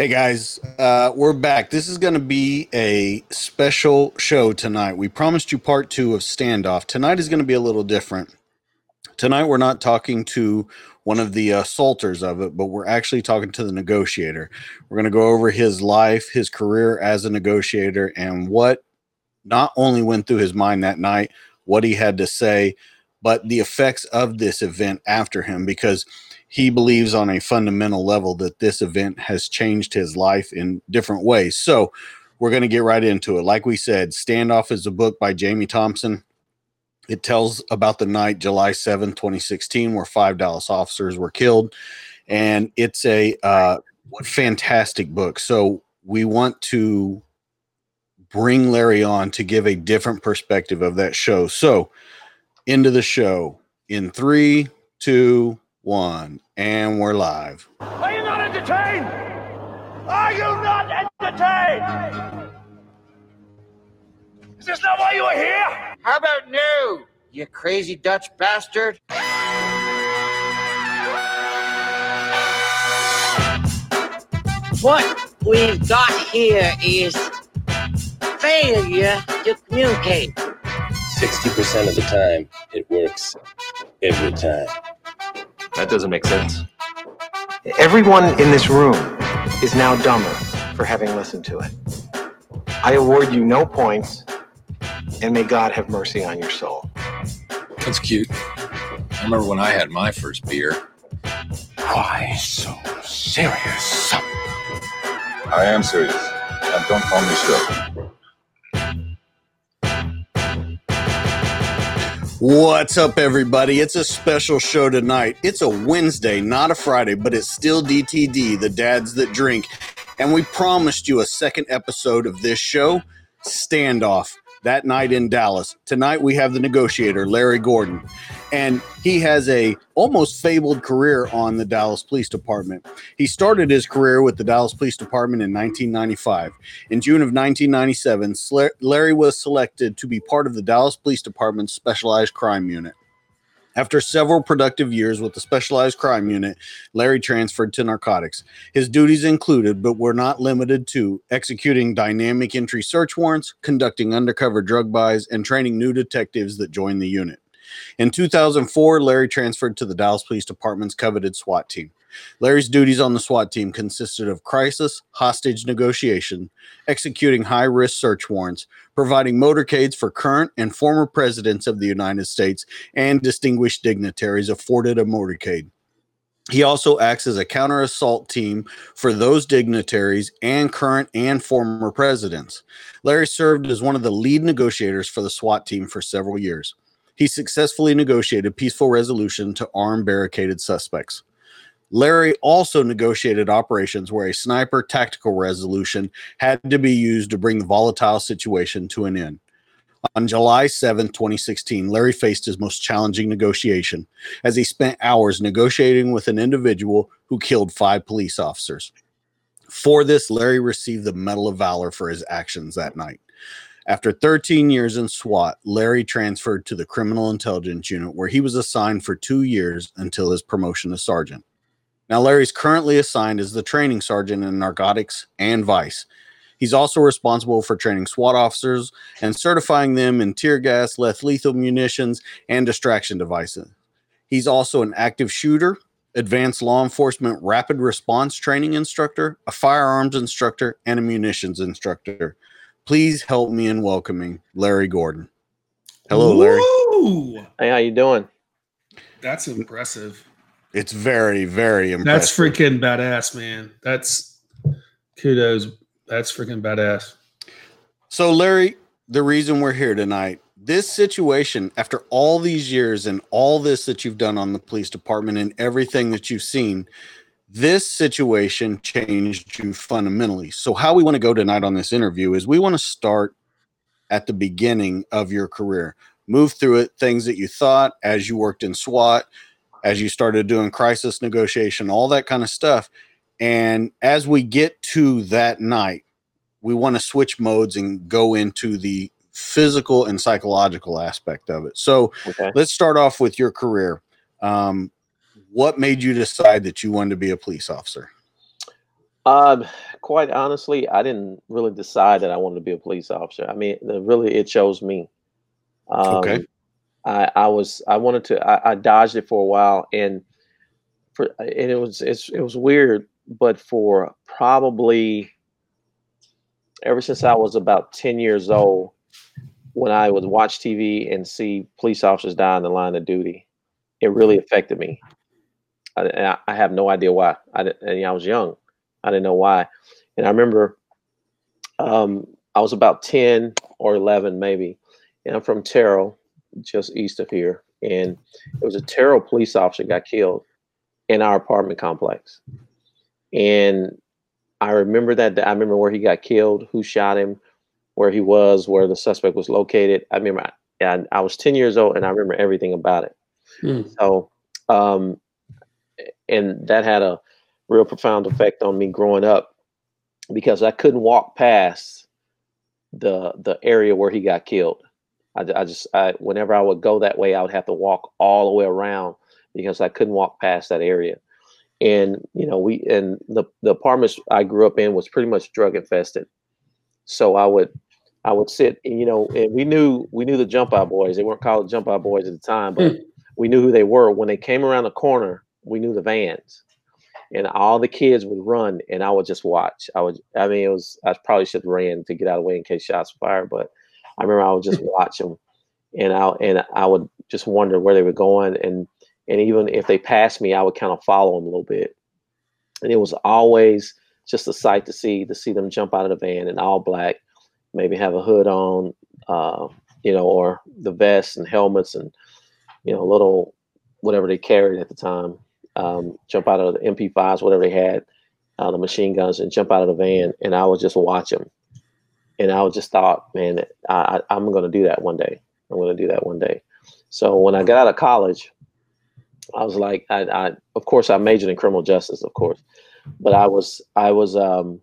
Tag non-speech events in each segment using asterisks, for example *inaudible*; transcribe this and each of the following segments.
Hey guys, uh, we're back. This is going to be a special show tonight. We promised you part two of Standoff. Tonight is going to be a little different. Tonight, we're not talking to one of the assaulters of it, but we're actually talking to the negotiator. We're going to go over his life, his career as a negotiator, and what not only went through his mind that night, what he had to say, but the effects of this event after him because he believes on a fundamental level that this event has changed his life in different ways. So, we're going to get right into it. Like we said, Standoff is a book by Jamie Thompson. It tells about the night, July 7, 2016, where five Dallas officers were killed. And it's a uh, fantastic book. So, we want to bring Larry on to give a different perspective of that show. So, into the show in three, two, one, and we're live. Are you not entertained? Are you not entertained? Is this not why you are here? How about no, you crazy Dutch bastard? What we've got here is failure to communicate. 60% of the time, it works every time. That doesn't make sense. Everyone in this room is now dumber for having listened to it. I award you no points, and may God have mercy on your soul. That's cute. I remember when I had my first beer. Why so serious? I am serious. And don't call me sure. What's up, everybody? It's a special show tonight. It's a Wednesday, not a Friday, but it's still DTD, the dads that drink. And we promised you a second episode of this show, Standoff, that night in Dallas. Tonight we have the negotiator, Larry Gordon. And he has a almost fabled career on the Dallas Police Department. He started his career with the Dallas Police Department in 1995. In June of 1997, Larry was selected to be part of the Dallas Police Department's Specialized Crime Unit. After several productive years with the Specialized Crime Unit, Larry transferred to narcotics. His duties included, but were not limited to, executing dynamic entry search warrants, conducting undercover drug buys, and training new detectives that joined the unit. In 2004, Larry transferred to the Dallas Police Department's coveted SWAT team. Larry's duties on the SWAT team consisted of crisis, hostage negotiation, executing high risk search warrants, providing motorcades for current and former presidents of the United States, and distinguished dignitaries afforded a motorcade. He also acts as a counter assault team for those dignitaries and current and former presidents. Larry served as one of the lead negotiators for the SWAT team for several years. He successfully negotiated peaceful resolution to arm barricaded suspects. Larry also negotiated operations where a sniper tactical resolution had to be used to bring the volatile situation to an end. On July 7, 2016, Larry faced his most challenging negotiation as he spent hours negotiating with an individual who killed five police officers. For this, Larry received the Medal of Valor for his actions that night. After 13 years in SWAT, Larry transferred to the Criminal Intelligence Unit, where he was assigned for two years until his promotion to sergeant. Now, Larry's currently assigned as the training sergeant in narcotics and vice. He's also responsible for training SWAT officers and certifying them in tear gas, less lethal munitions, and distraction devices. He's also an active shooter, advanced law enforcement rapid response training instructor, a firearms instructor, and a munitions instructor. Please help me in welcoming Larry Gordon. Hello, Larry. Woo! Hey, how you doing? That's impressive. It's very, very impressive. That's freaking badass, man. That's kudos. That's freaking badass. So, Larry, the reason we're here tonight, this situation, after all these years and all this that you've done on the police department and everything that you've seen, this situation changed you fundamentally. So, how we want to go tonight on this interview is we want to start at the beginning of your career, move through it, things that you thought as you worked in SWAT, as you started doing crisis negotiation, all that kind of stuff. And as we get to that night, we want to switch modes and go into the physical and psychological aspect of it. So okay. let's start off with your career. Um, what made you decide that you wanted to be a police officer? Um, quite honestly, I didn't really decide that I wanted to be a police officer. I mean, really, it chose me. Um, Okay. I, I was I wanted to I, I dodged it for a while and for and it was it's, it was weird, but for probably ever since I was about ten years old, when I would watch TV and see police officers die in the line of duty, it really affected me. I, I have no idea why. I and I was young. I didn't know why. And I remember um, I was about 10 or 11, maybe. And I'm from Terrell, just east of here. And it was a Terrell police officer got killed in our apartment complex. And I remember that. I remember where he got killed, who shot him, where he was, where the suspect was located. I remember I, I was 10 years old and I remember everything about it. Hmm. So, um, and that had a real profound effect on me growing up because I couldn't walk past the the area where he got killed. I, I just I, whenever I would go that way, I would have to walk all the way around because I couldn't walk past that area. And you know, we and the the apartments I grew up in was pretty much drug infested. So I would I would sit, and, you know, and we knew we knew the jump out boys. They weren't called jump out boys at the time, but hmm. we knew who they were. When they came around the corner, we knew the vans and all the kids would run and I would just watch. I would, I mean, it was, I probably should have ran to get out of the way in case shots fired, but I remember I would just *laughs* watch them and I, and I would just wonder where they were going. And, and even if they passed me, I would kind of follow them a little bit. And it was always just a sight to see, to see them jump out of the van in all black, maybe have a hood on, uh, you know, or the vests and helmets and, you know, little, whatever they carried at the time um, jump out of the MP5s, whatever they had, uh, the machine guns, and jump out of the van. And I would just watch them. And I just thought, man, I, I'm going to do that one day. I'm going to do that one day. So when I got out of college, I was like, I, I, of course, I majored in criminal justice, of course, but I was, I was, um,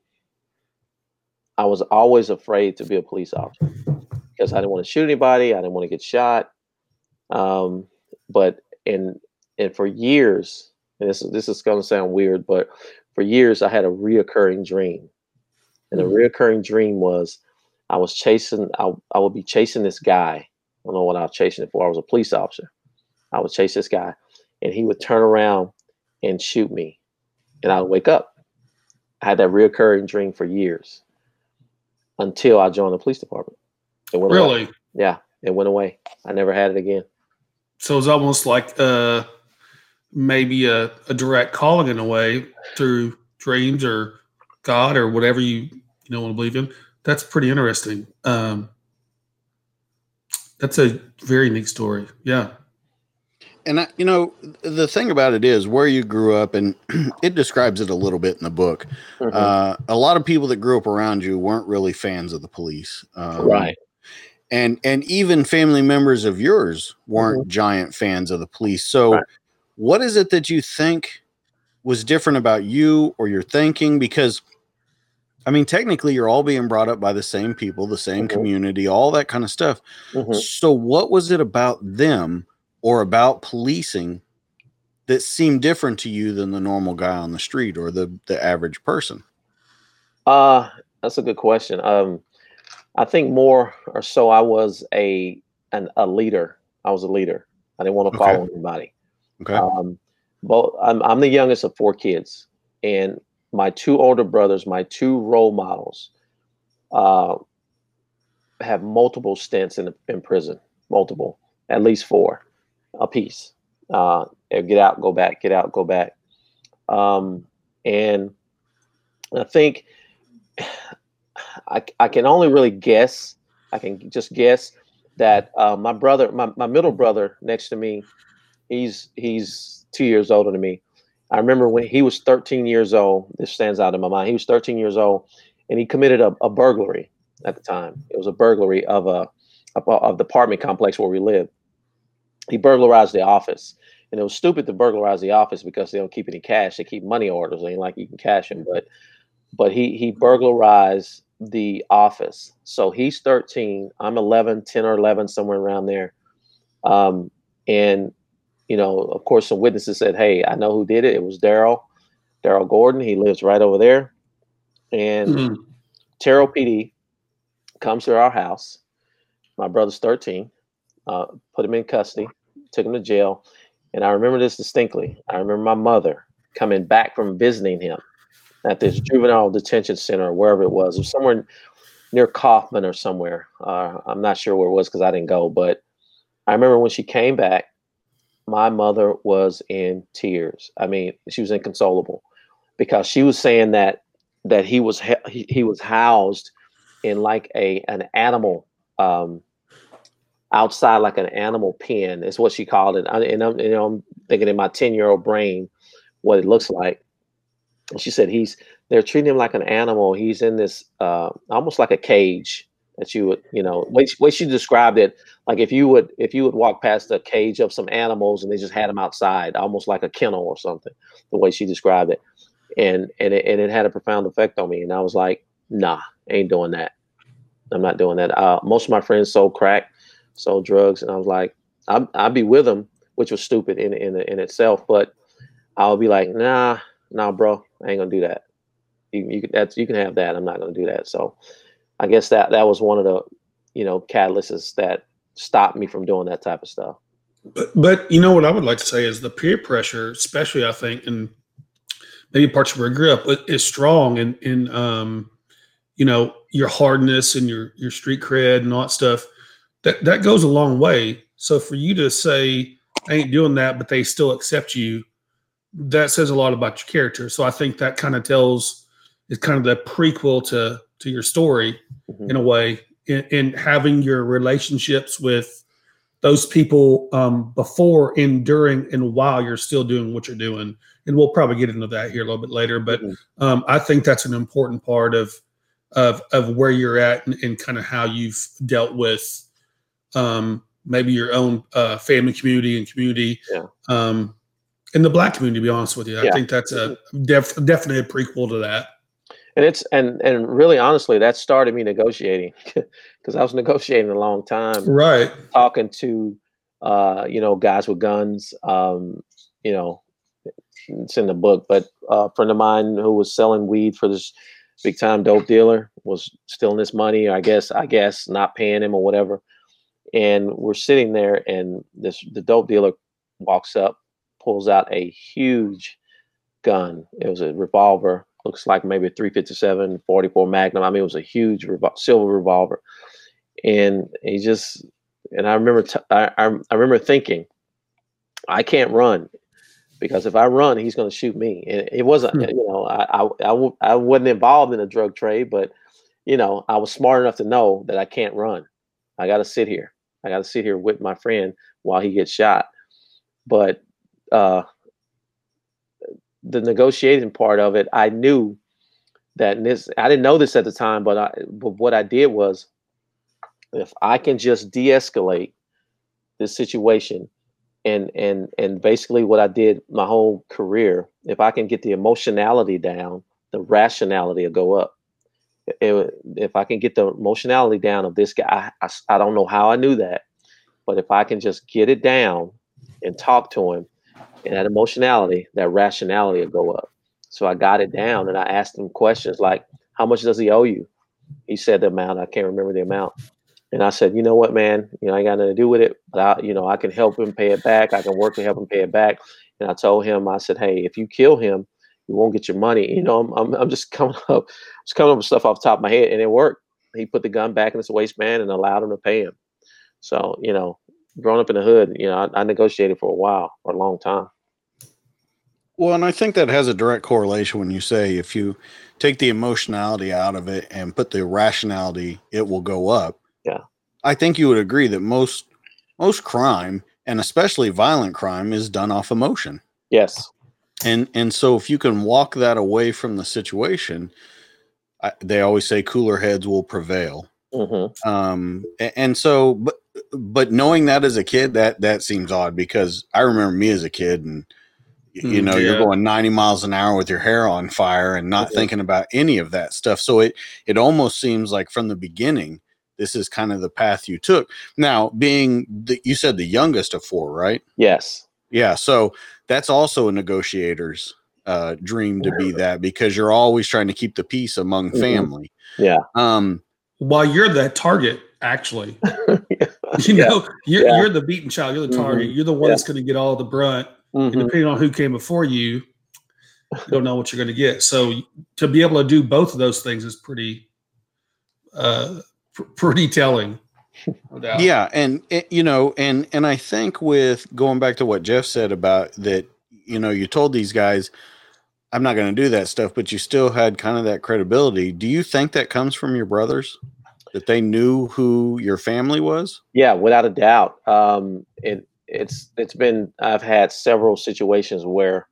I was always afraid to be a police officer because I didn't want to shoot anybody. I didn't want to get shot. Um, but and and for years, and this this is going to sound weird, but for years I had a reoccurring dream, and the reoccurring dream was I was chasing. I I would be chasing this guy. I don't know what I was chasing it for. I was a police officer. I would chase this guy, and he would turn around and shoot me, and I would wake up. I had that reoccurring dream for years until I joined the police department. It went away. Really? Yeah, it went away. I never had it again. So it's almost like uh, maybe a, a direct calling in a way through dreams or God or whatever you you know want to believe in. That's pretty interesting. Um, that's a very neat story. Yeah. And I, you know, the thing about it is where you grew up, and *clears throat* it describes it a little bit in the book. Mhm. Uh, a lot of people that grew up around you weren't really fans of the police, um, Right. And and even family members of yours weren't giant fans of the police. So, what is it that you think was different about you or your thinking? Because, I mean, technically, you're all being brought up by the same people, the same community, all that kind of stuff. Mhm. So, what was it about them or about policing that seemed different to you than the normal guy on the street or the the average person? Uh, that's a good question. Um, I think more or so I was a an, a leader. I was a leader. I didn't want to Okay. follow anybody. Okay. Um, both I'm I'm the youngest of four kids, and my two older brothers, my two role models, uh, have multiple stints in in prison, multiple, at least four, a piece. Uh, get out, go back, get out, go back, um, and I think I, I can only really guess. I can just guess that uh, my brother, my, my middle brother next to me, he's he's two years older than me. I remember when he was 13 years old. This stands out in my mind. He was 13 years old, and he committed a, a burglary at the time. It was a burglary of a of, the apartment complex where we lived. He burglarized the office, and it was stupid to burglarize the office because they don't keep any cash. They keep money orders. Ain't like you can cash them, but but he he burglarized the office. So he's 13, I'm 11, 10 or 11, somewhere around there. Um, and you know, of course, some witnesses said, "Hey, I know who did it. It was Daryl, Daryl Gordon. He lives right over there." and Mhm. Terrell PD comes to our house. My brother's 13. Uh, put him in custody, took him to jail. And I remember this distinctly. I remember my mother coming back from visiting him at this juvenile detention center or wherever it was. Was somewhere near Kaufman or somewhere. Uh, I'm not sure where it was because I didn't go. But I remember when she came back, my mother was in tears. I mean, she was inconsolable because she was saying that that he was he, he was housed in like a an animal um outside like an animal pen is what she called it. I- and I'm, you know, I'm thinking in my 10 year old brain what it looks like. And she said he's they're treating him like an animal. He's in this uh almost like a cage that you would you know way, she described it like if you would if you would walk past a cage of some animals and they just had them outside almost like a kennel or something the way she described it. And and it, and it had a profound effect on me and i was like nah ain't doing that. I'm not doing that. Uh, most of my friends sold crack sold drugs and i was like I'd, I'd be with them which was stupid in in in itself but i'll be like nah nah bro i ain't gonna do that. You, you that's you can have that. I'm not gonna do that. So i guess that that was one of the you know catalysts that stopped me from doing that type of stuff But, but you know what I would like to say is the peer pressure, especially I think in maybe parts of where I grew up, is strong in in um, you know your hardness and your your street cred and all that stuff. That that goes a long way. So for you to say I ain't doing that, but they still accept you, that says a lot about your character. So I think that kind of tells it's kind of the prequel to to your story Mhm. in a way in, in having your relationships with those people um, before and during and while you're still doing what you're doing and we'll probably get into that here a little bit later but Mhm. um, i think that's an important part of of of where you're at and, and kind of how you've dealt with um, maybe your own uh, family community and community Yeah. um, in the black community to be honest with you i Yeah. think that's a def- definitely a prequel to that and it's and and really honestly that started me negotiating *laughs* because i was negotiating a long time right. talking to uh you know guys with guns um you know it's in the book but uh, a friend of mine who was selling weed for this big time dope dealer was stealing his money i guess i guess not paying him or whatever. And we're sitting there and this the dope dealer walks up pulls out a huge gun. It was a revolver looks like maybe a 357 44 magnum. I mean it was a huge revol- silver revolver. And he just and i remember t- I, I, I remember thinking i can't run because if i run he's going to shoot me. And it wasn't Hmm. you know I, I I w- I wasn't involved in a drug trade but you know i was smart enough to know that i can't run. I got to sit here. I got to sit here with my friend while he gets shot. But uh the negotiating part of it i knew that this i didn't know this at the time but i but what i did was if i can just de-escalate this situation and and and basically what i did my whole career if i can get the emotionality down the rationality will go up. If, if i can get the emotionality down of this guy I, I, I don't know how i knew that but if i can just get it down and talk to him and that emotionality that rationality will go up so i got it down and i asked him questions like how much does he owe you he said the amount i can't remember the amount and I said, you know what, man, you know, I got nothing to do with it, but I, you know, I can help him pay it back. I can work to help him pay it back. And I told him, I said, hey, if you kill him, you won't get your money. You know, I'm, I'm, I'm just *laughs* coming up, just coming up with stuff off the top of my head, and it worked. He put the gun back in his waistband and allowed him to pay him. So, you know, growing up in the hood, you know, I, I negotiated for a while, for a long time. Well, and I think that has a direct correlation when you say if you take the emotionality out of it and put the rationality, it will go up. Yeah. I think you would agree that most most crime and especially violent crime is done off emotion. Yes. And and so if you can walk that away from the situation, I, they always say cooler heads will prevail. Mm-hmm. Um, a- and so, but but knowing that as a kid, that that seems odd because I remember me as a kid, and you Mm, know, you're going 90 miles an hour with your hair on fire and not Mhm. thinking about any of that stuff. So it it almost seems like from the beginning, this is kind of the path you took. Now, being the, you said the youngest of four, right? Yes. Yeah, so that's also a negotiator's uh, dream to be that because you're always trying to keep the peace among Mhm. family. Yeah. Um, While you're the target, actually, *laughs* you Yeah. know, you're, Yeah. you're the beaten child. You're the target. You're the one Yeah. that's going to get all the brunt. And Mhm. depending on who came before you, you don't know what you're going to get. So to be able to do both of those things is pretty, uh, pr- pretty telling. No doubt. yeah and it, you know and and i think with going back to what jeff said about that you know you told these guys i'm not going to do that stuff but you still had kind of that credibility do you think that comes from your brothers that they knew who your family was Yeah, without a doubt. Um, it it's it's been I've had several situations where,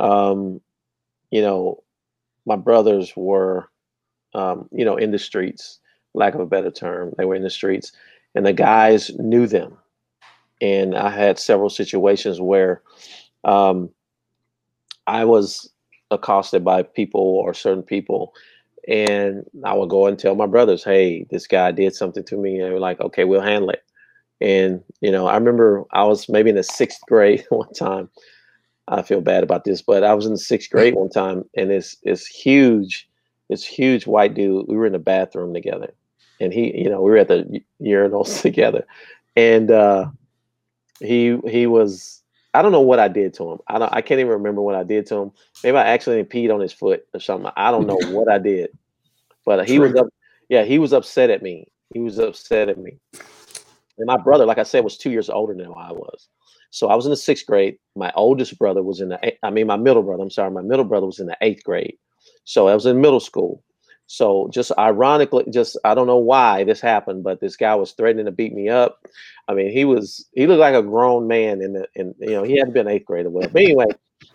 um, you know, my brothers were, um, you know, in the streets, lack of a better term, they were in the streets, and the guys knew them, and I had several situations where, um, I was accosted by people or certain people and I would go and tell my brothers, "Hey, this guy did something to me." And they were like, "Okay, we'll handle it." And you know, I remember I was maybe in the sixth grade *laughs* one time. I feel bad about this, but I was in the sixth grade one time, and this this huge, this huge white dude. We were in the bathroom together, and he, you know, we were at the urinals *laughs* together, and uh, he he was. I don't know what I did to him. I don't. I can't even remember what I did to him. Maybe I accidentally peed on his foot or something. I don't know what I did, but he was up. Yeah, he was upset at me. He was upset at me. And my brother, like I said, was two years older than I was. So I was in the sixth grade. My oldest brother was in the. I mean, my middle brother. I'm sorry, my middle brother was in the eighth grade. So I was in middle school. So just ironically, just I don't know why this happened, but this guy was threatening to beat me up. I mean, he was he looked like a grown man in the in you know he hadn't been eighth grade or whatever. But anyway,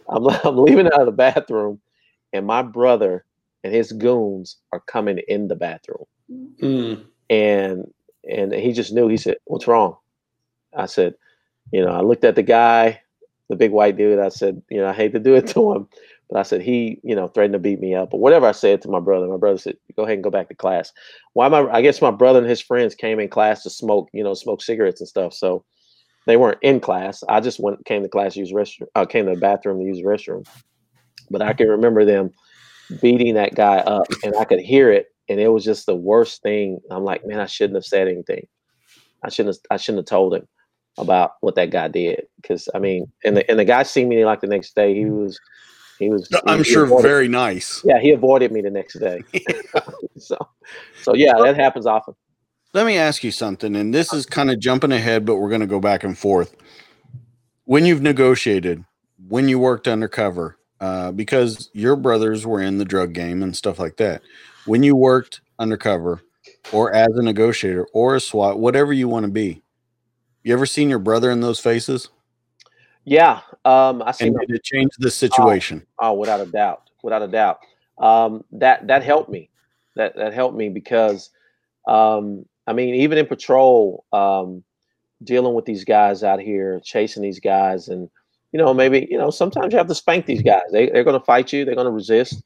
I'm *laughs* I'm leaving out of the bathroom, and my brother and his goons are coming in the bathroom, Mm. and and he just knew. He said, "What's wrong?" I said, "You know," I looked at the guy, the big white dude. I said, "You know, I hate to do it *laughs* to him." But I said he, you know, threatened to beat me up or whatever I said to my brother. My brother said, "Go ahead and go back to class." Why my I guess my brother and his friends came in class to smoke, you know, smoke cigarettes and stuff. So they weren't in class. I just went came to class to use restroom. I came to the bathroom to use the restroom. But I can remember them beating that guy up, and I could hear it, and it was just the worst thing. I'm like, man, I shouldn't have said anything. I shouldn't. Have, I shouldn't have told him about what that guy did because I mean, and the and the guy seen me like the next day. He was. He was. i'm he sure avoided- very nice yeah, he avoided me the next day. *laughs* *laughs* so, so yeah, that happens often. let me ask you something and this is kind of jumping ahead but we're going to go back and forth when you've negotiated when you worked undercover uh, because your brothers were in the drug game and stuff like that when you worked undercover or as a negotiator or a swat whatever you want to be you ever seen your brother in those faces Yeah, um, I see. and did it change the situation Oh, without a doubt, without a doubt. Um, that that helped me. That that helped me because, um, I mean, even in patrol, um, dealing with these guys out here, chasing these guys, and you know, maybe you know, sometimes you have to spank these guys. They they're going to fight you. They're going to resist.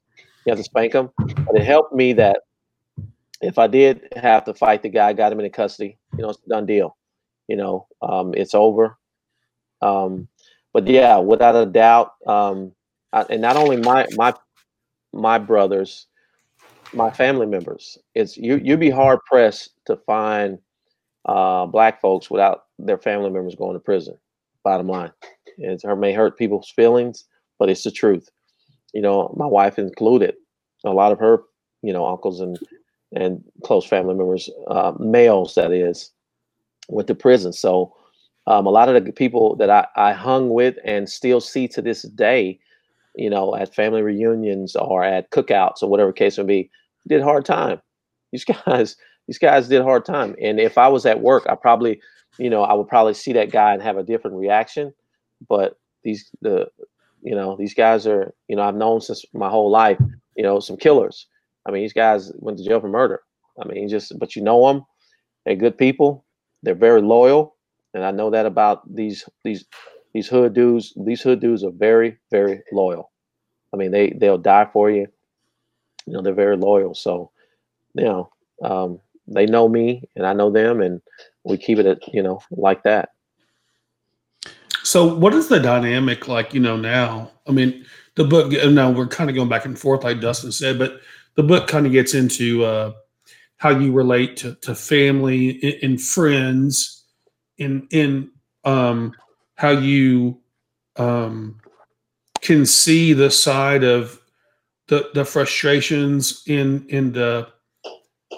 You have to spank them. But it helped me that if I did have to fight the guy, got him into custody. You know, it's done deal. You know, um, it's over. Um, but yeah, without a doubt, um, I, and not only my my my brothers, my family members. It's you you'd be hard pressed to find uh, black folks without their family members going to prison. Bottom line, it may hurt people's feelings, but it's the truth. You know, my wife included. A lot of her, you know, uncles and and close family members, uh, males that is, went to prison. So um, a lot of the people that I, I hung with and still see to this day, you know, at family reunions or at cookouts or whatever case may be, did hard time. These *laughs* guys, these guys did hard time. And if I was at work, I probably, you know, I would probably see that guy and have a different reaction. But these, the, you know, these guys are, you know, I've known since my whole life, you know, some killers. I mean, these guys went to jail for murder. I mean, just, but you know them, they're good people. They're very loyal and I know that about these these these hood dudes. These hood dudes are very very loyal. I mean, they they'll die for you. You know, they're very loyal. So, you know, um, they know me and I know them, and we keep it at you know like that. So, what is the dynamic like? You know, now. I mean, the book. Now we're kind of going back and forth, like Dustin said, but the book kind of gets into uh, how you relate to, to family and, and friends, in in um, how you um, can see the side of the the frustrations in in the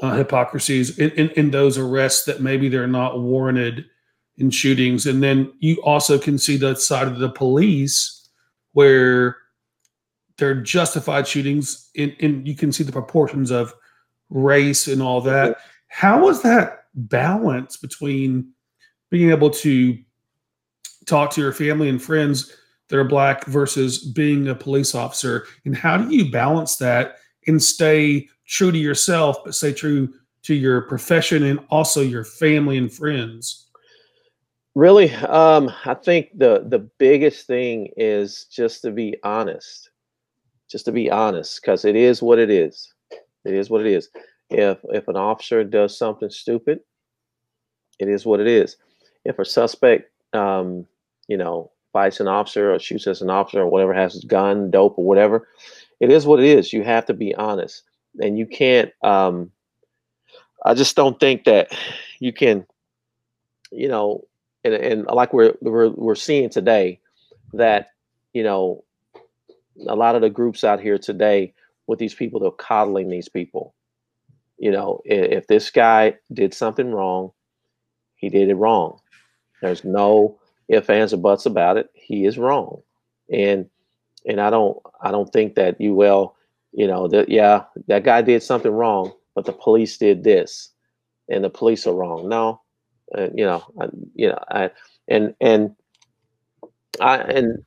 uh, hypocrisies in, in, in those arrests that maybe they're not warranted in shootings, and then you also can see the side of the police where they're justified shootings, and, and you can see the proportions of race and all that. How was that balance between being able to talk to your family and friends that are black versus being a police officer? And how do you balance that and stay true to yourself but stay true to your profession and also your family and friends really um, i think the the biggest thing is just to be honest just to be honest because it is what it is it is what it is if if an officer does something stupid it is what it is if a suspect um, you know fights an officer or shoots at an officer or whatever has his gun, dope or whatever. It is what it is. You have to be honest, and you can't. Um, I just don't think that you can, you know, and, and like we're, we're we're seeing today, that you know, a lot of the groups out here today with these people, they're coddling these people. You know, if, if this guy did something wrong, he did it wrong. There's no if ands or buts about it, he is wrong. And and I don't I don't think that you will you know, that yeah, that guy did something wrong, but the police did this, and the police are wrong. No, uh, you know, I, you know, I and and I and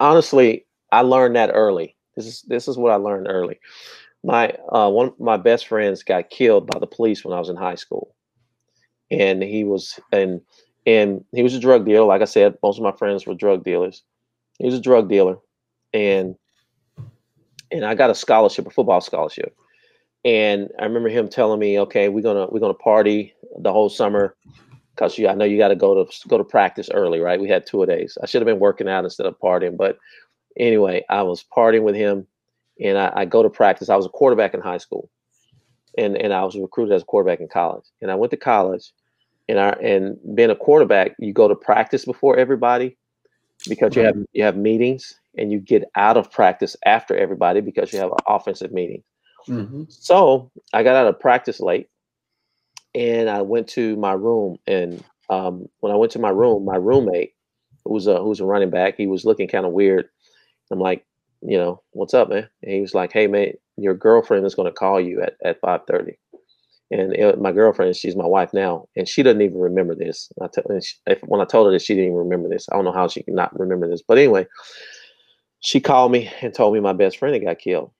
honestly, I learned that early. This is this is what I learned early. My uh, one of my best friends got killed by the police when I was in high school, and he was and and he was a drug dealer. Like I said, most of my friends were drug dealers. He was a drug dealer, and and I got a scholarship, a football scholarship. And I remember him telling me, "Okay, we're gonna we're gonna party the whole summer because you I know you got to go to go to practice early, right? We had two a days. I should have been working out instead of partying, but anyway, I was partying with him, and I, I go to practice. I was a quarterback in high school, and and I was recruited as a quarterback in college. And I went to college, and our and being a quarterback, you go to practice before everybody because you have you have meetings, and you get out of practice after everybody because you have an offensive meeting. Mm-hmm. So I got out of practice late, and I went to my room. And um, when I went to my room, my roommate, who was a who was a running back, he was looking kind of weird. I'm like, you know, what's up, man? And he was like, hey, man, your girlfriend is going to call you at at 5:30 and it, my girlfriend, she's my wife now, and she doesn't even remember this. I t- she, if, when I told her that she didn't even remember this, I don't know how she can not remember this. But anyway, she called me and told me my best friend had got killed,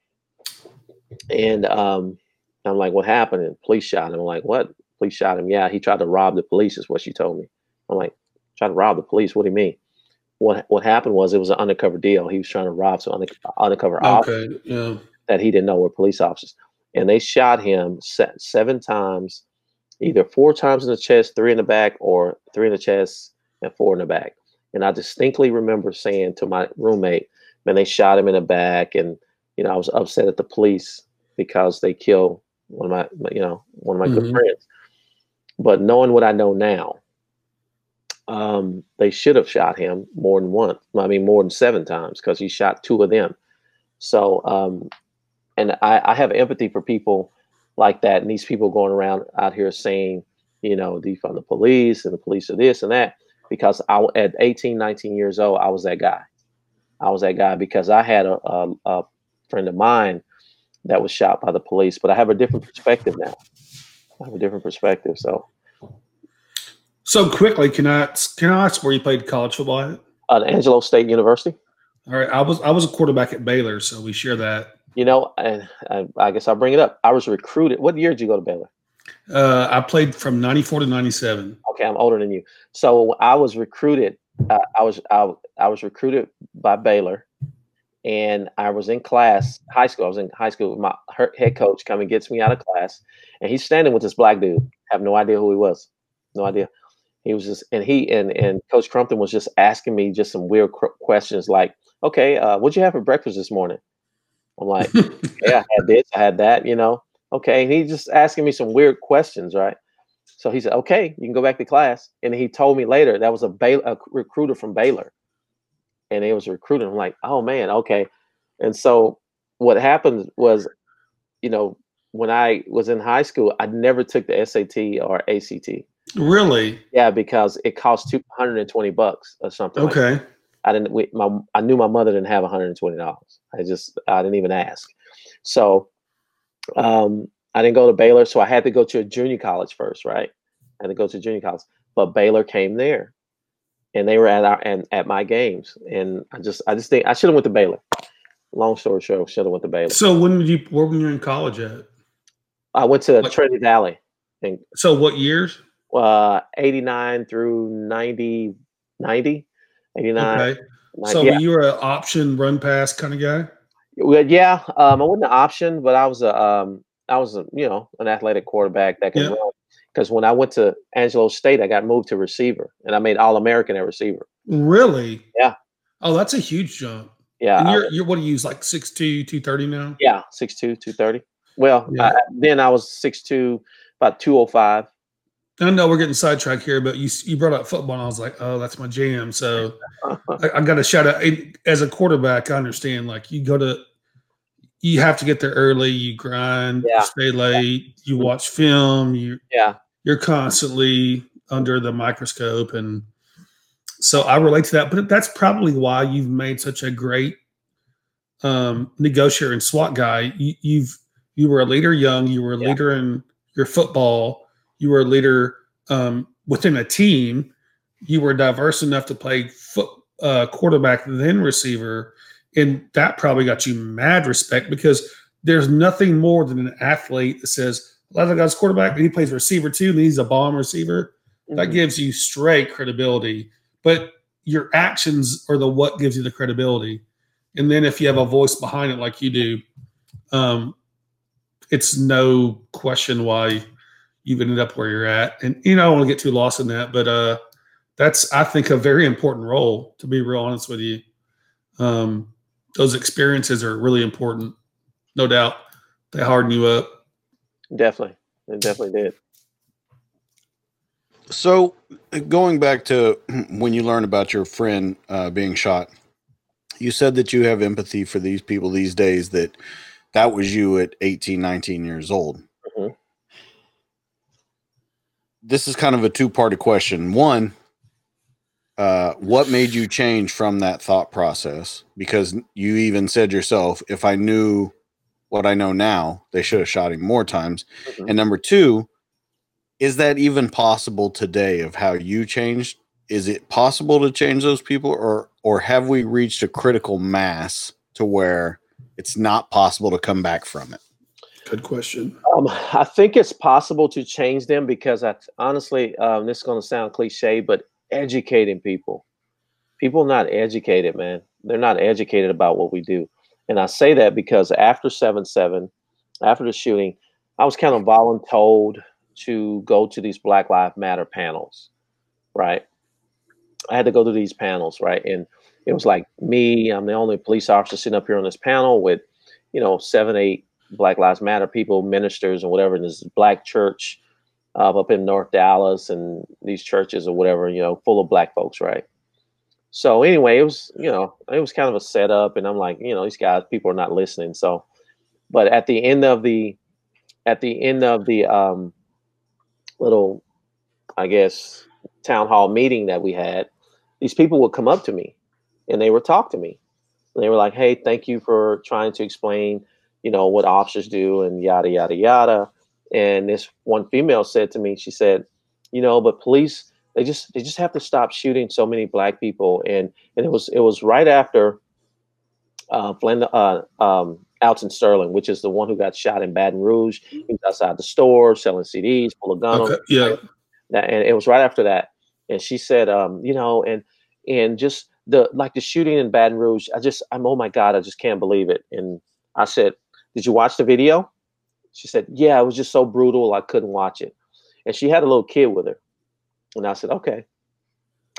and um, I'm like, "What happened?" And police shot him. I'm like, "What? Police shot him? Yeah, he tried to rob the police." Is what she told me. I'm like, "Trying to rob the police? What do you mean?" What What happened was it was an undercover deal. He was trying to rob some undercover okay, officers yeah. that he didn't know were police officers and they shot him seven times, either four times in the chest, three in the back, or three in the chest and four in the back. And I distinctly remember saying to my roommate, "Man, they shot him in the back," and you know I was upset at the police because they killed one of my, you know, one of my mm-hmm. good friends. But knowing what I know now, um, they should have shot him more than once. I mean, more than seven times because he shot two of them. So um, and I, I have empathy for people like that and these people going around out here saying you know defund the police and the police are this and that because I at 18 19 years old I was that guy I was that guy because I had a, a, a friend of mine that was shot by the police but I have a different perspective now have a different perspective so so quickly can I can I ask where you played college football at? At Angelo State University all right I was I was a quarterback at Baylor so we share that you know, and I, I, guess I'll bring it up. I was recruited. What year did you go to Baylor? Uh, I played from '94 to '97. Okay, I'm older than you. So I was recruited. Uh, I was I, I was recruited by Baylor, and I was in class, high school. I was in high school. My head coach coming gets me out of class, and he's standing with this black dude. I have no idea who he was. No idea. He was just, and he and and Coach Crumpton was just asking me just some weird questions like, okay, uh, what'd you have for breakfast this morning? I'm like, *laughs* yeah, I had this, I had that, you know. Okay. And he's just asking me some weird questions, right? So he said, okay, you can go back to class. And he told me later that was a, Baylor, a recruiter from Baylor. And it was recruiting. I'm like, oh man, okay. And so what happened was, you know, when I was in high school, I never took the SAT or ACT. Really? Yeah, because it cost two hundred and twenty bucks or something. Okay. that. I didn't. We, my I knew my mother didn't have one hundred and twenty dollars. I just I didn't even ask. So, um, I didn't go to Baylor, so I had to go to a junior college first, right? I had to go to junior college, but Baylor came there, and they were at our and at my games, and I just I just think I should have went to Baylor. Long story short, should have went to Baylor. So when did you? Where were you in college at? I went to Like- Trinity Valley, and So what years? uh, 89 through 90, 90, 89. Okay. 90, So yeah. you were an option run pass kind of guy. Well, yeah, um, I wasn't an option, but I was a, um, I was a, you know, an athletic quarterback that could Yeah. run. Because when I went to Angelo State, I got moved to receiver, and I made All American at receiver. Really? Yeah. Oh, that's a huge jump. Yeah, And you're, you're what do you use? Like 6'2", 230 now? yeah, 6'2", 230. Well, Yeah. I, then I was 6'2", about two hundred five. I know we're getting sidetracked here, but you you brought up football, and I was like, oh, that's my jam. So *laughs* I, I got to shout out. As a quarterback, I understand. Like you go to, you have to get there early. You grind, you stay late, you watch film. You Yeah, you're constantly under the microscope, and so I relate to that. But that's probably why you've made such a great um, negotiator and SWAT guy. You, you've you were a leader young. You were a Yeah. leader in your football. You were a leader um, within a team. You were diverse enough to play foot uh, quarterback then receiver, and that probably got you mad respect because there's nothing more than an athlete that says, "A lot of guys quarterback, and he plays receiver too, and he's a bomb receiver." That Mhm. gives you straight credibility, but your actions are the what gives you the credibility. And then if you have a voice behind it like you do, um, it's no question why you've ended up where you're at. And you know, I don't want to get too lost in that, but uh, that's I think a very important role. To be real honest with you, um, those experiences are really important, no doubt. They harden you up. definitely, it definitely did. So, going back to *clears throat* when you learn about your friend uh, being shot, you said that you have empathy for these people these days. That that was you at 18, 19 years old. Mhm. This is kind of a two-parted question. One, uh, what made you change from that thought process? Because you even said yourself, if I knew what I know now, they should have shot him more times. Mhm. And number two, is that even possible today of how you changed? Is it possible to change those people or or have we reached a critical mass to where it's not possible to come back from it? Good question. Um, I think it's possible to change them because I honestly, um, this is going to sound cliche, but educating people, people not educated, man, they're not educated about what we do. And I say that because after seven seven, after the shooting, I was kind of voluntold to go to these Black Lives Matter panels, right? I had to go to these panels, right? And it was like me, I'm the only police officer sitting up here on this panel with, you know, seven, eight Black Lives Matter people, ministers, and whatever. And this black church uh, up in North Dallas, and these churches or whatever, you know, full of black folks, right? So anyway, it was, you know, it was kind of a setup, and I'm like, you know, these guys, people are not listening. So, but at the end of the, at the end of the um, little, I guess, town hall meeting that we had, these people would come up to me, and they would talk to me. And they were like, "Hey, thank you for trying to explain." you know what officers do and yada yada yada and this one female said to me she said you know but police they just they just have to stop shooting so many black people and and it was it was right after uh Philando, uh um Alton Sterling, which is the one who got shot in Baton Rouge. He was outside the store selling CDs, full of guns. Okay, yeah. And it was right after that. And she said, um, you know, and and just the like the shooting in Baton Rouge, I just I'm oh my God, I just can't believe it. And I said, Did you watch the video? She said, Yeah, it was just so brutal, I couldn't watch it. And she had a little kid with her. And I said, Okay.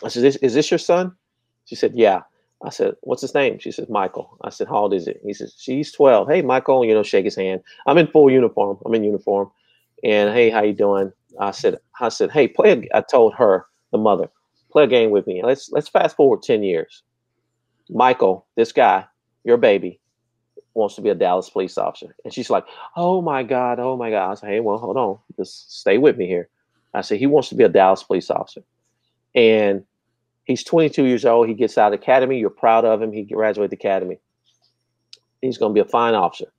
I said, Is, is this your son? She said, Yeah. I said, "What's his name?" She said, "Michael." I said, "How old is it?" He says, "She's 12." Hey, Michael, you know, shake his hand. I'm in full uniform. I'm in uniform, and hey, how you doing? I said, "I said, hey, play." A, I told her, the mother, play a game with me. Let's let's fast forward ten years. Michael, this guy, your baby, wants to be a Dallas police officer, and she's like, "Oh my god, oh my god." I said, "Hey, well, hold on, just stay with me here." I said, "He wants to be a Dallas police officer," and He's 22 years old. He gets out of academy. You're proud of him. He graduated academy. He's going to be a fine officer.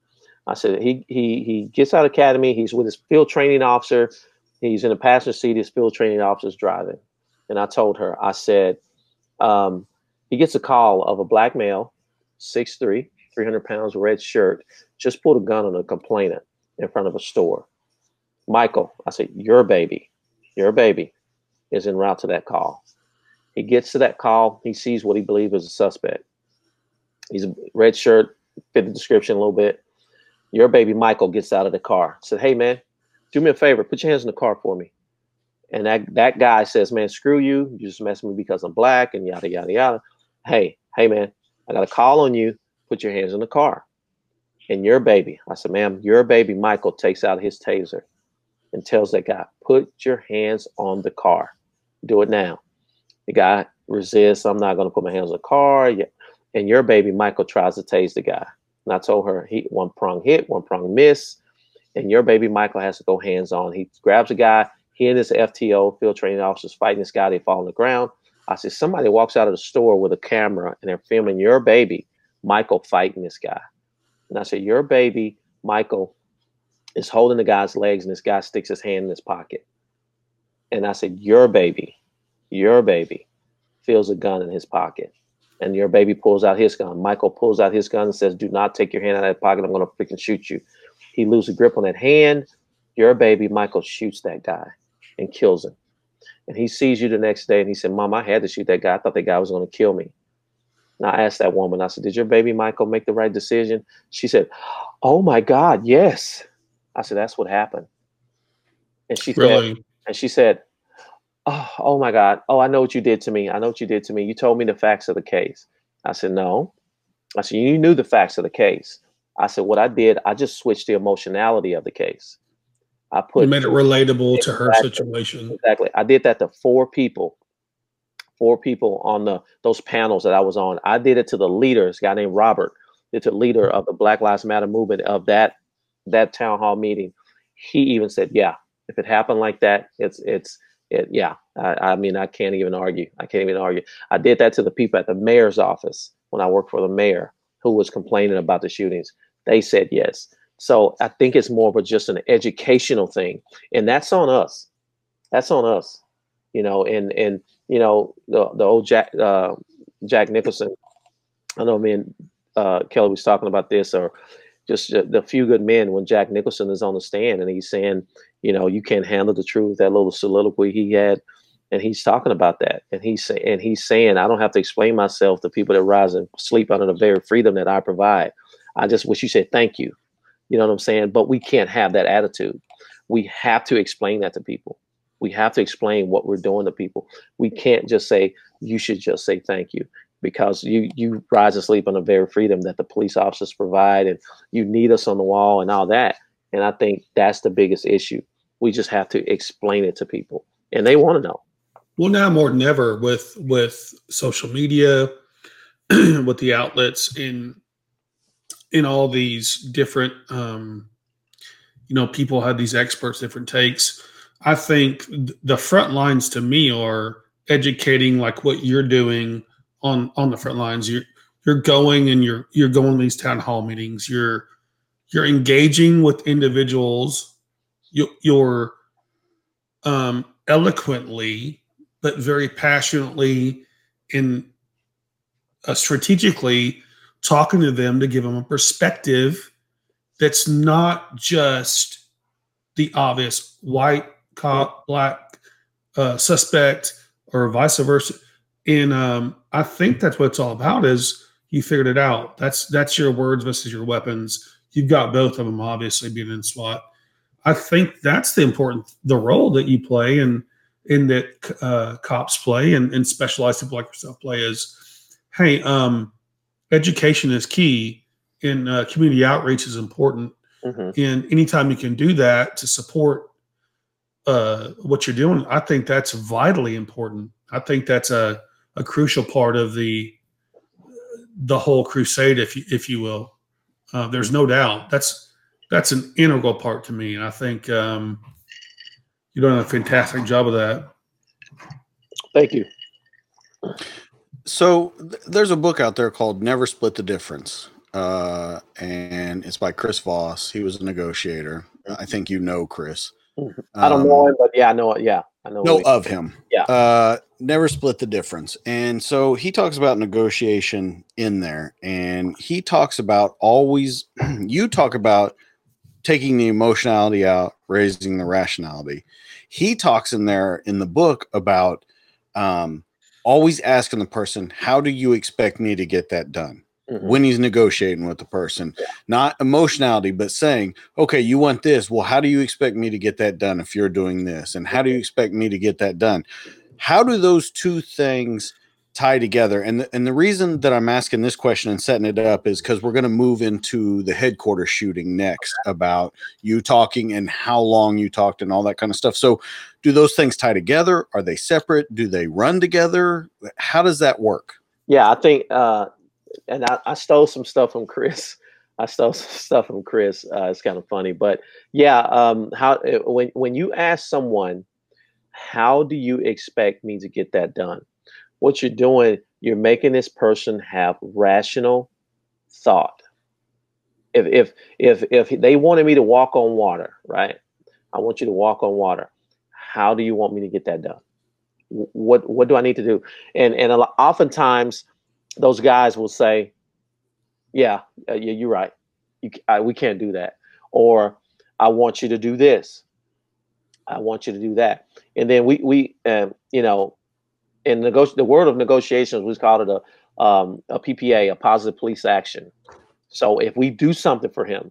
I said he he he gets out of academy. He's with his field training officer. He's in the passenger seat. His field training officer's driving. And I told her, I said, um, he gets a call of a black male, 6'3", 300 pounds, red shirt, just pulled a gun on a complainant in front of a store. Michael, I said, your baby, your baby is en route to that call. He gets to that call. He sees what he believes is a suspect. He's a red shirt, fit the description a little bit. Your baby Michael gets out of the car. Said, "Hey man, do me a favor. Put your hands in the car for me." And that that guy says, "Man, screw you. You just messing with me because I'm black and yada yada yada." Hey, hey man, I got a call on you. Put your hands in the car. And your baby, I said, "Ma'am, your baby Michael takes out his taser and tells that guy, put your hands on the car. Do it now." The guy resists. I'm not going to put my hands on the car. And your baby Michael tries to tase the guy. And I told her he one prong hit, one prong miss. And your baby Michael has to go hands on. He grabs a guy. He and his FTO field training officers fighting this guy. They fall on the ground. I said somebody walks out of the store with a camera and they're filming your baby Michael fighting this guy. And I said your baby Michael is holding the guy's legs and this guy sticks his hand in his pocket. And I said your baby your baby feels a gun in his pocket and your baby pulls out his gun. Michael pulls out his gun and says, Do not take your hand out of that pocket. I'm going to freaking shoot you. He loses grip on that hand. Your baby, Michael, shoots that guy and kills him. And he sees you the next day and he said, Mom, I had to shoot that guy. I thought that guy was going to kill me. And I asked that woman, I said, Did your baby Michael make the right decision? She said, Oh my God, yes. I said, That's what happened. And she really? said, and she said, oh, oh my God. Oh, I know what you did to me. I know what you did to me. You told me the facts of the case. I said, no. I said, you knew the facts of the case. I said, what I did, I just switched the emotionality of the case. I put you made it relatable exactly, to her situation. Exactly. I did that to four people, four people on the those panels that I was on. I did it to the leaders, guy named Robert, it's a leader of the Black Lives Matter movement of that that town hall meeting. He even said, Yeah, if it happened like that, it's it's it, yeah, I, I, mean, I can't even argue. I can't even argue. I did that to the people at the mayor's office when I worked for the mayor who was complaining about the shootings. They said yes. So I think it's more of a, just an educational thing, and that's on us. That's on us, you know. And and you know the the old Jack uh, Jack Nicholson. I know me and uh, Kelly was talking about this, or just the few good men when Jack Nicholson is on the stand and he's saying, you know, you can't handle the truth. That little soliloquy he had, and he's talking about that, and he's saying, and he's saying, I don't have to explain myself to people that rise and sleep under the very freedom that I provide. I just wish you said thank you. You know what I'm saying? But we can't have that attitude. We have to explain that to people. We have to explain what we're doing to people. We can't just say you should just say thank you because you you rise and sleep on the very freedom that the police officers provide and you need us on the wall and all that. And i think that's the biggest issue. We just have to explain it to people and they want to know. Well now more than ever with with social media *clears throat* with the outlets in in all these different um you know people have these experts different takes i think the front lines to me are educating like what you're doing on on the front lines. You're you're going and you're you're going to these town hall meetings. You're you're engaging with individuals. You, you're um, eloquently, but very passionately in uh, strategically talking to them to give them a perspective that's not just the obvious white cop, black uh, suspect, or vice versa. And um, I think that's what it's all about. Is you figured it out. That's that's your words versus your weapons. You've got both of them, obviously, being in SWAT. I think that's the important the role that you play and in that uh, cops play and, and specialized people like yourself play is hey, um, education is key, and uh, community outreach is important. Mm-hmm. And anytime you can do that to support uh, what you're doing, I think that's vitally important. I think that's a, a crucial part of the the whole crusade, if you, if you will. Uh, there's no doubt that's that's an integral part to me, and I think um, you're doing a fantastic job of that. Thank you. So th- there's a book out there called Never Split the Difference. Uh, and it's by Chris Voss. He was a negotiator. I think you know Chris. I don't Um, know him, but yeah, I know it. Yeah, I know. he- of him. Yeah. Uh, never split the difference. And so he talks about negotiation in there. And he talks about always, *clears throat* you talk about taking the emotionality out, raising the rationality. He talks in there in the book about um, always asking the person, How do you expect me to get that done? Mhm. When he's negotiating with the person, not emotionality, but saying, okay, you want this. Well, how do you expect me to get that done if you're doing this? And how do you expect me to get that done? How do those two things tie together? And the, and the reason that I'm asking this question and setting it up is because we're going to move into the headquarters shooting next about you talking and how long you talked and all that kind of stuff. So, do those things tie together? Are they separate? Do they run together? How does that work? Yeah, I think, uh, and I, I stole some stuff from Chris. I stole some stuff from Chris. Uh, it's kind of funny, but yeah, um, how uh, when when you ask someone, how do you expect me to get that done? What you're doing, you're making this person have rational thought. If if if if they wanted me to walk on water, right? I want you to walk on water. How do you want me to get that done? What what do I need to do? And and a lot, oftentimes those guys will say, "Yeah, uh, yeah, you're right. You, I, we can't do that." Or, "I want you to do this. I want you to do that." And then we we um, you know, in negoti- the world of negotiations, we call it a um, a PPA, a positive police action. So if we do something for him,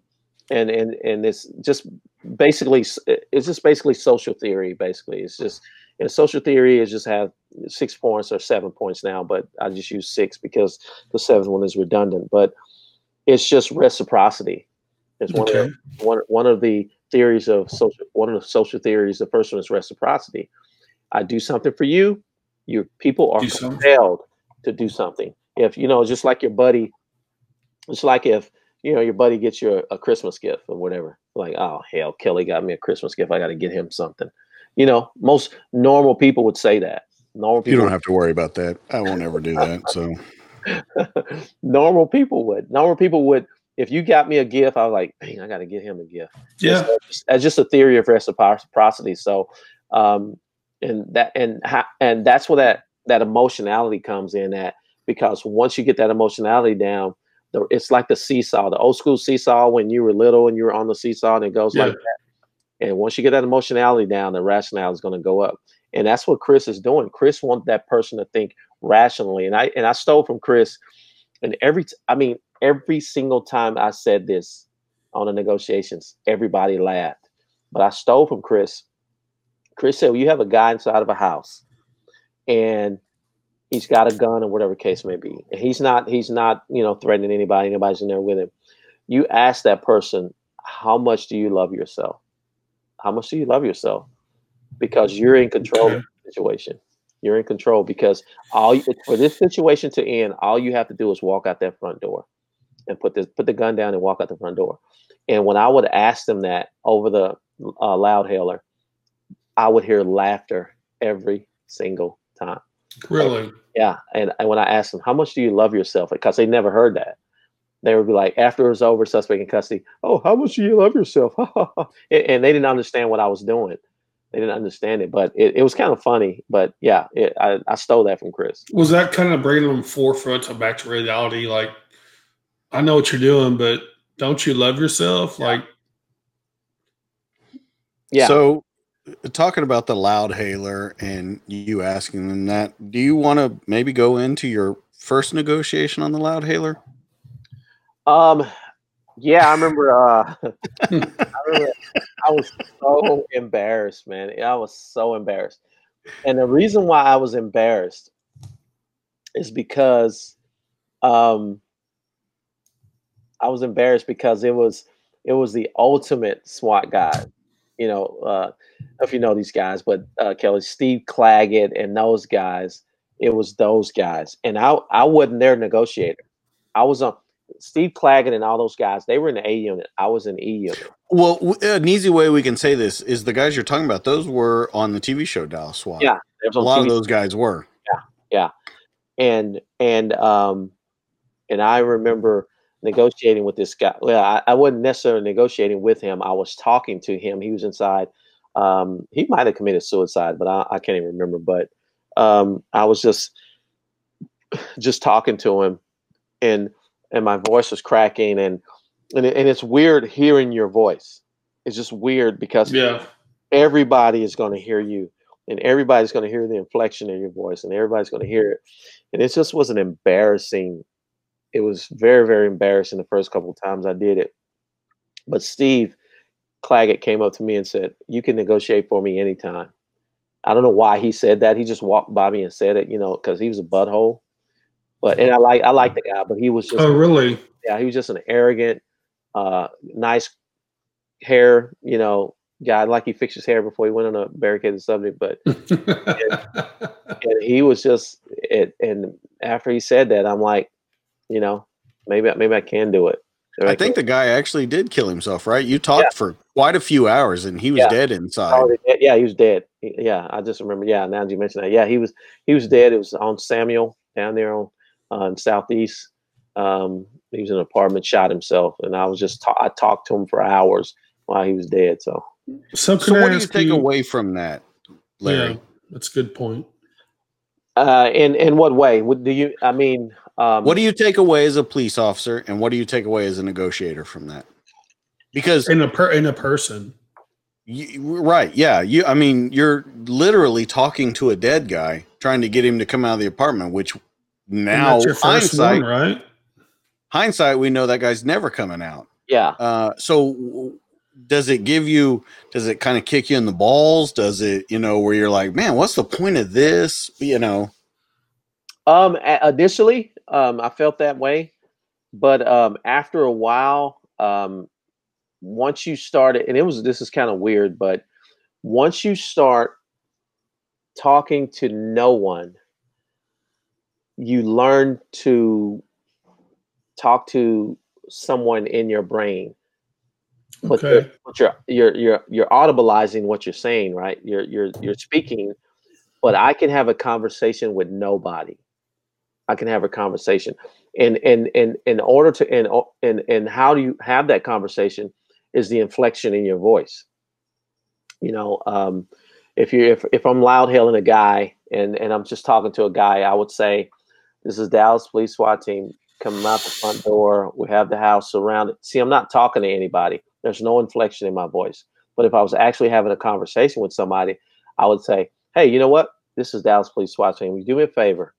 and and and it's just basically it's just basically social theory. Basically, it's just and social theory is just have six points or seven points now, but I just use six because the seventh one is redundant. But it's just reciprocity. It's one Okay. of the, one one of the theories of social one of the social theories. The first one is reciprocity. I do something for you, your people are Do something. compelled to do something. If you know, just like your buddy, it's like if you know your buddy gets you a, a Christmas gift or whatever. Like, oh hell, Kelly got me a Christmas gift. I got to get him something. You know, most normal people would say that. Normal people. You don't have to worry about that. I won't ever do that. So, *laughs* normal people would. Normal people would. If you got me a gift, I was like, dang, I got to get him a gift. Yeah. That's just, that's just a theory of reciprocity. So, um, and that and ha- and that's where that that emotionality comes in at because once you get that emotionality down, the, it's like the seesaw, the old school seesaw when you were little and you were on the seesaw and it goes Yeah. like that. And once you get that emotionality down, the rationale is going to go up. And that's what Chris is doing. Chris wants that person to think rationally. And I and I stole from Chris. And every t- I mean, every single time I said this on the negotiations, everybody laughed. But I stole from Chris. Chris said, well, you have a guy inside of a house and he's got a gun or whatever case may be. And he's not, he's not, you know, threatening anybody, anybody's in there with him. You ask that person, how much do you love yourself? How much do you love yourself? Because you're in control of the situation. You're in control because all you, for this situation to end, all you have to do is walk out that front door and put this put the gun down and walk out the front door. And when I would ask them that over the uh, loud hailer, I would hear laughter every single time. Really? Yeah, and, and when I asked them, "How much do you love yourself?" Because they never heard that, they would be like, after it was over, suspect in custody. Oh, how much do you love yourself? *laughs* and, and they didn't understand what I was doing. They didn't understand it, but it, it was kind of funny. But yeah, it, I, I stole that from Chris. Was that kind of bringing them forefront to back to reality? Like, I know what you're doing, but don't you love yourself? Like, Yeah. So, talking about the loud hailer and you asking them that, do you want to maybe go into your first negotiation on the loud hailer? Um, yeah, I remember. Uh, I *laughs* *laughs* I was so embarrassed, man. I was so embarrassed, and the reason why I was embarrassed is because um, I was embarrassed because it was it was the ultimate SWAT guy. You know, uh, if you know these guys, but uh, Kelly, Steve Claggett, and those guys. It was those guys, and I I wasn't their negotiator. I was on Steve Claggett and all those guys. They were in the A unit. I was in E unit. Well, an easy way we can say this is the guys you're talking about. Those were on the TV show Dallas SWAT. Yeah, a lot of those guys were. Yeah. Yeah and and um and i remember negotiating with this guy well I, I wasn't necessarily negotiating with him i was talking to him he was inside um he might have committed suicide but i, I can't even remember but um i was just *sighs* just talking to him and and my voice was cracking and and, it, and it's weird hearing your voice. It's just weird because Yeah. everybody is going to hear you and everybody's going to hear the inflection in your voice and everybody's going to hear it. And it just was an embarrassing it was very very embarrassing the first couple of times i did it. But steve claggett came up to me and said you can negotiate for me anytime. I don't know why he said that. He just walked by me and said it you know because he was a butthole but and i like i like the guy but he was just Oh, really? yeah, he was just an arrogant, uh, nice hair, you know, guy. Like he fixed his hair before he went on a barricaded subject, but *laughs* and he was just it. And after he said that, I'm like, you know, maybe maybe I can do it. Maybe I think the guy actually did kill himself, right? You talked for quite a few hours, and he was Yeah. dead inside. Oh, they- yeah, he was dead. He- Yeah, I just remember. Yeah, now that you mentioned that, yeah, he was he was dead. It was on Samuell down there on uh, in southeast. Um, he was in an apartment, shot himself, and I was just ta- I talked to him for hours while he was dead. So So, So, what do you ask take away from that, Larry? Yeah, that's a good point. Uh, in in what way? Would do you? I mean, um, What do you take away as a police officer, and what do you take away as a negotiator from that? Because in a per in a person, you, right, yeah, you. I mean, you're literally talking to a dead guy, trying to get him to come out of the apartment. Which And now, your first hindsight, one, right? hindsight, we know that guy's never coming out. Yeah. Uh, so, w- does it give you? Does it kind of kick you in the balls? Does it, you know, where you're like, man, what's the point of this? You know, Um, initially, um, I felt that way, but um, after a while, um, once you started, and it was this is kind of weird, but once you start talking to no one, you learn to talk to someone in your brain. But, you're, Okay. you're you're you're you're audibleizing what you're saying, right? You're you're you're speaking, but I can have a conversation with nobody. I can have a conversation. And and and in order to and and and how do you have that conversation is the inflection in your voice. You know, um, if you if if I'm loud hailing a guy and and I'm just talking to a guy, I would say, "This is Dallas Police SWAT team coming out the front door. We have the house surrounded." See, I'm not talking to anybody. There's no inflection in my voice. But if I was actually having a conversation with somebody, I would say, "Hey, you know what? This is Dallas Police SWAT team. You do me a favor?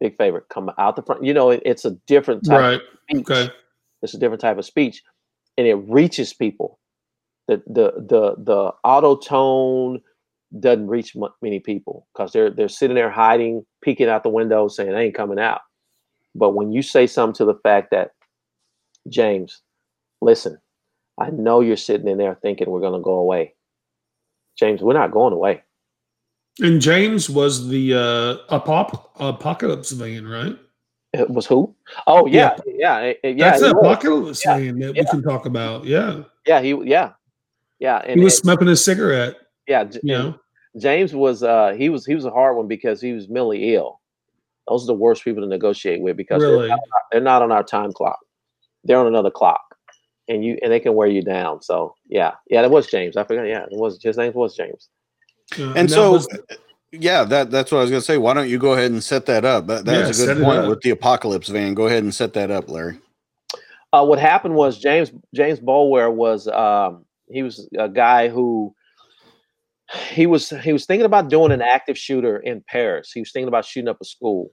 Big favor. Come out the front." You know, it- it's a different type Right. of speech. Okay. It's a different type of speech, and it reaches people. The the the the auto tone doesn't reach mu- many people because they're they're sitting there hiding, peeking out the window, saying they ain't coming out. But when you say something to the fact that James, listen, I know you're sitting in there thinking we're going to go away. James, we're not going away. And James was the uh, apop- apocalypse van, right? It was who? Oh yeah, yeah, eh, yeah. That's he the apocalypse Yeah, that yeah. we can talk about. Yeah, Yeah, he yeah, yeah. And, he was and- smoking a cigarette. Yeah, J- You James was uh he was he was a hard one because he was mentally ill. Those are the worst people to negotiate with because they're, not, on our- they're not on our time clock. They're on another clock, and you and they can wear you down. So yeah, yeah, that was James. I forgot. Yeah, it was his name was James. Uh, and that so was- yeah that that's what i was going to say why don't you go ahead and set that up that, that's Yeah, a good point with the apocalypse van go ahead and set that up larry Uh, what happened was James James Boulware was um, he was a guy who he was he was thinking about doing an active shooter in Paris. He was thinking about shooting up a school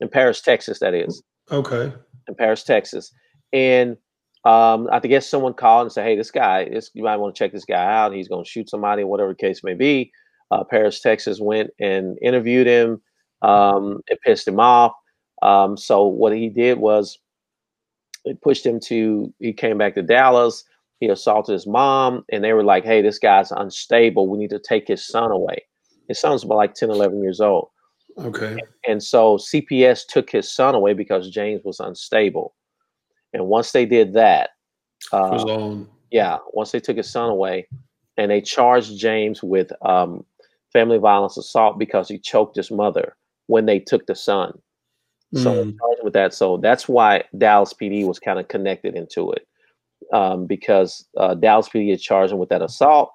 in Paris, Texas. That is okay. in Paris, Texas, and um, I guess someone called and said, "Hey, this guy, this you might want to check this guy out. He's going to shoot somebody, whatever the case may be." Uh, Paris, Texas, went and interviewed him. Um, it pissed him off. Um, so what he did was it pushed him to. He came back to Dallas. He assaulted his mom, and they were like, "Hey, this guy's unstable. We need to take his son away." His son's about like 10, 11 years old. Okay. And so CPS took his son away because James was unstable. And once they did that, uh, yeah, once they took his son away, and they charged James with um, family violence assault because he choked his mother when they took the son. So Mm. with that. So that's why Dallas PD was kind of connected into it um, because uh, Dallas PD charged him with that assault.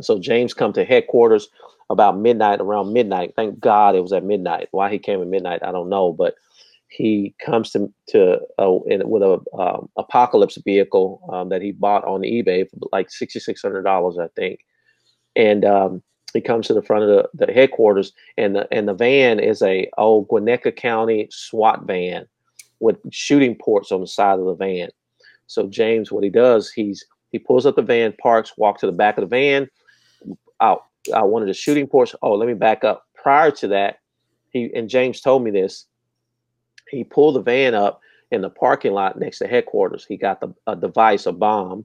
So James come to headquarters about midnight, around midnight. Thank God it was at midnight. Why he came at midnight, I don't know, but he comes to to uh, in, with a um, apocalypse vehicle um, that he bought on eBay for like sixty six hundred dollars, I think. And um, he comes to the front of the, the headquarters, and the and the van is a old Gwinnett County SWAT van with shooting ports on the side of the van. So James, what he does, he's he pulls up the van, parks, walks to the back of the van, out out one of the shooting ports. Oh, let me back up. Prior to that, he and James told me this. He pulled the van up in the parking lot next to headquarters. He got the a device, a bomb,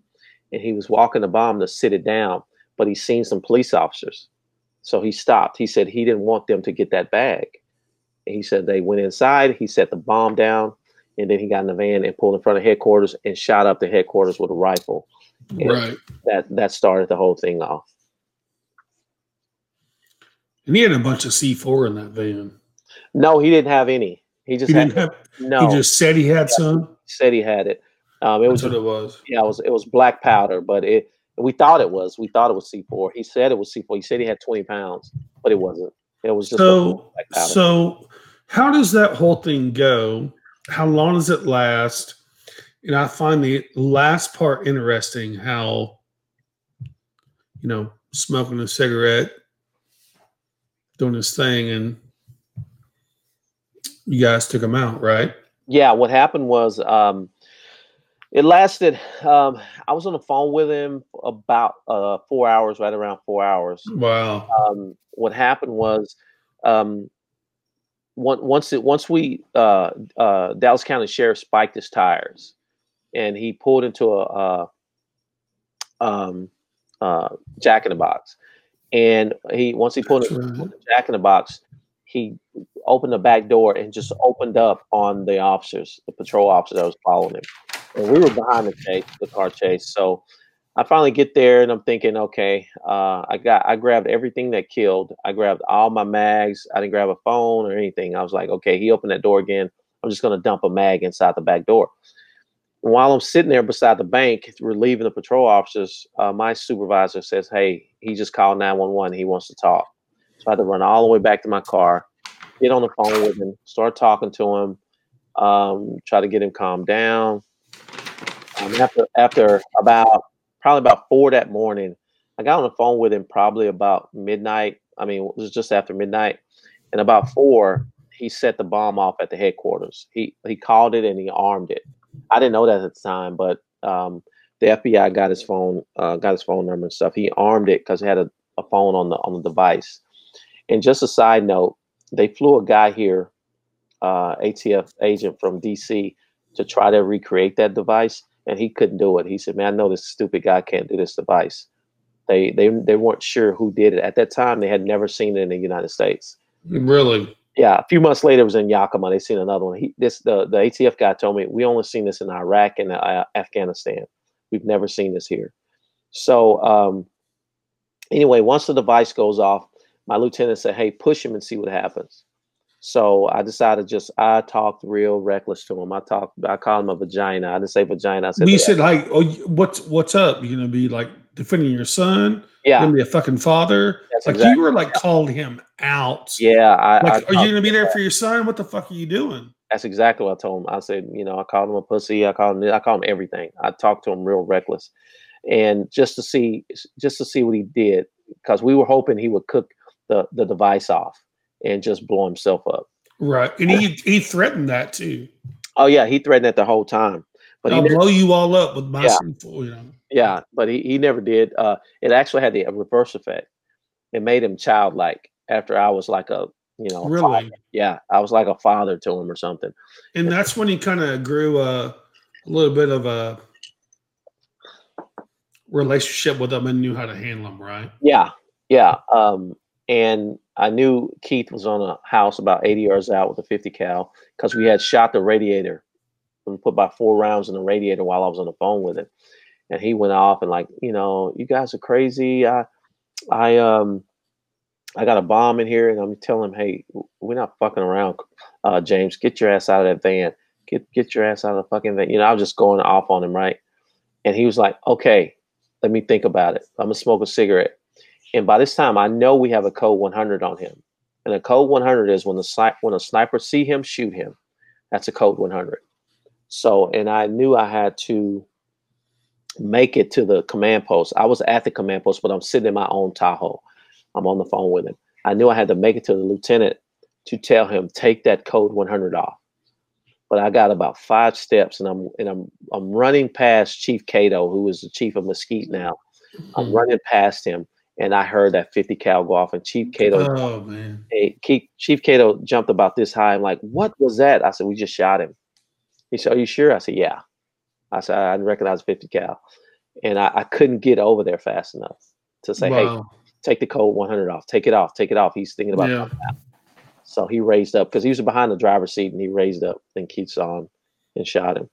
and he was walking the bomb to sit it down. But he seen some police officers, so he stopped. He said he didn't want them to get that bag. And he said they went inside. He set the bomb down, and then he got in the van and pulled in front of headquarters and shot up the headquarters with a rifle. And Right. That that started the whole thing off. And he had a bunch of C4 in that van. No, he didn't have any. He just He had, didn't have, no. he just said he had some. said he had it. Um, it That's was what it was. yeah, it was it was black powder, but it we thought it was we thought it was C four. He said it was C four. He said he had twenty pounds, but it wasn't. It was just So, black powder. so how does that whole thing go? How long does it last? And I find the last part interesting how, you know, smoking a cigarette, doing his thing, and you guys took him out, right? yeah, what happened was um, it lasted. Um, I was on the phone with him about uh, four hours, right around four hours. Wow. um, what happened was um, once once it once we uh, uh, Dallas County Sheriff spiked his tires, and he pulled into a, uh um, uh, Jack in the Box, and he once he pulled into right. the Jack in the Box, he opened the back door and just opened up on the officers, the patrol officer that was following him, and we were behind the chase, the car chase, so. I finally get there and I'm thinking, okay, uh, I got I grabbed everything that killed. I grabbed all my mags. I didn't grab a phone or anything. I was like, okay, he opened that door again. I'm just gonna dump a mag inside the back door. While I'm sitting there beside the bank, relieving the patrol officers, uh, my supervisor says, "Hey, he just called 911. He wants to talk." So I had to run all the way back to my car, get on the phone with him, start talking to him, um, try to get him calmed down. Um, after after about probably about four that morning. I got on the phone with him probably about midnight. I mean, it was just after midnight. And about four, he set the bomb off at the headquarters. He he called it and he armed it. I didn't know that at the time, but um, the FBI got his phone, uh, got his phone number and stuff. He armed it because he had a, a phone on the on the device. And just a side note, they flew a guy here, uh, ATF agent from DC, to try to recreate that device and he couldn't do it. He said, "Man, I know this stupid guy can't do this device." They they they weren't sure who did it at that time. They had never seen it in the United States. Really? Yeah, a few months later, it was in Yakima. They seen another one. He this the the ATF guy told me we only seen this in Iraq and uh, Afghanistan. We've never seen this here. So um, anyway, once the device goes off, my lieutenant said, "Hey, push him and see what happens." So I decided just I talked real reckless to him. I talked I called him a vagina. I didn't say vagina. I said oh, You said like, oh, what's what's up? You gonna be like defending your son? Yeah. You gonna be a fucking father? That's like exactly you were like called him out. Yeah, I, Like, I are you gonna be there for your son? What the fuck are you doing? That's exactly what I told him. I said, you know, I called him a pussy. I called him. I called him everything. I talked to him real reckless, and just to see, just to see what he did, because we were hoping he would cook the the device off and just blow himself up. Right. And he he threatened that too. Oh yeah, he threatened that the whole time, but I'll never, blow you all up with my Yeah. C4, you know. yeah, but he, he never did. Uh, it actually had the reverse effect. It made him childlike after I was like a you know, Really? father. Yeah, I was like a father to him or something. And that's when he kind of grew a, a little bit of a relationship with them and knew how to handle them, right? Yeah, yeah. Um, and I knew Keith was on a house about 80 yards out with a 50 cal because we had shot the radiator. We put about four rounds in the radiator while I was on the phone with him, and he went off and like, you know, you guys are crazy. I, I um, I got a bomb in here, and I'm telling him, hey, we're not fucking around, uh, James. Get your ass out of that van. Get get your ass out of the fucking van. You know, I was just going off on him, right? And he was like, okay, let me think about it. I'm gonna smoke a cigarette. And by this time, I know we have a code 100 on him. And a code 100 is when the sni- when a sniper see him, shoot him. That's a code 100. So, and I knew I had to make it to the command post. I was at the command post, but I'm sitting in my own Tahoe. I'm on the phone with him. I knew I had to make it to the lieutenant to tell him take that code 100 off. But I got about five steps, and I'm and I'm I'm running past Chief Cato, who is the chief of Mesquite now. I'm mm-hmm. running past him, and I heard that 50 cal go off, and Chief Cato, Oh man. hey, Chief, Cato jumped about this high. I'm like, what was that? I said, we just shot him. He said, are you sure? I said, yeah. I said, I recognize 50 cal, and I, I couldn't get over there fast enough to say, hey, take the code 100 off, take it off, take it off. He's thinking about Yeah. So he raised up because he was behind the driver's seat, and he raised up. and Keith saw him and shot him.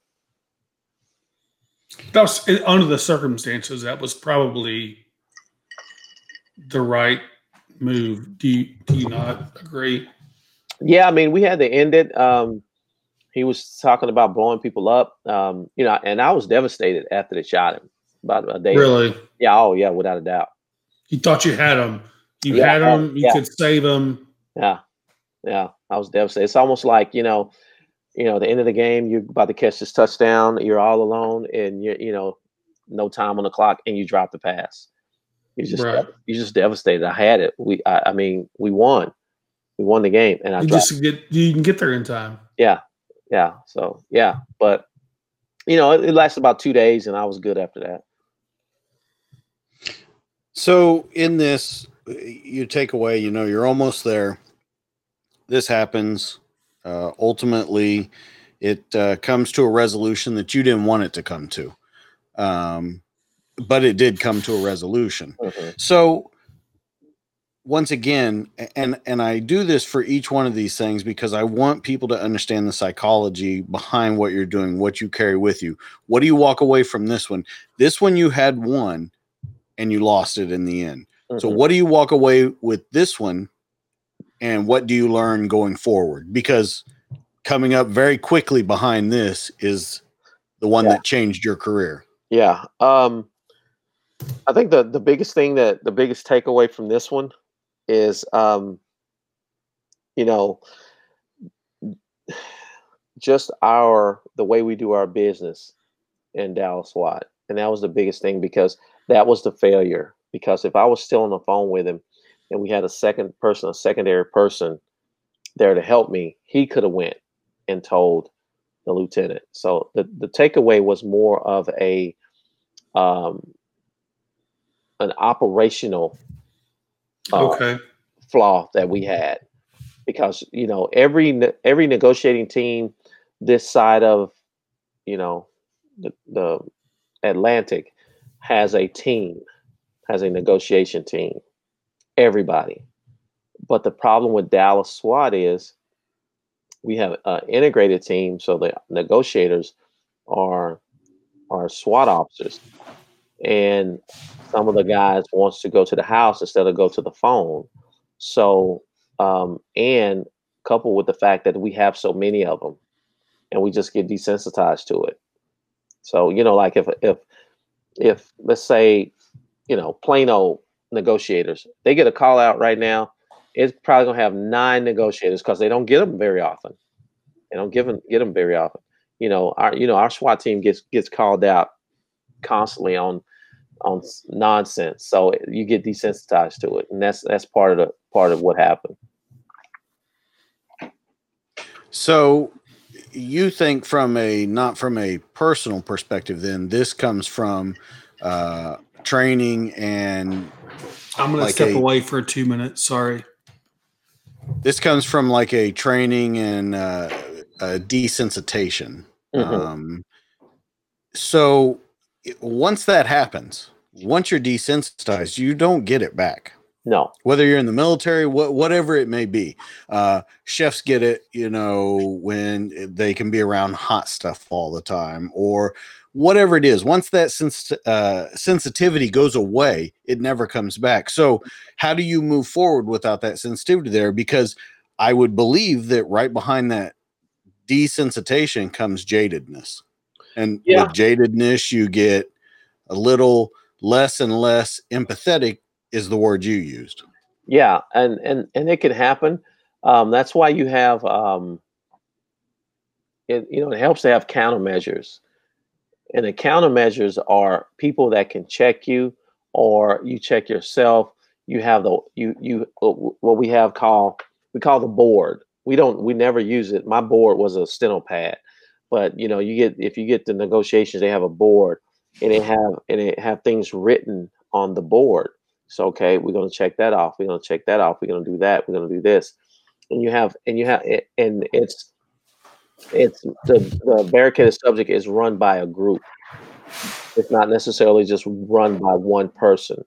That was under the circumstances. That was probably the right move. Do you do you not agree? Yeah, I mean, we had to end it. Um, he was talking about blowing people up, um, you know, and I was devastated after they shot him. About a day. Really? Yeah. Oh, yeah. Without a doubt. You thought you had him. You Yeah, had him. You yeah. could save him. Yeah. Yeah. I was devastated. It's almost like you know, you know, the end of the game. You're about to catch this touchdown. You're all alone, and you're you know, no time on the clock, and you drop the pass. You just Right. you just devastated. I had it. We I, I mean, we won. We won the game, and I You just get you can get there in time. Yeah, yeah. So yeah, but you know, it, it lasted about two days, and I was good after that. So in this, you take away, you know, you're almost there. This happens. Uh, ultimately, it uh, comes to a resolution that you didn't want it to come to, um, but it did come to a resolution. So once again, and and I do this for each one of these things because I want people to understand the psychology behind what you're doing, what you carry with you. What do you walk away from this one? This one you had one and you lost it in the end. So Mhm. what do you walk away with this one and what do you learn going forward? Because coming up very quickly behind this is the one Yeah. that changed your career. Yeah. Um, I think the the biggest thing that the biggest takeaway from this one is, um, you know, just our the way we do our business in Dallas SWAT, and that was the biggest thing because that was the failure. Because if I was still on the phone with him, and we had a second person, a secondary person there to help me, he could have went and told the lieutenant. So the the takeaway was more of a um, an operational uh, Okay. flaw that we had. Because you know every every negotiating team this side of you know the, the Atlantic has a team has a negotiation team everybody. But the problem with Dallas SWAT is we have an integrated team so the negotiators are are SWAT officers and some of the guys wants to go to the house instead of go to the phone. So um, and coupled with the fact that we have so many of them and we just get desensitized to it. So you know like if if if let's say you know plano negotiators they get a call out right now it's probably to have nine negotiators because they don't get them very often. They don't give them get them very often. You know our you know our swat team gets gets called out constantly on on nonsense so you get desensitized to it and that's that's part of the part of what happened So you think from a not from a personal perspective then this comes from uh training and I'm gonna like step a- away for two minutes. Sorry. this comes from like a training and uh, a desensitization. Mhm. Um, so i- once that happens, once you're desensitized, you don't get it back. No. Whether you're in the military, what whatever it may be, uh, chefs get it. You know when they can be around hot stuff all the time, or whatever it is. Once that sens- uh, sensitivity goes away, it never comes back. So how do you move forward without that sensitivity there? Because I would believe that right behind that desensitization comes jadedness. And Yeah. with jadedness, you get a little less and less empathetic, is the word you used. Yeah, and and and it can happen. Um, that's why you have, um, it, you know, it helps to have countermeasures, and the countermeasures are people that can check you, or you check yourself. You have the you you what we have called we call the board. We don't we never use it. My board was a steno pad, but you know you get if you get the negotiations, they have a board, and they have and it have things written on the board. So okay, we're gonna check that off. We're gonna check that off. We're gonna do that. We're gonna do this, and you have and you have and it's it's the the barricaded subject is run by a group. It's not necessarily just run by one person.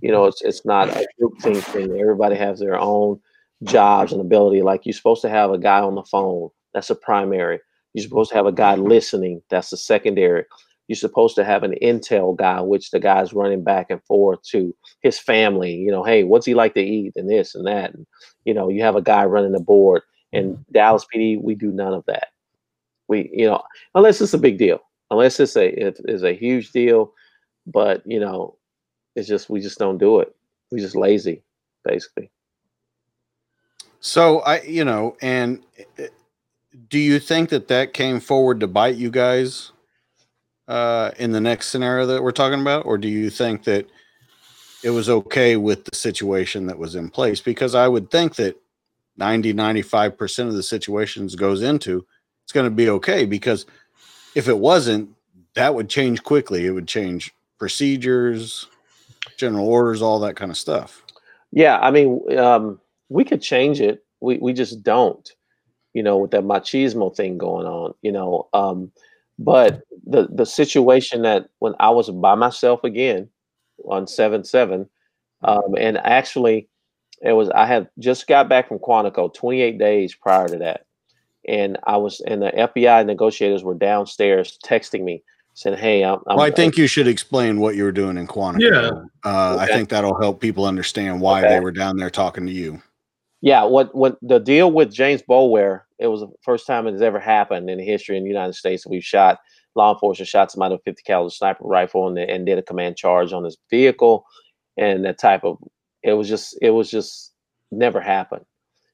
You know, it's it's not a group thing thing. Everybody has their own jobs and ability. Like you're supposed to have a guy on the phone. That's a primary. You're supposed to have a guy listening. That's the secondary. You're supposed to have an intel guy, which the guy's running back and forth to his family. You know, hey, what's he like to eat, and this and that. And you know, you have a guy running the board. And Dallas PD, we do none of that. We, you know, unless it's a big deal, unless it's a it is a huge deal, but you know, it's just we just don't do it. We just lazy, basically. So I, you know, and uh, do you think that that came forward to bite you guys uh, in the next scenario that we're talking about, or do you think that it was okay with the situation that was in place? Because I would think that 90, 95 percent of the situations goes into it's going to be okay. Because if it wasn't, that would change quickly. It would change procedures, general orders, all that kind of stuff. Yeah, I mean, um, we could change it. We we just don't, you know, with that machismo thing going on, you know. Um, but the the situation that when I was by myself again on seven seven, um, and actually it was I had just got back from Quantico 28 days prior to that, and I was and the FBI negotiators were downstairs texting me saying, "Hey, I'm." I'm Well, I think you should explain what you were doing in Quantico. Yeah. Uh, I think that'll help people understand why Okay. they were down there talking to you. Yeah, what what the deal with James Boulware? It was the first time it has ever happened in the history in the United States we've shot law enforcement shot somebody with a 50 caliber sniper rifle and, and did a command charge on his vehicle, and that type of it was just it was just never happened.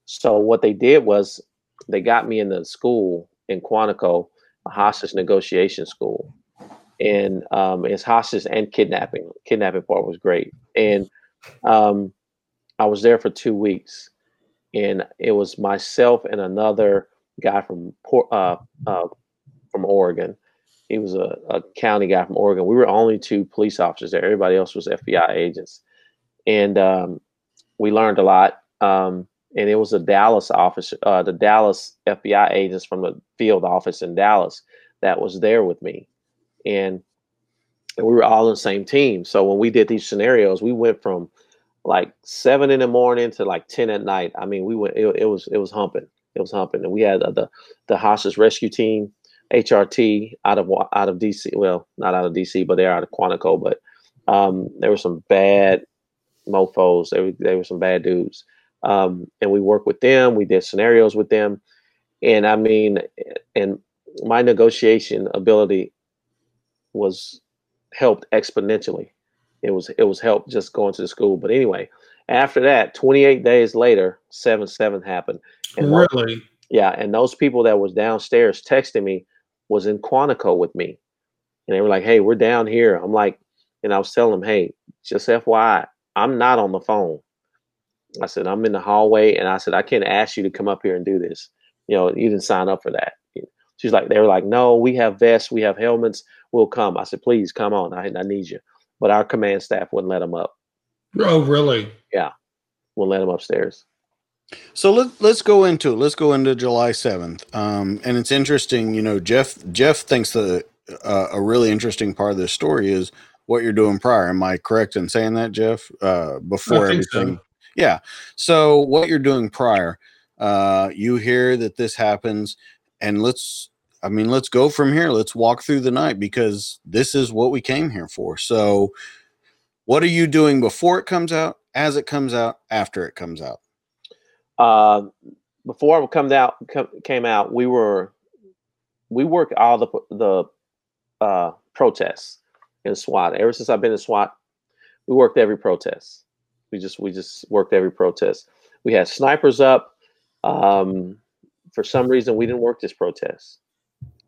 So what they did was they got me in the school in Quantico, a hostage negotiation school, and um, it's hostage and kidnapping. Kidnapping part was great, and um, I was there for two weeks and it was myself and another guy from uh, uh, from Oregon. He was a, a county guy from Oregon. We were only two police officers there. Everybody else was FBI agents, and um, we learned a lot. Um, and it was a Dallas office, uh, the Dallas FBI agents from the field office in Dallas that was there with me, and, and we were all on the same team. So when we did these scenarios, we went from like seven in the morning to like 10 at night. I mean, we went, it, it was, it was humping. It was humping. And we had uh, the, the hostage rescue team, HRT out of, out of DC. Well, not out of DC, but they're out of Quantico, but um, there were some bad mofos. They were, they were some bad dudes. Um, and we worked with them. We did scenarios with them. And I mean, and my negotiation ability was helped exponentially it was it was help just going to the school. But anyway, after that, 28 days later, seven seven happened. And those- Really? yeah, and those people that was downstairs texting me was in Quantico with me, and they were like, "Hey, we're down here." I'm like, and I was telling them, "Hey, just FYI, I'm not on the phone." I said, "I'm in the hallway," and I said, "I can't ask you to come up here and do this. You know, you didn't sign up for that." She's like, they were like, "No, we have vests, we have helmets. We'll come." I said, "Please come on. I, I need you." But our command staff wouldn't let them up. Oh, really? Yeah, wouldn't let them upstairs. So let, let's go into let's go into July seventh, um, and it's interesting. You know, Jeff Jeff thinks that uh, a really interesting part of this story is what you're doing prior. Am I correct in saying that, Jeff? Uh, before I think everything, so. yeah. So what you're doing prior, uh, you hear that this happens, and let's. I mean, let's go from here. Let's walk through the night because this is what we came here for. So, what are you doing before it comes out, as it comes out, after it comes out? Uh, before it come out came out, we were we worked all the the uh, protests in SWAT. Ever since I've been in SWAT, we worked every protest. We just we just worked every protest. We had snipers up. Um, for some reason, we didn't work this protest.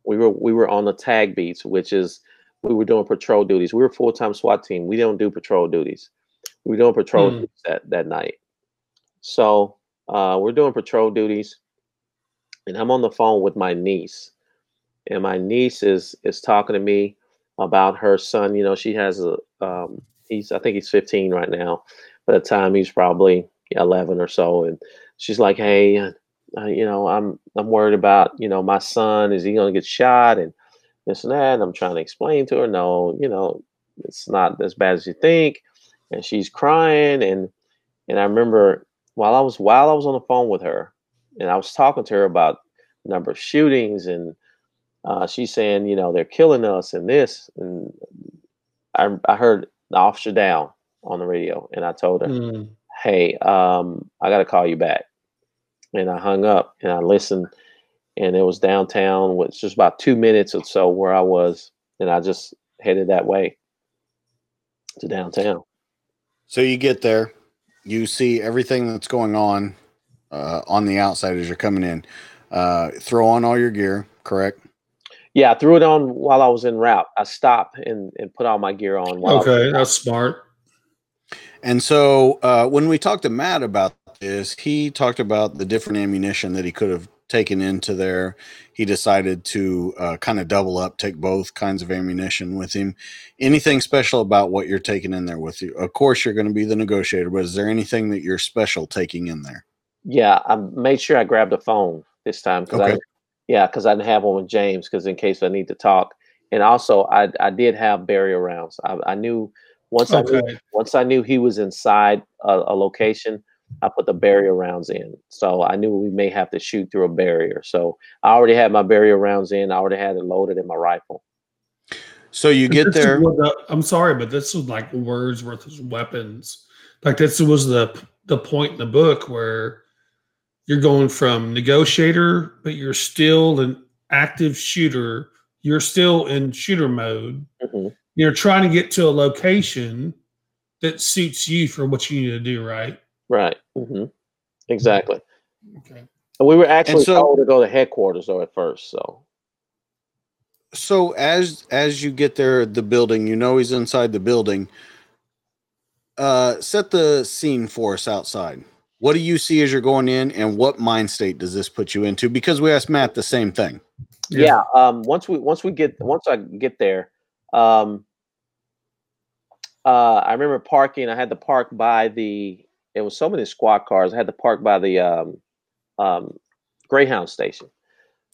We were we were on the tag beats, which is we were doing patrol duties. We were full time SWAT team. We don't do patrol duties. We were doing patrol duties that that night. So uh, we're doing patrol duties, and I'm on the phone with my niece, and my niece is is talking to me about her son. You know, she has a um, he's I think he's 15 right now. By the time he's probably 11 or so, and she's like, "Hey, uh, you know, I'm I'm worried about you know my son. Is he going to get shot and this and that?" And I'm trying to explain to her, "No, you know, it's not as bad as you think." And she's crying, and and I remember while I was while I was on the phone with her, and I was talking to her about the number of shootings, and uh, she's saying, you know, they're killing us and this, and I I heard the officer down on the radio, and I told her, Hmm. hey, um, I got to call you back. And I hung up and I listened, and it was downtown, which just about two minutes or so where I was, and I just headed that way to downtown. So you get there, you see everything that's going on uh, on the outside as you're coming in. Uh, throw on all your gear, correct? Yeah, I threw it on while I was en route. I stopped and, and put all my gear on. While I was en Okay, that's smart. And so uh, when we talked to Matt about this, he talked about the different ammunition that he could have taken into there. He decided to uh, kind of double up, take both kinds of ammunition with him. Anything special about what you're taking in there with you? Of course, you're going to be the negotiator, but is there anything that you're special taking in there? Yeah, I made sure I grabbed a phone this time because Okay. I, yeah, because I didn't have one with James because in case I need to talk, and also I I did have barrier rounds. I, I knew once I knew, once I knew he was inside a, a location, I put the barrier rounds in. So I knew we may have to shoot through a barrier. So I already had my barrier rounds in. I already had it loaded in my rifle. So you But get there. the- I'm sorry, but this was like words versus weapons. Like this was the the point in the book where you're going from negotiator, but you're still an active shooter. You're still in shooter mode. Mhm. You're trying to get to a location that suits you for what you need to do, right? Right. hmm Exactly. Okay. And we were actually so- told to go to headquarters though at first. So So as as you get there, the building, you know he's inside the building. Uh, set the scene for us outside. What do you see as you're going in, and what mind state does this put you into? Because we asked Matt the same thing. yeah, um once we once we get once i get there um uh i remember parking i had to park by the it was so many squad cars i had to park by the um um greyhound station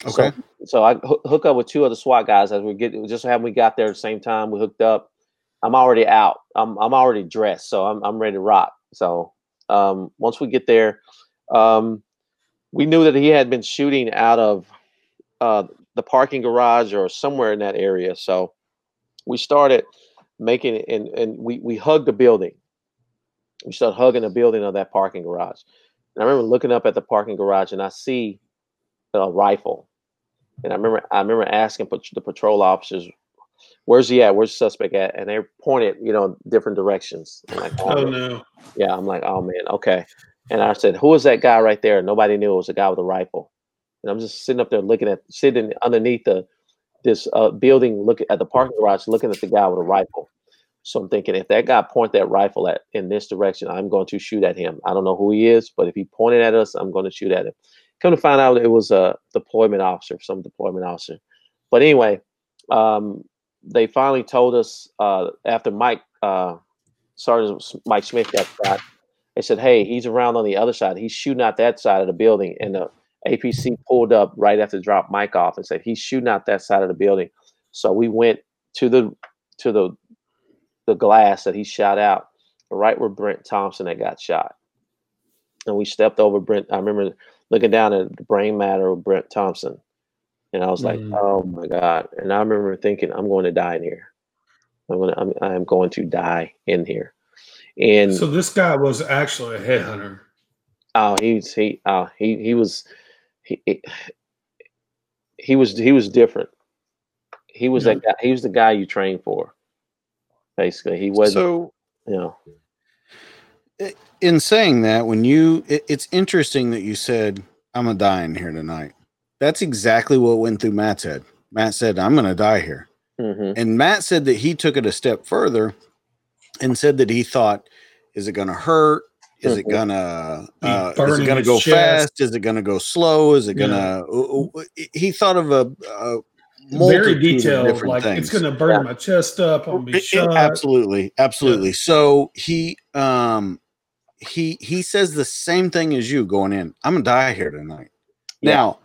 Okay. so, so i hook up with two other swat guys as we get just so having we got there at the same time we hooked up i'm already out i'm, I'm already dressed so I'm, I'm ready to rock so um once we get there um we knew that he had been shooting out of uh, the parking garage or somewhere in that area. So we started making it, and, and we, we hugged the building. We start hugging the building of that parking garage. And I remember looking up at the parking garage and I see a rifle. And I remember I remember asking the patrol officers, "Where's he at? Where's the suspect at?" And they pointed, you know, different directions. I'm like, Oh no. yeah, I'm like, oh man, okay. And I said, who is that guy right there? Nobody knew it was a guy with a rifle. And I'm just sitting up there looking at, sitting underneath the this uh, building, looking at the parking garage, looking at the guy with a rifle. So I'm thinking, if that guy point that rifle at in this direction, I'm going to shoot at him. I don't know who he is, but if he pointed at us, I'm going to shoot at him. Come to find out, it was a deployment officer, some deployment officer. But anyway, um, they finally told us uh, after Mike uh, Sergeant Mike Smith got shot, They said, "Hey, he's around on the other side. He's shooting out that side of the building." And the APC pulled up right after drop Mike off and said, "He's shooting out that side of the building." So we went to the to the the glass that he shot out, right where Brent Thompson had got shot. And we stepped over Brent. I remember looking down at the brain matter of Brent Thompson, and I was like, Mm. "Oh my god!" And I remember thinking, "I'm going to die in here. I'm going to, I'm, I'm going to die in here." And So this guy was actually a headhunter. Oh, he's he oh he he was he he- he was he was different. He was that guy. He was the guy you trained for. Basically, he wasn't. So you know, in saying that, when you, it, it's interesting that you said, I'm going to die in here tonight. That's exactly what went through Matt's head. Matt said, I'm going to die here. mhm. And Matt said that he took it a step further and said that he thought, is it going to hurt? Is it Mhm. gonna uh, is it gonna go chest. fast? Is it gonna go slow? Is it gonna? uh, uh, He thought of a, a Very detailed. Like things. it's going to burn my chest up. I'm It- be it- shot. absolutely, absolutely. So he um he he says the same thing as you going in. I'm gonna die here tonight. Yeah. Now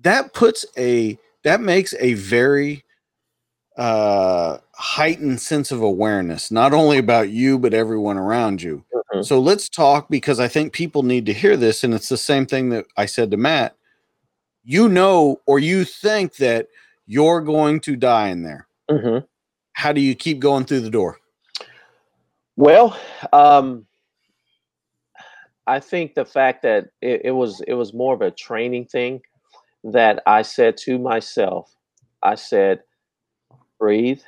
that puts a that makes a very uh heightened sense of awareness not only about you but everyone around you Mhm. so let's talk because i think people need to hear this and it's the same thing that i said to matt you know or you think that you're going to die in there Mhm. how do you keep going through the door Well, um, I think the fact that it, it was it was more of a training thing that I said to myself, I said, breathe,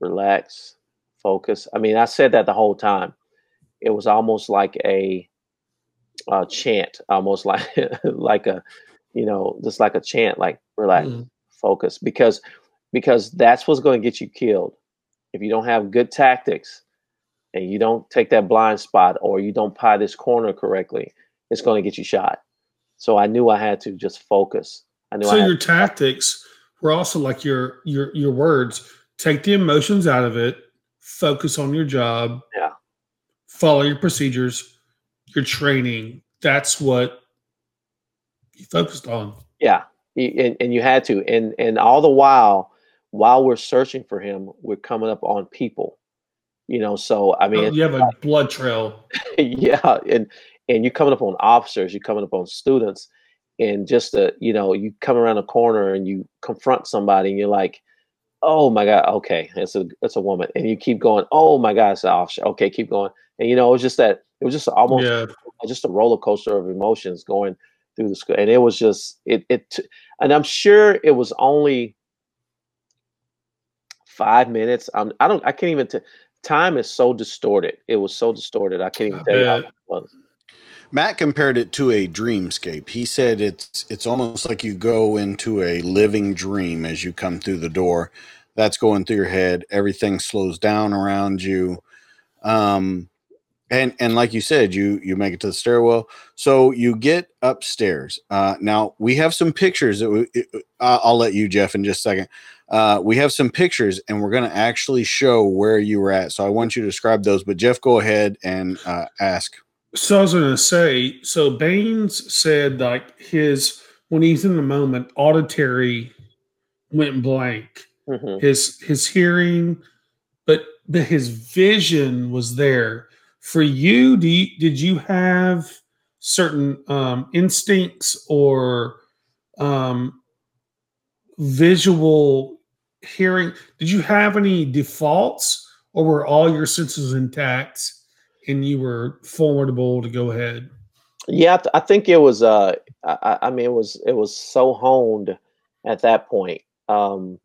relax, focus. I mean, I said that the whole time. It was almost like a, uh chant, almost *laughs* like like a, you know, just like a chant, like relax, Mhm. Focus, because because that's what's going to get you killed. If you don't have good tactics, and you don't take that blind spot or you don't pie this corner correctly, it's going to get you shot. So I knew I had to just focus. I knew So I your tactics were also like your your your words. Take the emotions out of it. Focus on your job. Yeah. Follow your procedures. Your training. That's what you focused on. yeah, and, and you had to. And and all the while, while we're searching for him, we're coming up on people. You know, so I mean, Oh, you have a blood trail. *laughs* yeah, and and you're coming up on officers, you're coming up on students, and just the you know, you come around a corner and you confront somebody, and you're like, oh my god, okay, it's a it's a woman, and you keep going, oh my god, it's an officer, okay, keep going, and you know, it was just that it was just almost Yeah. just a roller coaster of emotions going through the school, and it was just it it, and I'm sure it was only five minutes. I'm I don't I can't even. T- time is so distorted. It was so distorted. I can't even I tell you how it was. Matt compared it to a dreamscape. He said it's it's almost like you go into a living dream as you come through the door. That's going through your head. Everything slows down around you. Um and and like you said, you you make it to the stairwell. So you get upstairs. Uh now we have some pictures that we, uh, I'll let you Jeff in just a second. Uh, we have some pictures and we're going to actually show where you were at. So I want you to describe those, but Jeff, go ahead and uh, ask. So I was going to say, so Baines said like his when he's in the moment, auditory went blank. Mhm. His his hearing, but but his vision was there. For you, do you, did you have certain um, instincts or um, visual hearing? Did you have any defaults, or were all your senses intact and you were formidable to go ahead? Yeah, I, th- I think it was. Uh, I, I I mean, it was it was so honed at that point. Um,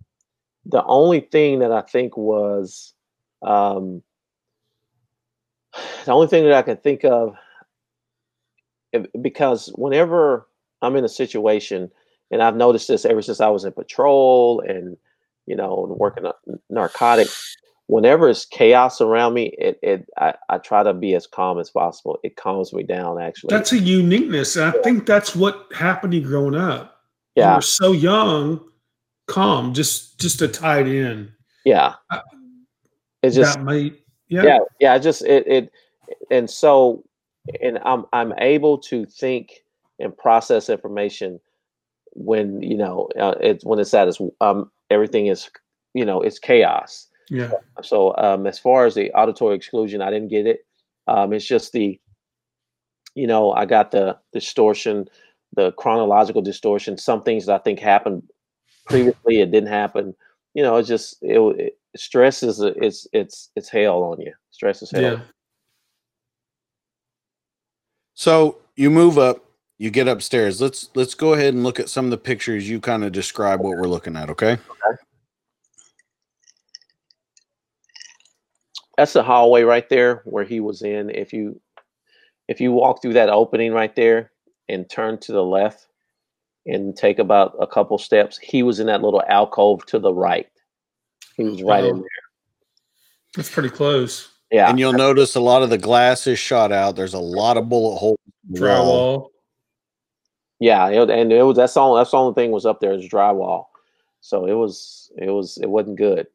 the only thing that I think was, um, the only thing that I can think of, because whenever I'm in a situation, and I've noticed this ever since I was in patrol and you know working on narcotics, whenever it's chaos around me, it, it I, I try to be as calm as possible. It calms me down actually. That's a uniqueness. And I think that's what happened to you growing up. You Yeah. were so young, calm, just just to tie it in. yeah. Uh, it's just that might yeah. yeah, yeah. I just it it and so and I'm I'm able to think and process information when you know uh, it's when it's at its um everything is you know it's chaos. Yeah. So um, as far as the auditory exclusion, I didn't get it. Um, it's just the you know I got the distortion, the chronological distortion. Some things that I think happened previously it didn't happen. You know, it's just it, it stress is a, it's it's it's hell on you. Stress is hell. Yeah. So you move up, you get upstairs. Let's let's go ahead and look at some of the pictures. You kind of describe what we're looking at, okay? That's the hallway right there where he was in. If you if you walk through that opening right there and turn to the left and take about a couple steps, he was in that little alcove to the right. He was right in there. That's pretty close. Yeah. And you'll notice a lot of the glass is shot out. There's a lot of bullet holes. in the wall. Drywall. Yeah, it, and it was that's all that's all the only thing was up there is drywall. So it was it was it wasn't good.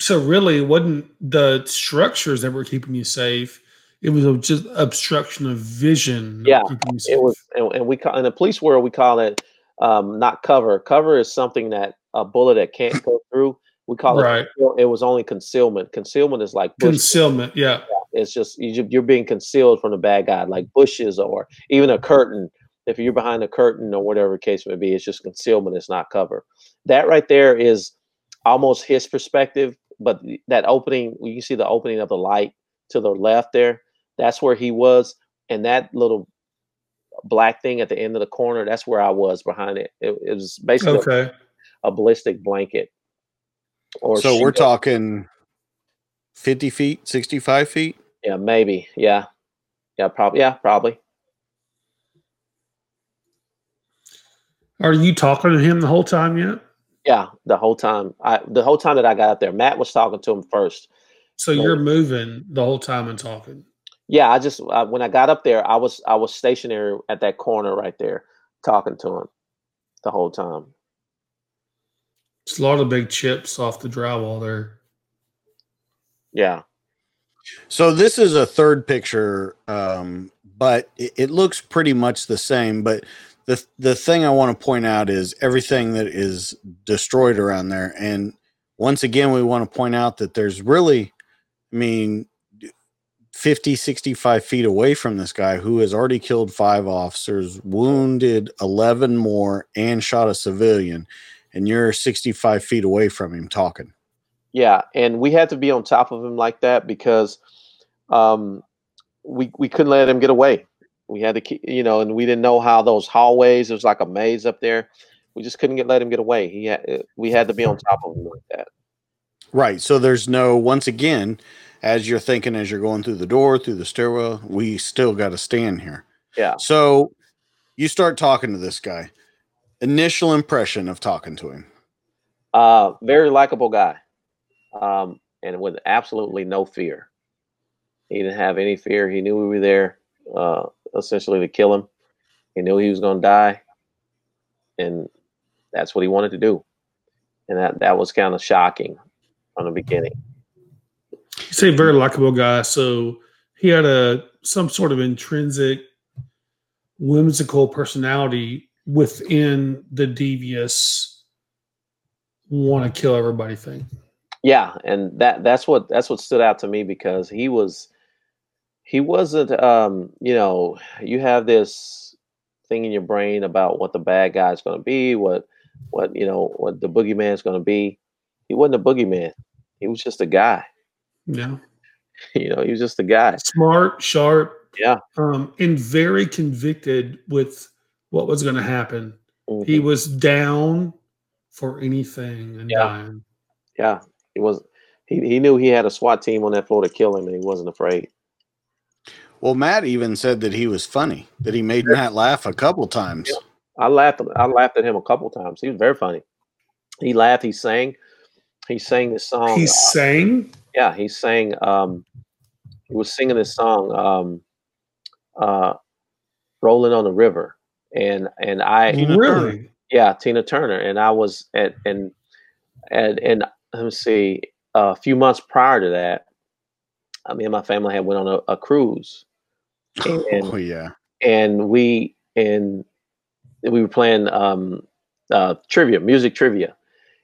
So really, it wasn't the structures that were keeping you safe. It was a- just obstruction of vision. Yeah, keeping you safe. It was and, and we call in the police world we call it um not cover. Cover is something that a bullet that can't go through. We call Right. it it was only concealment. Concealment is like bush concealment. Yeah. It's just you- you're being concealed from the bad guy, like bushes or even a curtain. If you're behind a curtain or whatever case may be, it's just concealment. It's not cover. That right there is almost his perspective, but that opening, you can see the opening of the light to the left there. That's where he was, and that little black thing at the end of the corner. That's where I was behind it. It, it was basically a- Okay. a, ballistic blanket. Or So we're sheet. talking 50 feet, 65 feet. Yeah, maybe. Yeah. Yeah, probably. Yeah, probably. Are you talking to him the whole time yet? Yeah, the whole time. I the whole time that I got up there, Matt was talking to him first. So you're moving the whole time and talking. Yeah, I just uh, when I got up there, I was I was stationary at that corner right there, talking to him the whole time. It's a lot of big chips off the drywall there. Yeah. So this is a third picture, um, but it, it looks pretty much the same. But the the thing I want to point out is everything that is destroyed around there. And once again, we want to point out that there's really, I mean, 50, 65 feet away from this guy who has already killed five officers, wounded 11 more, and shot a civilian. And you're 65 feet away from him talking. Yeah, and we had to be on top of him like that because um, we we couldn't let him get away. We had to keep, you know, and we didn't know how those hallways. It was like a maze up there. We just couldn't get let him get away. He had, we had to be on top of him like that. Right. So there's no, once again, as you're thinking, as you're going through the door, through the stairwell, we still got to stand here. Yeah. So you start talking to this guy. Initial impression of talking to him. Uh, very likable guy, um, and with absolutely no fear. He didn't have any fear. He knew we were there, uh, essentially to kill him. He knew he was going to die, and that's what he wanted to do. And that that was kind of shocking from the beginning. You say very likable guy, so he had a some sort of intrinsic whimsical personality within the devious want to kill everybody thing. Yeah, and that that's what that's what stood out to me because he was he wasn't um you know you have this thing in your brain about what the bad guy's going to be what what you know what the boogeyman's going to be. He wasn't a boogeyman. He was just a guy Yeah. *laughs* you know he was just a guy Smart, sharp, yeah um, and very convicted with what was going to happen. Mm-hmm. He was down for anything and Yeah. dying. yeah he was he, he knew he had a SWAT team on that floor to kill him and he wasn't afraid Well, Matt even said that he was funny, that he made Matt laugh a couple times. I laughed. I laughed at him a couple times. He was very funny. He laughed. He sang. He sang this song. He uh, sang. Yeah, he sang. Um, he was singing this song, um, uh, "Rolling on the River," and and I Really? yeah, Tina Turner, and I was at and and and let me see, a few months prior to that, I mean, my family had went on a, a cruise, *laughs* and oh yeah. and we and we were playing um, uh, trivia, music trivia,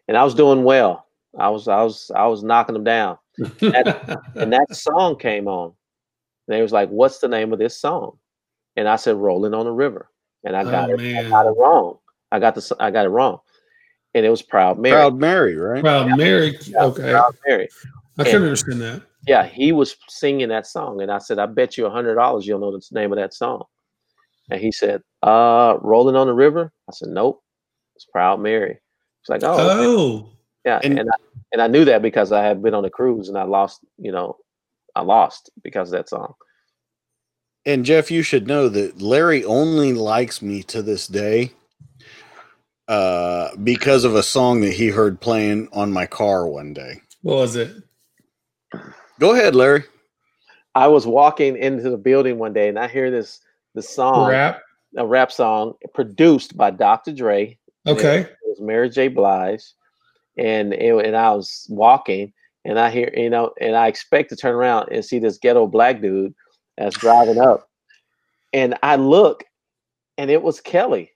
and I was doing well. I was I was I was knocking them down, That- *laughs* and that song came on. And they was like, "What's the name of this song?" And I said, "Rolling on the River," and I got Oh, it. I got it wrong. I got the s- I got it wrong, and it was Proud Mary. Proud Mary, right? Proud Mary. Okay. Proud Mary. I can understand that. Yeah, he was singing that song, and I said, "I bet you a hundred dollars you'll know the name of that song." And he said, "Uh, Rolling on the River." I said, "Nope, it's Proud Mary." He's like, "Oh. Oh. Yeah," and and I, and I knew that because I had been on a cruise and I lost, you know, I lost because of that song. And Jeff, you should know that Larry only likes me to this day uh, because of a song that he heard playing on my car one day. What was it? Go ahead, Larry. I was walking into the building one day and I hear this the song, Rap. a rap song produced by Dr. Dre. Okay. It was Mary J. Blige, and it, and I was walking and I hear you know, and I expect to turn around and see this ghetto black dude that's driving up, and I look, and it was Kelly,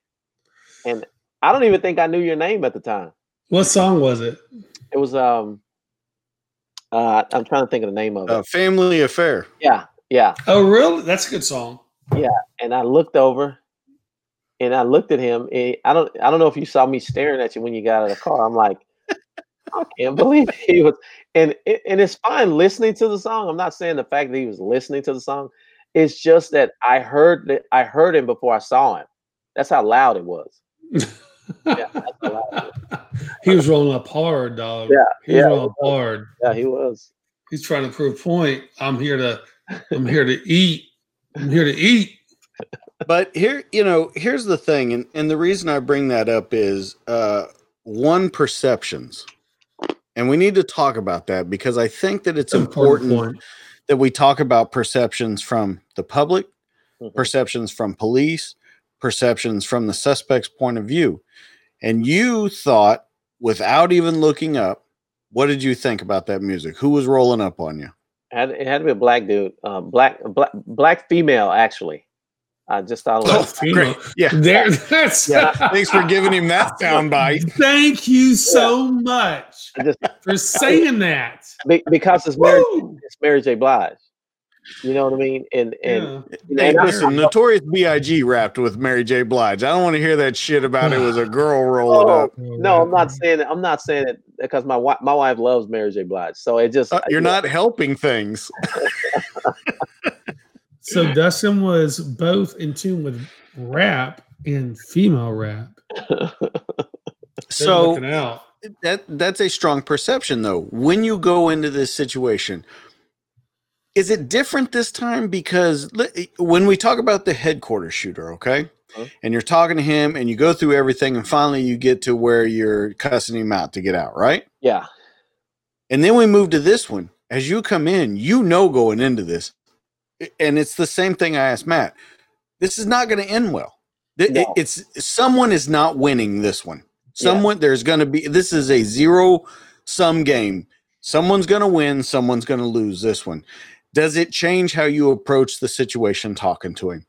and I don't even think I knew your name at the time. What song was it? It was um, uh, I'm trying to think of the name of it. Uh, family affair. Yeah, yeah. Oh, really? That's a good song. Yeah, and I looked over, and I looked at him. And I don't, I don't know if you saw me staring at you when you got out of the car. I'm like, I can't believe *laughs* he was, and and it's fine listening to the song. I'm not saying the fact that he was listening to the song. It's just that I heard that I heard him before I saw him. That's how loud it was. *laughs* yeah, loud it was. He was rolling up hard, dog. Yeah, He was yeah, rolling up hard. yeah, he was. He's trying to prove a point. I'm here to I'm here to eat. I'm here to eat. But here, you know, here's the thing, and, and the reason I bring that up is uh, one perceptions. And we need to talk about that because I think that it's Important important that we talk about perceptions from the public, Mhm. perceptions from police, perceptions from the suspect's point of view. And you thought, without even looking up, what did you think about that music? Who was rolling up on you? It had, it had to be a black dude, uh, black, black, black female actually. I just thought. it Oh, was- female. Yeah. *laughs* There, that's Yeah. Thanks for giving him that sound bite. Thank you so much just for saying that. be- because it's Mary, it's Mary J. Blige. You know what I mean? And and, Yeah. and Hey, listen, Notorious B.I.G. rapped with Mary J. Blige. I don't want to hear that shit about it was a girl rolling Oh, up. no, I'm not saying it. I'm not saying it because my wife, my wife loves Mary J. Blige. So it just Uh, you're not helping things. *laughs* So Dustin was both in tune with rap and female rap. *laughs* So that that's a strong perception though. When you go into this situation, is it different this time because when we talk about the headquarters shooter, okay? Huh? And you're talking to him and you go through everything and finally you get to where you're cussing him out to get out, right? yeah, And then we move to this one. As you come in, you know going into this, and it's the same thing I asked Matt. This is not going to end well. Th- No. It's someone is not winning this one. Yeah. Someone there's going to be. This is a zero sum game. Someone's going to win. Someone's going to lose this one. Does it change how you approach the situation talking to him?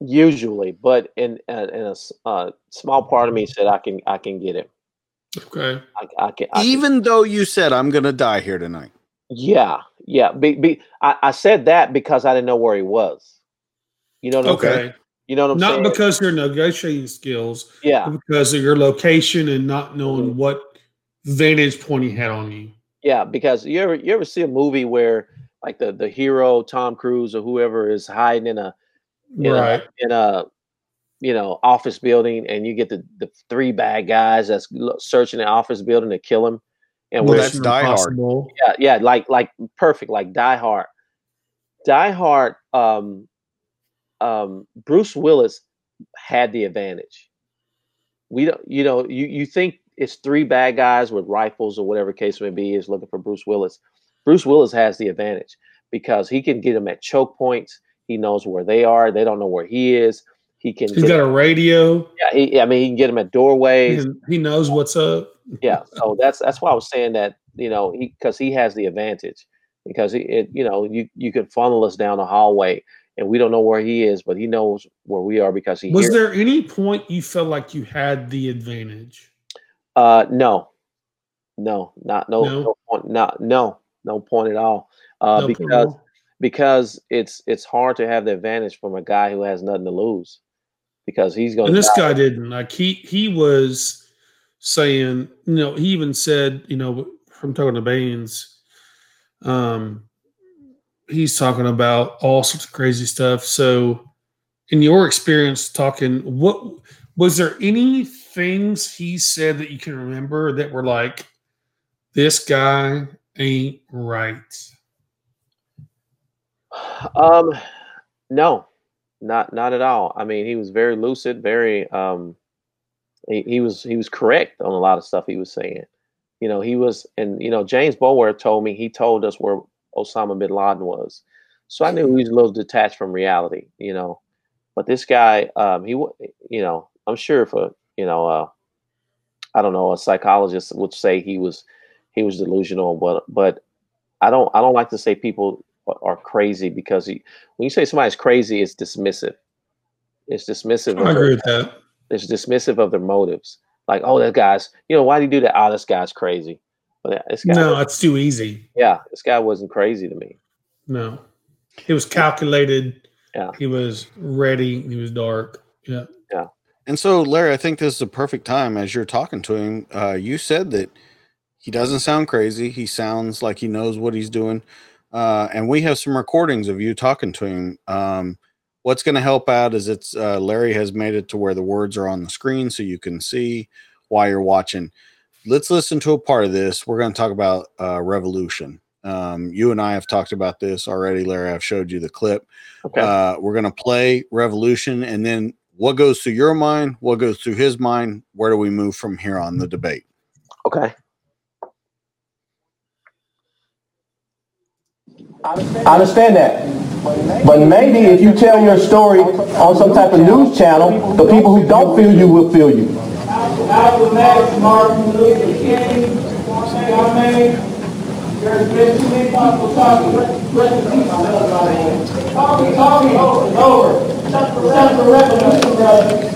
usually, but in uh, in a s- uh, small part of me said I can I can get it. Okay. I, I can I can- Even though you said I'm going to die here tonight. Yeah yeah. Be, be, I, I said that because I didn't know where he was. You know what I'm saying? Okay. You know what I'm Not saying? because of your negotiating skills, yeah, but because of your location and not knowing Mhm. what vantage point he had on you. yeah. Because you ever you ever see a movie where like the the hero Tom Cruise or whoever is hiding in a in Right. a, in a you know office building and you get the, the three bad guys that's searching the office building to kill him and Well, that's Die Hard. Yeah yeah like like perfect like die hard. Die hard um um bruce willis had the advantage. We don't you know you you think it's three bad guys with rifles or whatever case may be is looking for bruce willis. Bruce willis has the advantage because he can get them at choke points. He knows where they are. They don't know where he is he can He's get got a radio. yeah, he, I mean, he can get him at doorways. and He knows what's up. yeah, *laughs* so that's that's why I was saying that you know he because he has the advantage. because it, it you know you you could funnel us down the hallway and we don't know where he is, but he knows where we are because he Was hears- there any point you felt like you had the advantage? Uh, no, no, not no, No? no, point, not no, no point at all. Uh, No because because it's it's hard to have the advantage from a guy who has nothing to lose, because he's going. And this guy didn't. Like he he was saying, you know, he even said, you know, from talking to Baines, um, he's talking about all sorts of crazy stuff. So, in your experience talking, what was there any things he said that you can remember that were like, this guy ain't right? Um, no, not not at all. I mean, he was very lucid, very um, he, he was he was correct on a lot of stuff he was saying. You know, he was, and you know, James Boulware told me he told us where Osama bin Laden was, so I knew he was a little detached from reality. You know, but this guy, um, he, you know, I'm sure for you know, uh, I don't know, a psychologist would say he was he was delusional, but but I don't I don't like to say people are- are crazy because he, when you say somebody's crazy, it's dismissive. It's dismissive. I of agree their- with that. It's dismissive of their motives. Like, oh, that guy's, you know, why did he do that? Oh, this guy's crazy. But this guy, No, it's too easy. yeah, this guy wasn't crazy to me. No, he was calculated. Yeah. He was ready. He was dark. Yeah, yeah. And so, Larry, I think this is a perfect time as you're talking to him. Uh, you said that he doesn't sound crazy. He sounds like he knows what he's doing. Uh, and we have some recordings of you talking to him. Um, what's going to help out is it's uh, Larry has made it to where the words are on the screen so you can see while you're watching. Let's listen to a part of this. We're going to talk about uh, revolution. Um, you and I have talked about this already, Larry. I've showed you the clip. Okay. Uh, we're going to play Revolution and then what goes through your mind, what goes through his mind, where do we move from here on the debate? Okay. I understand that. But maybe if you tell your story on some type of news channel, the people who don't feel you will feel you. Martin Luther King. There's been too many talking. Talking, talking, over, and over. The revolution, brother.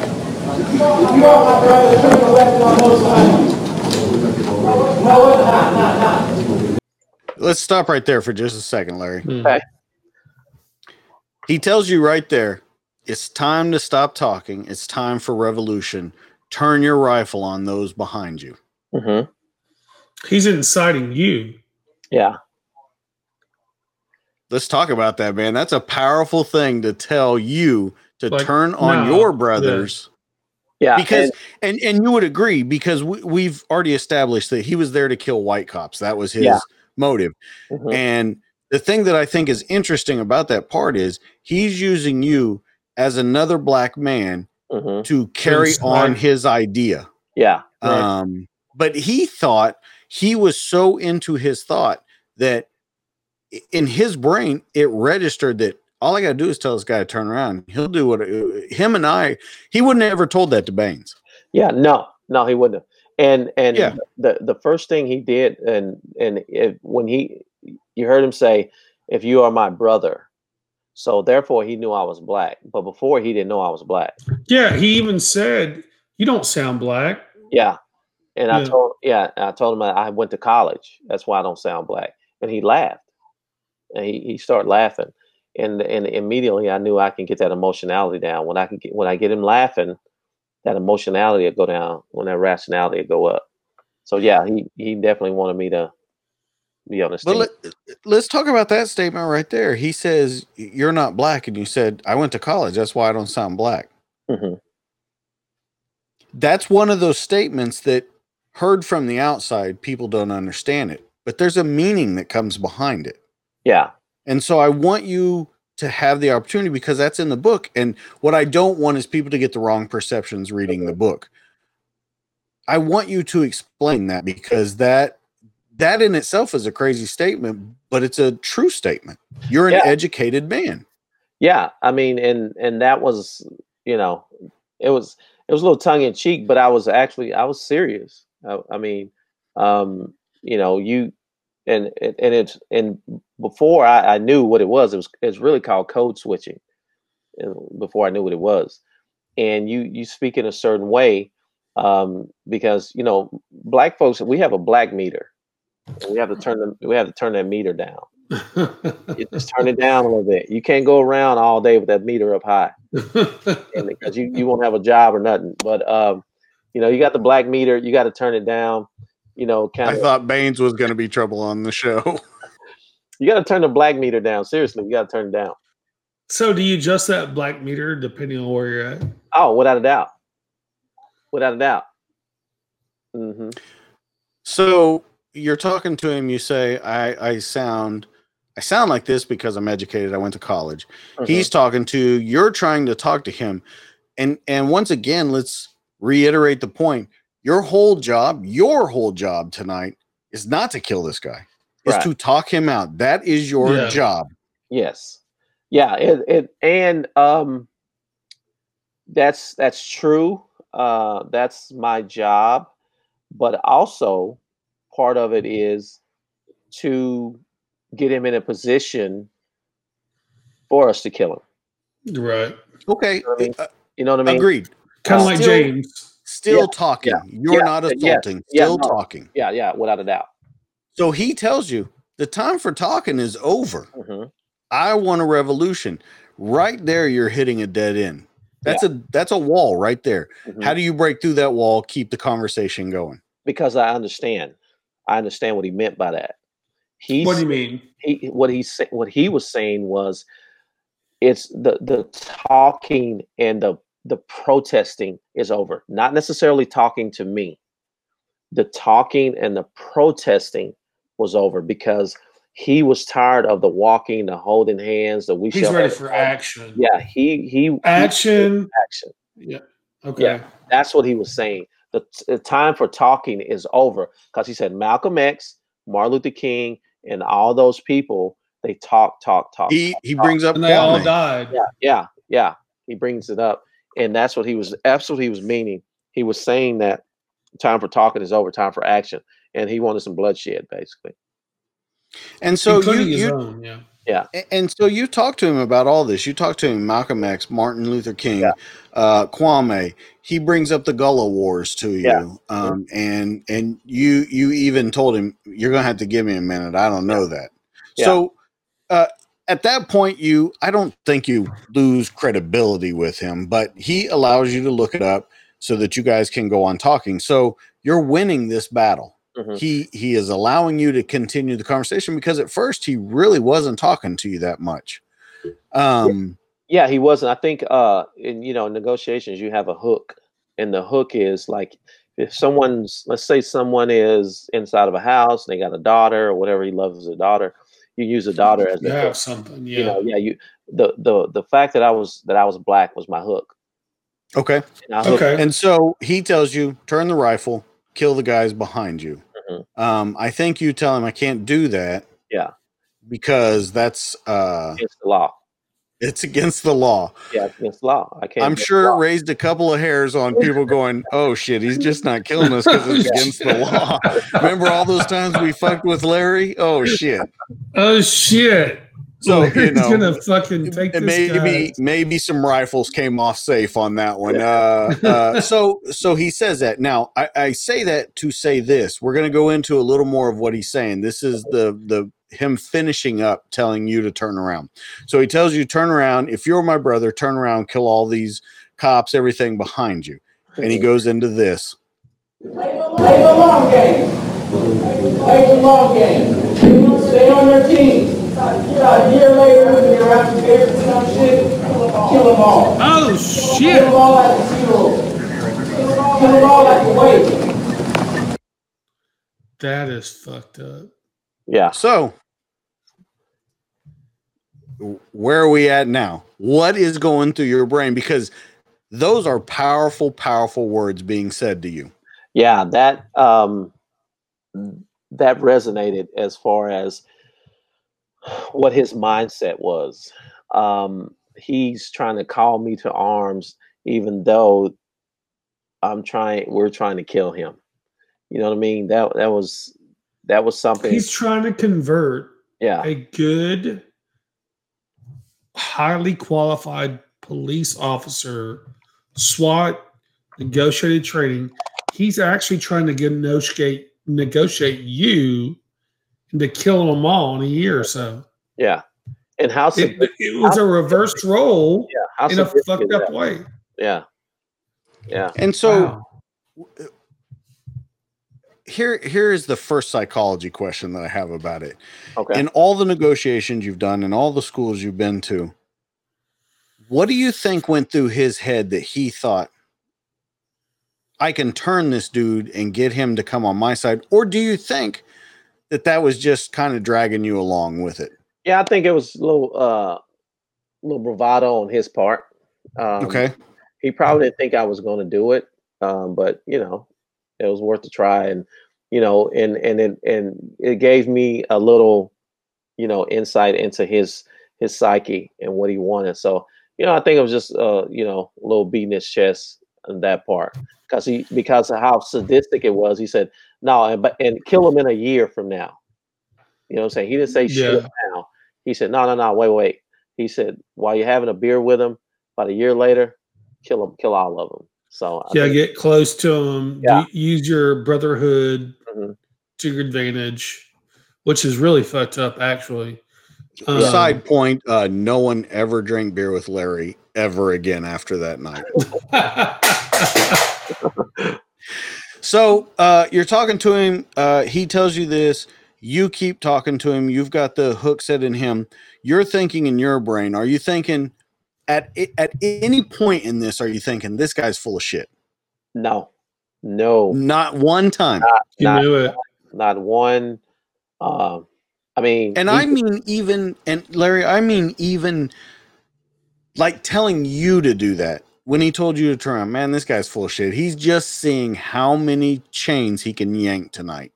You are my brother, turn the on both sides. No, it's not, not, not. Let's stop right there for just a second, Larry. Okay. He tells you right there, it's time to stop talking. It's time for revolution. Turn your rifle on those behind you. Mm-hmm. He's inciting you. Yeah. Let's talk about that, man. That's a powerful thing to tell you to Like, turn on no, your yeah. brothers. Yeah. because and- and, and you would agree because we, we've already established that he was there to kill white cops that was his Yeah. Motive Mhm. and the thing that i think is interesting about that part is he's using you as another black man Mhm. to carry on his idea Yeah. um but he thought he was so into his thought that in his brain it registered that all I got to do is tell this guy to turn around. He'll do what him and I. He wouldn't have ever told that to Baines. Yeah, no, no, he wouldn't. have. And and Yeah. the the first thing he did, and and it, when he, you heard him say, "If you are my brother," so therefore he knew I was black. But before he didn't know I was black. Yeah. He even said, "You don't sound black." Yeah, and I told yeah, I told him I I went to college. That's why I don't sound black. And he laughed, and he he started laughing, and and immediately I knew I can get that emotionality down. When I can get when I get him laughing, that emotionality will go down. When that rationality will go up. So yeah, he he definitely wanted me to be on the But stage. let, let's talk about that statement right there. He says, You're not black. And you said, I went to college. That's why I don't sound black. Mhm. That's one of those statements that heard from the outside, people don't understand it, but there's a meaning that comes behind it. Yeah, And so I want you to have the opportunity because that's in the book. And what I don't want is people to get the wrong perceptions reading the book. I want you to explain that because that that in itself is a crazy statement, but it's a true statement. You're an Yeah. educated man. yeah. I mean, and and that was you know, it was it was a little tongue in cheek, but I was actually I was serious. I, I mean, um, you know, you and and it's and before I, I knew what it was, it was it's really called code switching. Before I knew what it was, and you you speak in a certain way um, because you know black folks we have a black meter, we have to turn them we have to turn that meter down. you just turn it down a little bit. You can't go around all day with that meter up high, because you you won't have a job or nothing. But um, you know you got the black meter, you got to turn it down. You know, kind I of thought Baines was going to be trouble on the show. *laughs* you got to turn the black meter down. Seriously, you got to turn it down. So, do you adjust that black meter depending on where you're at? Oh, without a doubt, without a doubt. Mm-hmm. So you're talking to him. You say, "I I sound." I sound like this because I'm educated. I went to college. He's talking to you're trying to talk to him. And and once again, let's reiterate the point. Your whole job, your whole job tonight is not to kill this guy. Is Right. to talk him out. That is your Yeah. job. Yes. Yeah, it, it and um that's that's true. Uh that's my job, but also part of it is to get him in a position for us to kill him. Right. Okay. uh, You know what I mean? Agreed. Kind of Uh, like Still- James. Still Yeah, talking. yeah, You're yeah, not assaulting. yeah, Still no. talking. Yeah, yeah, without a doubt. So he tells you the time for talking is over. Mhm. I want a revolution. Right there, you're hitting a dead end. That's a that's a wall right there. Mhm. How do you break through that wall? Keep the conversation going. Because I understand. I understand what he meant by that. He What do you mean? he what he said what he was saying was it's the the talking and the the protesting is over not necessarily talking to me the talking and the protesting was over because he was tired of the walking the holding hands the we He's shall ready have- for action. yeah he he he- Action. action Yeah. Okay. yeah that's what he was saying the, the time for talking is over because he said malcolm x martin luther king and all those people they talk talk talk He talk, he talk. brings up And they all died. yeah yeah yeah he brings it up and that's what he was that's what he was meaning he was saying that time for talking is over time for action and he wanted some bloodshed basically And so you, Including his you own. Yeah. yeah and so you talked to him about all this. You talked to him, Malcolm X, Martin Luther King, uh, Kwame. He brings up the Gullah Wars to you, Yeah. um, and and you you even told him you're gonna have to give me a minute. I don't know that. Yeah. So uh, at that point, you I don't think you lose credibility with him, but he allows you to look it up so that you guys can go on talking. So you're winning this battle Mhm. he he is allowing you to continue the conversation because at first he really wasn't talking to you that much um yeah he wasn't i think uh in you know negotiations you have a hook and the hook is like if someone's let's say someone is inside of a house and they got a daughter or whatever he loves a daughter you use a daughter as You the have hook. something. you Yeah. know yeah you the the the fact that i was that i was black was my hook okay and I hooked- Okay. and so he tells you turn the rifle kill the guys behind you Mhm. um i think you tell him i can't do that yeah because that's uh against the law it's against the law yeah it's against the law i can't i'm sure it raised a couple of hairs on people going *laughs* oh shit he's just not killing us because it's *laughs* against the law remember all those times we fucked with larry oh shit Oh shit. So, you know, gonna fucking take this maybe guy. maybe some rifles came off safe on that one. Uh, uh, so so he says that. Now I, I say that to say this. We're going to go into a little more of what he's saying. This is the the him finishing up, telling you to turn around. So he tells you turn around. If you're my brother, turn around, kill all these cops, everything behind you. And he goes into this. Play the long game. Play the long game. Stay on your team. A year later, when you're out there for some shit, kill them all. Oh Kill shit. them all like a zero. Kill them all like a weight. That is fucked up. yeah So where are we at now? What is going through your brain? Because those are powerful, powerful words being said to you. yeah that um that resonated as far as what his mindset was um he's trying to call me to arms even though i'm trying we're trying to kill him you know what i mean that that was that was something. He's trying to convert yeah. a good, highly qualified police officer, SWAT, negotiated training. He's actually trying to get negotiate negotiate you into killing them all in a year or so. Yeah. And how it, it was a reversed role yeah, how in a fucked up way. Yeah. Yeah. And so Wow. Here here is the first psychology question that I have about it. Okay. In all the negotiations you've done and all the schools you've been to, what do you think went through his head that he thought I can turn this dude and get him to come on my side? Or do you think that that was just kind of dragging you along with it? Yeah, I think it was a little uh little bravado on his part. Um, Okay. He probably didn't think I was going to do it, um, but you know, it was worth a try, and you know, and and it and it gave me a little, you know, insight into his his psyche and what he wanted. So you know, I think it was just uh, you know, a little beating his chest on that part because he because of how sadistic it was. He said, "No, and but and kill him in a year from now." You know what I'm saying? He didn't say shit Yeah. now. He said, no, no, no, wait, wait. He said, while you're having a beer with him, about a year later, kill him, kill all of them. So I Yeah, think- get close to him. Yeah. use your brotherhood Mhm. to your advantage, which is really fucked up, actually. Um, Side point, uh, no one ever drank beer with Larry ever again after that night. *laughs* So uh, you're talking to him. Uh, he tells you this. You keep talking to him. You've got the hook set in him. You're thinking in your brain. Are you thinking at at any point in this? Are you thinking this guy's full of shit? no, no, Not one time. you not, knew it. not one. Um, I mean, And I mean even and Larry, I mean even like telling you to do that when he told you to turn around. Man, this guy's full of shit. He's just seeing how many chains he can yank tonight.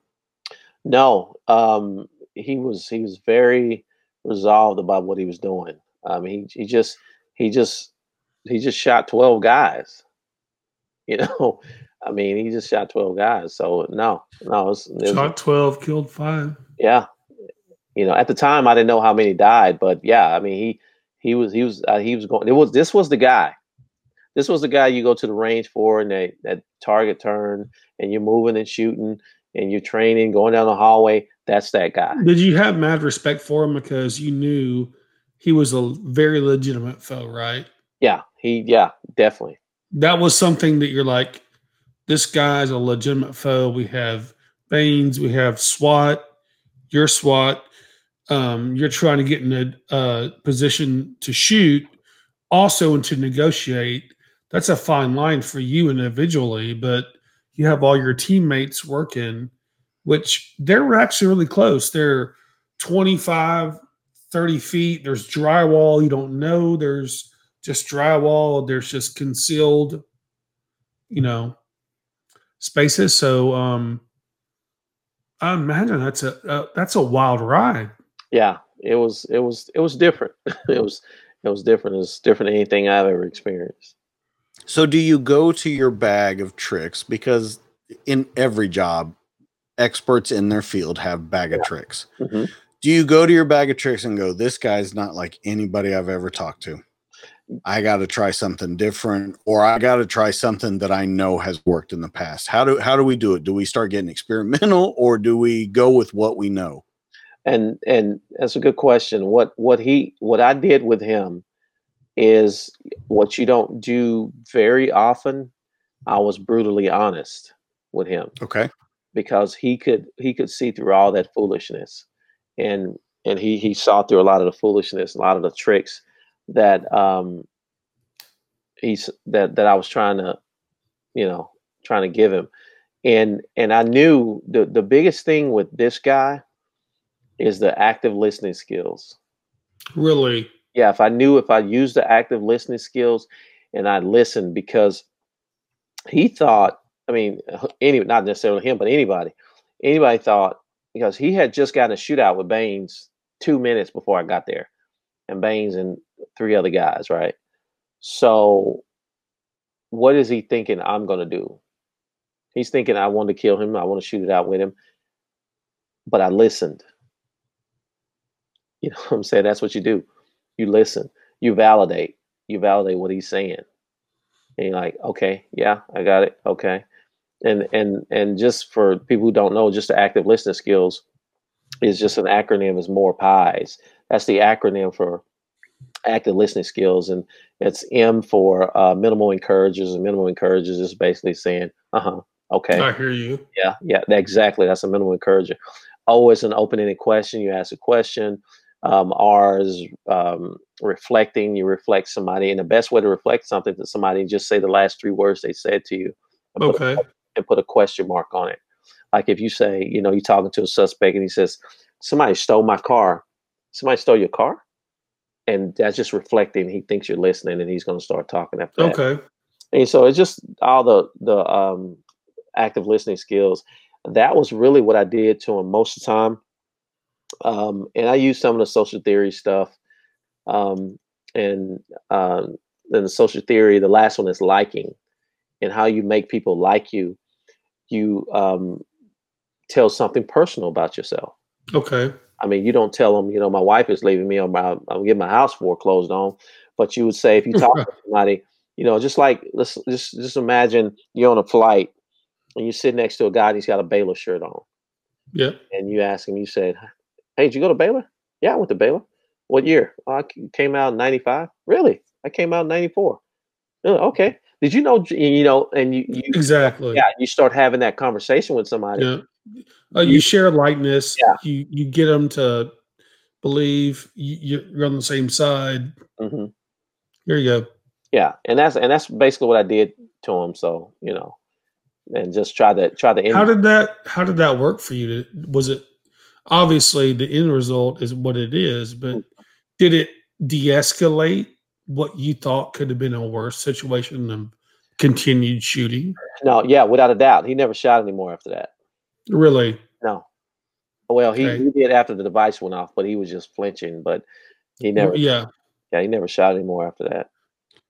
No, um, he was he was very resolved about what he was doing. I mean, he he just he just he just shot twelve guys. *laughs* You know, I mean, he just shot twelve guys. So no, no, it was, it Shot 12, killed five. yeah. You know, at the time I didn't know how many died, but yeah, I mean, he he was he was uh, he was going. It was this was the guy. This was the guy you go to the range for, and that that target turn, and you're moving and shooting, and you're training, going down the hallway. That's that guy. Did you have mad respect for him because you knew he was a very legitimate foe, right? Yeah, he yeah, definitely. That was something that you're like, this guy's a legitimate foe. We have Baines, we have SWAT, you're SWAT. Um, you're trying to get in a uh, position to shoot, also and to negotiate. That's a fine line for you individually, but you have all your teammates working, which they're actually really close. They're 25, 30 feet. There's drywall. You don't know. There's just drywall. There's just concealed, you know, spaces. So um I imagine that's a uh, that's a wild ride. Yeah, it was it was it was different. *laughs* it was it was different. It's different than anything I've ever experienced. So do you go to your bag of tricks because in every job, experts in their field have bag of tricks. Mhm. Do you go to your bag of tricks and go, "This guy's not like anybody I've ever talked to. I got to try something different, or I got to try something that I know has worked in the past." How do how do we do it? Do we start getting experimental, *laughs* or do we go with what we know? and and that's a good question what what he what i did with him is what you don't do very often i was brutally honest with him Okay. because he could he could see through all that foolishness and and he he saw through a lot of the foolishness a lot of the tricks that um he's that that i was trying to you know trying to give him. And and i knew the the biggest thing with this guy is the active listening skills. Really. yeah if i knew if i used the active listening skills and i listened because he thought i mean any not necessarily him but anybody anybody thought because he had just gotten a shootout with baines two minutes before i got there. And baines and three other guys right so what is he thinking i'm going to do he's thinking i want to kill him i want to shoot it out with him but I listened. You *laughs* know what I'm saying? That's what you do. You listen. You validate. You validate what he's saying. And you're like, okay, yeah, I got it. Okay. And and and just for people who don't know, just the active listening skills is just an acronym is MORE PIES. That's the acronym for active listening skills. And it's M for uh, minimal encouragers. And minimal encouragers is basically saying, uh-huh, okay. I hear you. Yeah, yeah, exactly. That's a minimal encourager. O is an open-ended question. You ask a question. Um, R is um, reflecting. You reflect somebody, and the best way to reflect something to somebody, just say the last three words they said to you. And put a- Okay. and put a question mark on it. Like if you say, you know, you're talking to a suspect and he says, "Somebody stole my car." Somebody stole your car, and that's just reflecting. He thinks you're listening, and he's going to start talking after that. Okay. And so it's just all the the um, active listening skills. That was really what I did to him most of the time. Um, and I used some of the social theory stuff. Um, and um, then the social theory, the last one is liking, and how you make people like you. You um, tell something personal about yourself. Okay. I mean, you don't tell them, you know, my wife is leaving me, or my, I'm getting my house foreclosed on. But you would say, if you *laughs* talk to somebody, you know, just like let's just just imagine you're on a flight and you sit next to a guy and he's got a Baylor shirt on, Yeah. and you ask him, you said, "Hey, did you go to Baylor?" Yeah, I went to Baylor. What year? "Oh, I came out in '95. Really? I came out in '94. okay. Did you know? You know, and you, you Exactly. yeah, you start having that conversation with somebody. Yeah. Uh, you share likeness. Yeah. You you get them to believe you, you're on the same side. hmm Here you go. Yeah, and that's and that's basically what I did to him. So you know, and just try to try to. End How did that How did that work for you? Was it obviously the end result is what it is, but did it de-escalate what you thought could have been a worse situation than continued shooting? No, yeah, without a doubt, he never shot anymore after that. Really? No. Well, he, Okay. he did after the device went off, but he was just flinching. But he never, Yeah. yeah, he never shot anymore after that.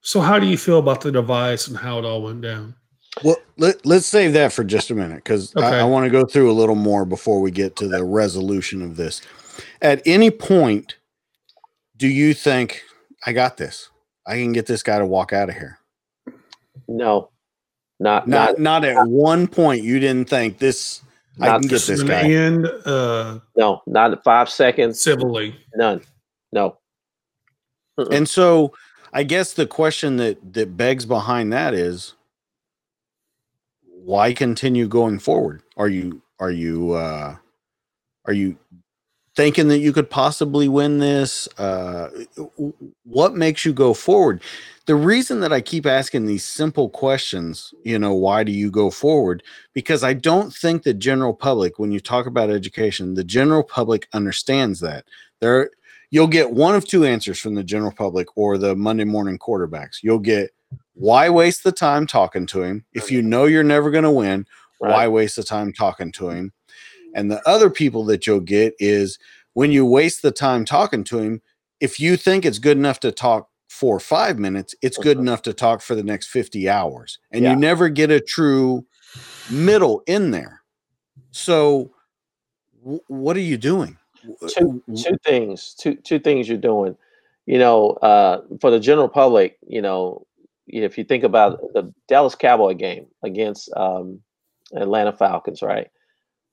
So how do you feel about the device and how it all went down? Well, let, let's save that for just a minute because Okay. I, I want to go through a little more before we get to the resolution of this. At any point, do you think I got this? I can get this guy to walk out of here. No, not Not not not at one point you didn't think this. I Not can get this this An guy. end uh, no, not five seconds. civilly. None. No. Mm-mm. And so, I guess the question that that begs behind that is, why continue going forward? Are you are you uh, are you thinking that you could possibly win this? Uh, what makes you go forward? The reason that I keep asking these simple questions, you know, why do you go forward? Because I don't think the general public, when you talk about education, the general public understands that. There, you'll get one of two answers from the general public or the Monday morning quarterbacks. You'll get why waste the time talking to him if you know you're never going to win? Why waste the time talking to him? And the other people that you'll get is when you waste the time talking to him, if you think it's good enough to talk for five minutes, it's good enough to talk for the next 50 hours. And Yeah. you never get a true middle in there. So, w- what are you doing? two two things two two things you're doing you know uh for the general public you know if you think about the dallas cowboy game against um atlanta falcons right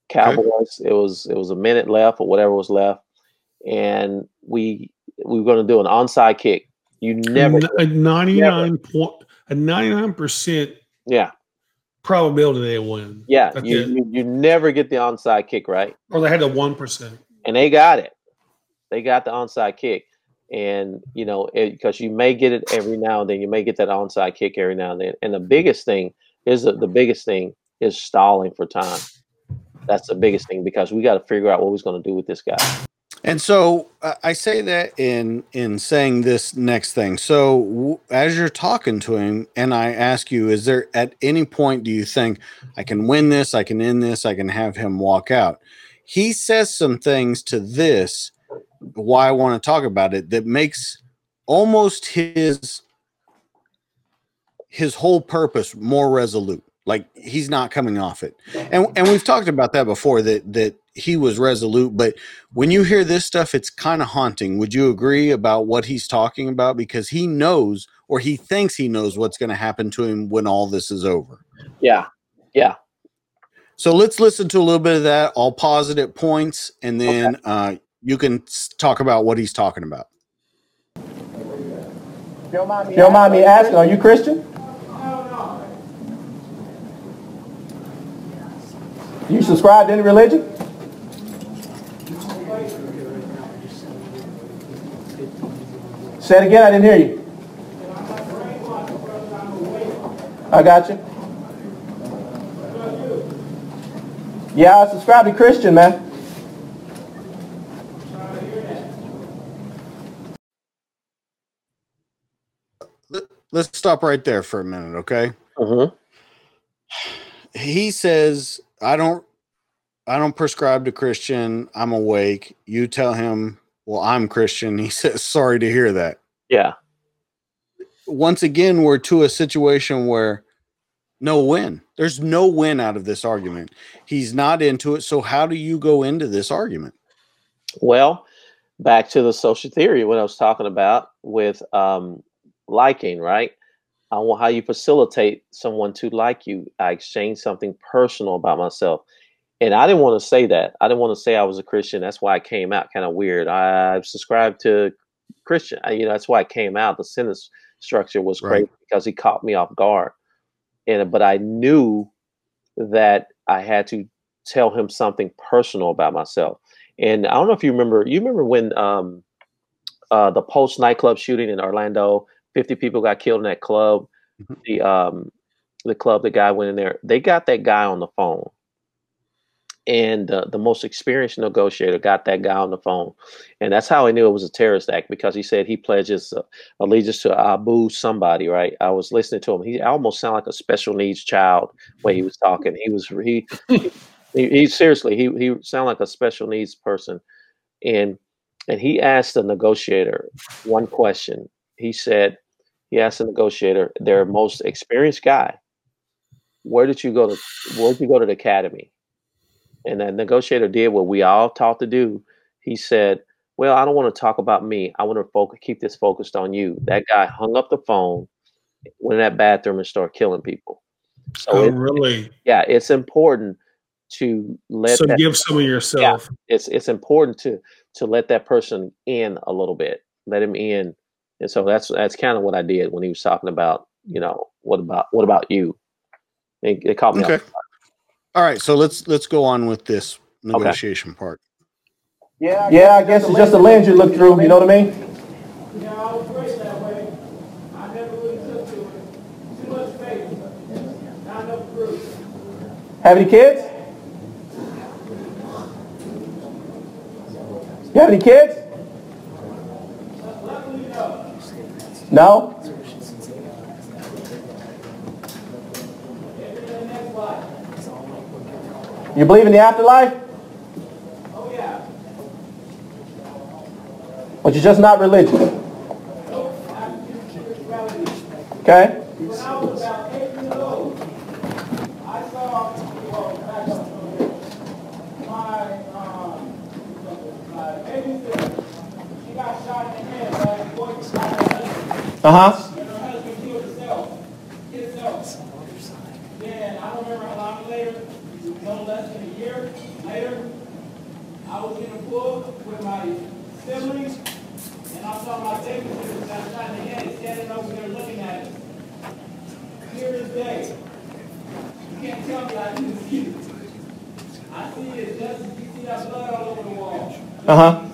cowboys it was it was a minute left or whatever was left and we we were going to do an onside kick you never a ninety nine point a ninety nine percent yeah probability they win. yeah you, you you never get the onside kick right Or they had a one percent. and they got it. They got the onside kick, and you know because you may get it every now and then. You may get that onside kick every now and then. And the biggest thing is the, the biggest thing is stalling for time. That's the biggest thing because we got to figure out what we're going to do with this guy. And so uh, I say that in in saying this next thing. So w- as you're talking to him, and I ask you, is there at any point do you think I can win this? I can end this. I can have him walk out. He says some things to this. Why I want to talk about it that makes almost his his whole purpose more resolute. Like he's not coming off it. And and we've talked about that before that that he was resolute. But when you hear this stuff, it's kind of haunting. Would you agree about what he's talking about? Because he knows, or he thinks he knows, what's going to happen to him when all this is over. Yeah, yeah. So let's listen to a little bit of that. I'll pause it at points, and then uh, you can talk about what he's talking about. If you don't mind asking, are you Christian? Do you subscribe to any religion? Say it again, I didn't hear you. I got you. Yeah, I subscribe to Christian, man. Let's stop right there for a minute, okay? Mm-hmm. He says, "I don't, I don't prescribe to Christian. I'm awake." You tell him, "Well, I'm Christian." *laughs* He says, "Sorry to hear that." Yeah. Once again, we're to a situation where no win. There's no win out of this argument. He's not into it. So how do you go into this argument? Well, back to the social theory what I was talking about with um, liking, right? I want how you facilitate someone to like you. I exchange something personal about myself. And I didn't want to say that. I didn't want to say I was a Christian. That's why I came out kind of weird. I subscribed to Christian. I, you know, that's why I came out. The sentence structure was Right. great because he caught me off guard. And but I knew that I had to tell him something personal about myself. And I don't know if you remember, you remember when um, uh, the Pulse nightclub shooting in Orlando, 50 people got killed in that club. The um, the club, the guy went in there. They got that guy on the phone, and uh, the most experienced negotiator got that guy on the phone, and that's how I knew it was a terrorist act because he said he pledges uh, allegiance to Abu somebody. Right? I was listening to him. He almost sounded like a special needs child when he was talking. He was he he, he, he seriously he he sounded like a special needs person, and and he asked the negotiator one question. He said, he asked the negotiator, their most experienced guy, where did you go to where did you go to the academy? And the negotiator did what we all taught to do. He said, Well, I don't want to talk about me. I want to focus keep this focused on you. That guy hung up the phone, went in that bathroom and started killing people. So Oh, it- really? yeah, it's important to let So that give some of yourself. Yeah, it's it's important to to let that person in a little bit, let him in, and so that's that's kind of what I did when he was talking about, you know, what about what about you? It, it caught me. off Okay. All right, so let's let's go on with this negotiation part. Yeah, yeah, I guess it's just a lens you look through, you know what I mean? Yeah, I was raised that way. I never really took to it. Too much faith. Not enough fruit. Have any kids? You have any kids? No? You believe in the afterlife? Oh, yeah. But you're just not religious. Okay? See those dead bodies. I don't remember a long later. Almost that to a year later. I was going to pull with my friends and off on my table that that the year I was going to be married. Years later. You can tell like this kid. I see that pizza on all the mouth. Aha.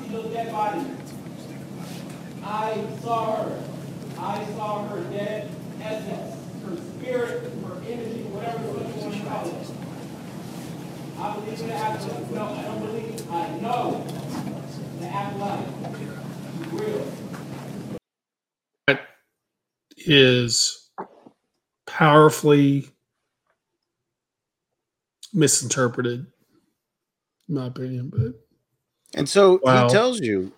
I saw her. I saw her dead essence, her spirit, her energy, whatever what you want to call it. I believe in the afterlife. No, I don't believe. I know the afterlife is real. That is powerfully misinterpreted, in my opinion. But And so Wow. he tells you,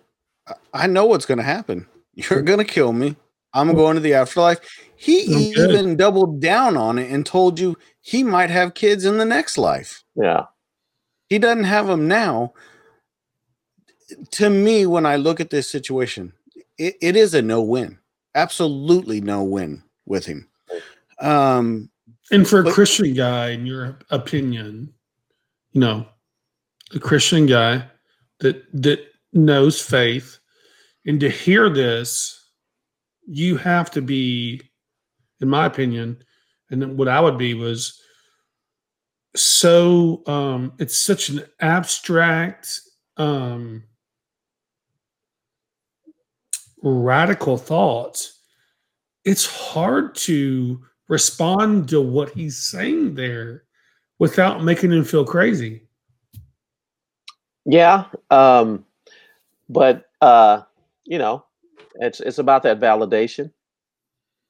"I- I know what's going to happen. You're going to kill me. I'm going to the afterlife. He Okay. even doubled down on it and told you he might have kids in the next life. Yeah. He doesn't have them now. To me, when I look at this situation, it, it is a no win. Absolutely no win with him. Um, And for a But- Christian guy, in your opinion, you know, a Christian guy that that knows faith, and to hear this, you have to be, in my opinion, and what I would be was so um it's such an abstract um radical thought. It's hard to respond to what he's saying there without making him feel crazy. Yeah, um, but uh, you know, it's it's about that validation.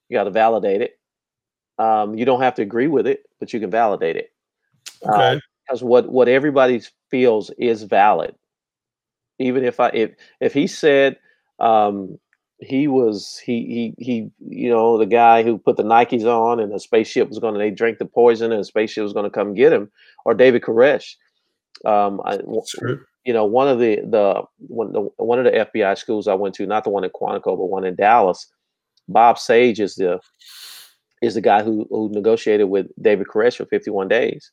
You got to validate it. Um, you don't have to agree with it, but you can validate it. okay Because what what everybody feels is valid. Even if I if if he said um, he was he he he you know the guy who put the Nikes on and the spaceship was going to they drank the poison and the spaceship was going to come get him, or David Koresh. Um, I, you know, one of the the one the one of the FBI schools I went to, not the one in Quantico, but one in Dallas. Bob Sage is the is the guy who who negotiated with David Koresh for 51 days,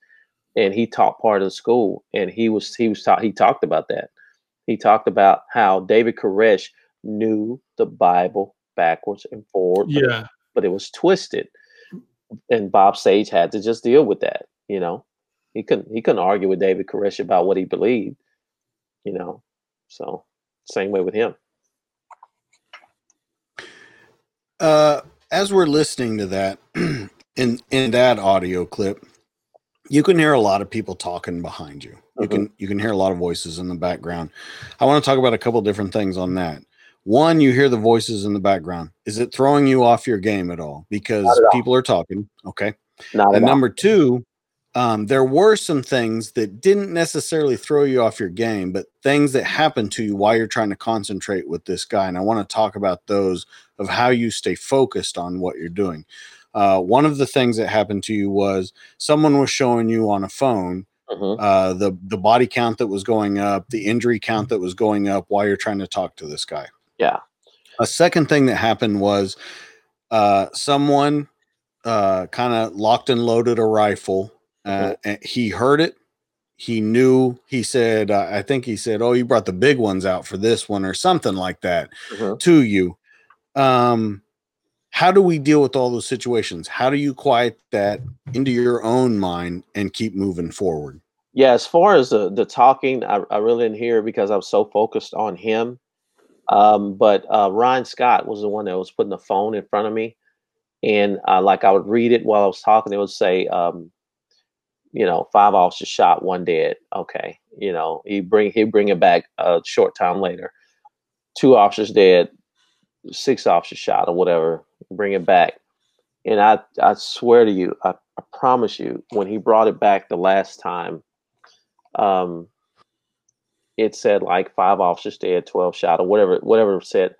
and he taught part of the school, and he was he was taught he talked about that. He talked about how David Koresh knew the Bible backwards and forward, yeah but it was twisted, and Bob Sage had to just deal with that. You know, he couldn't he couldn't argue with David Koresh about what he believed you know. So same way with him. uh, as we're listening to that *clears throat* in in that audio clip, you can hear a lot of people talking behind you. You Mhm. can you can hear a lot of voices in the background. I want to talk about a couple different things on that. One, you hear the voices in the background. Is it throwing you off your game at all? Because at all. people are talking. Okay. Not And all. number two, um, there were some things that didn't necessarily throw you off your game, but things that happened to you while you're trying to concentrate with this guy. And I want to talk about those of how you stay focused on what you're doing. Uh, one of the things that happened to you was someone was showing you on a phone Mhm. uh, the the body count that was going up, the injury count that was going up while you're trying to talk to this guy. Yeah. A second thing that happened was uh, someone uh, kind of locked and loaded a rifle. Uh, and he heard it. He knew. He said, uh, "I think he said, oh, you brought the big ones out for this one, or something like that Mhm. to you." Um, how do we deal with all those situations? How do you quiet that into your own mind and keep moving forward? Yeah, as far as the the talking, I, I really didn't hear because I was so focused on him. Um, but uh, Ryan Scott was the one that was putting the phone in front of me, and uh, like I would read it while I was talking. It would say, um, you know, five officers shot, one dead. Okay, you know, he bring he bring it back a short time later. Two officers dead, six officers shot, or whatever. Bring it back, and I I swear to you, I, I promise you, when he brought it back the last time, um, it said like five officers dead, twelve shot, or whatever whatever it said.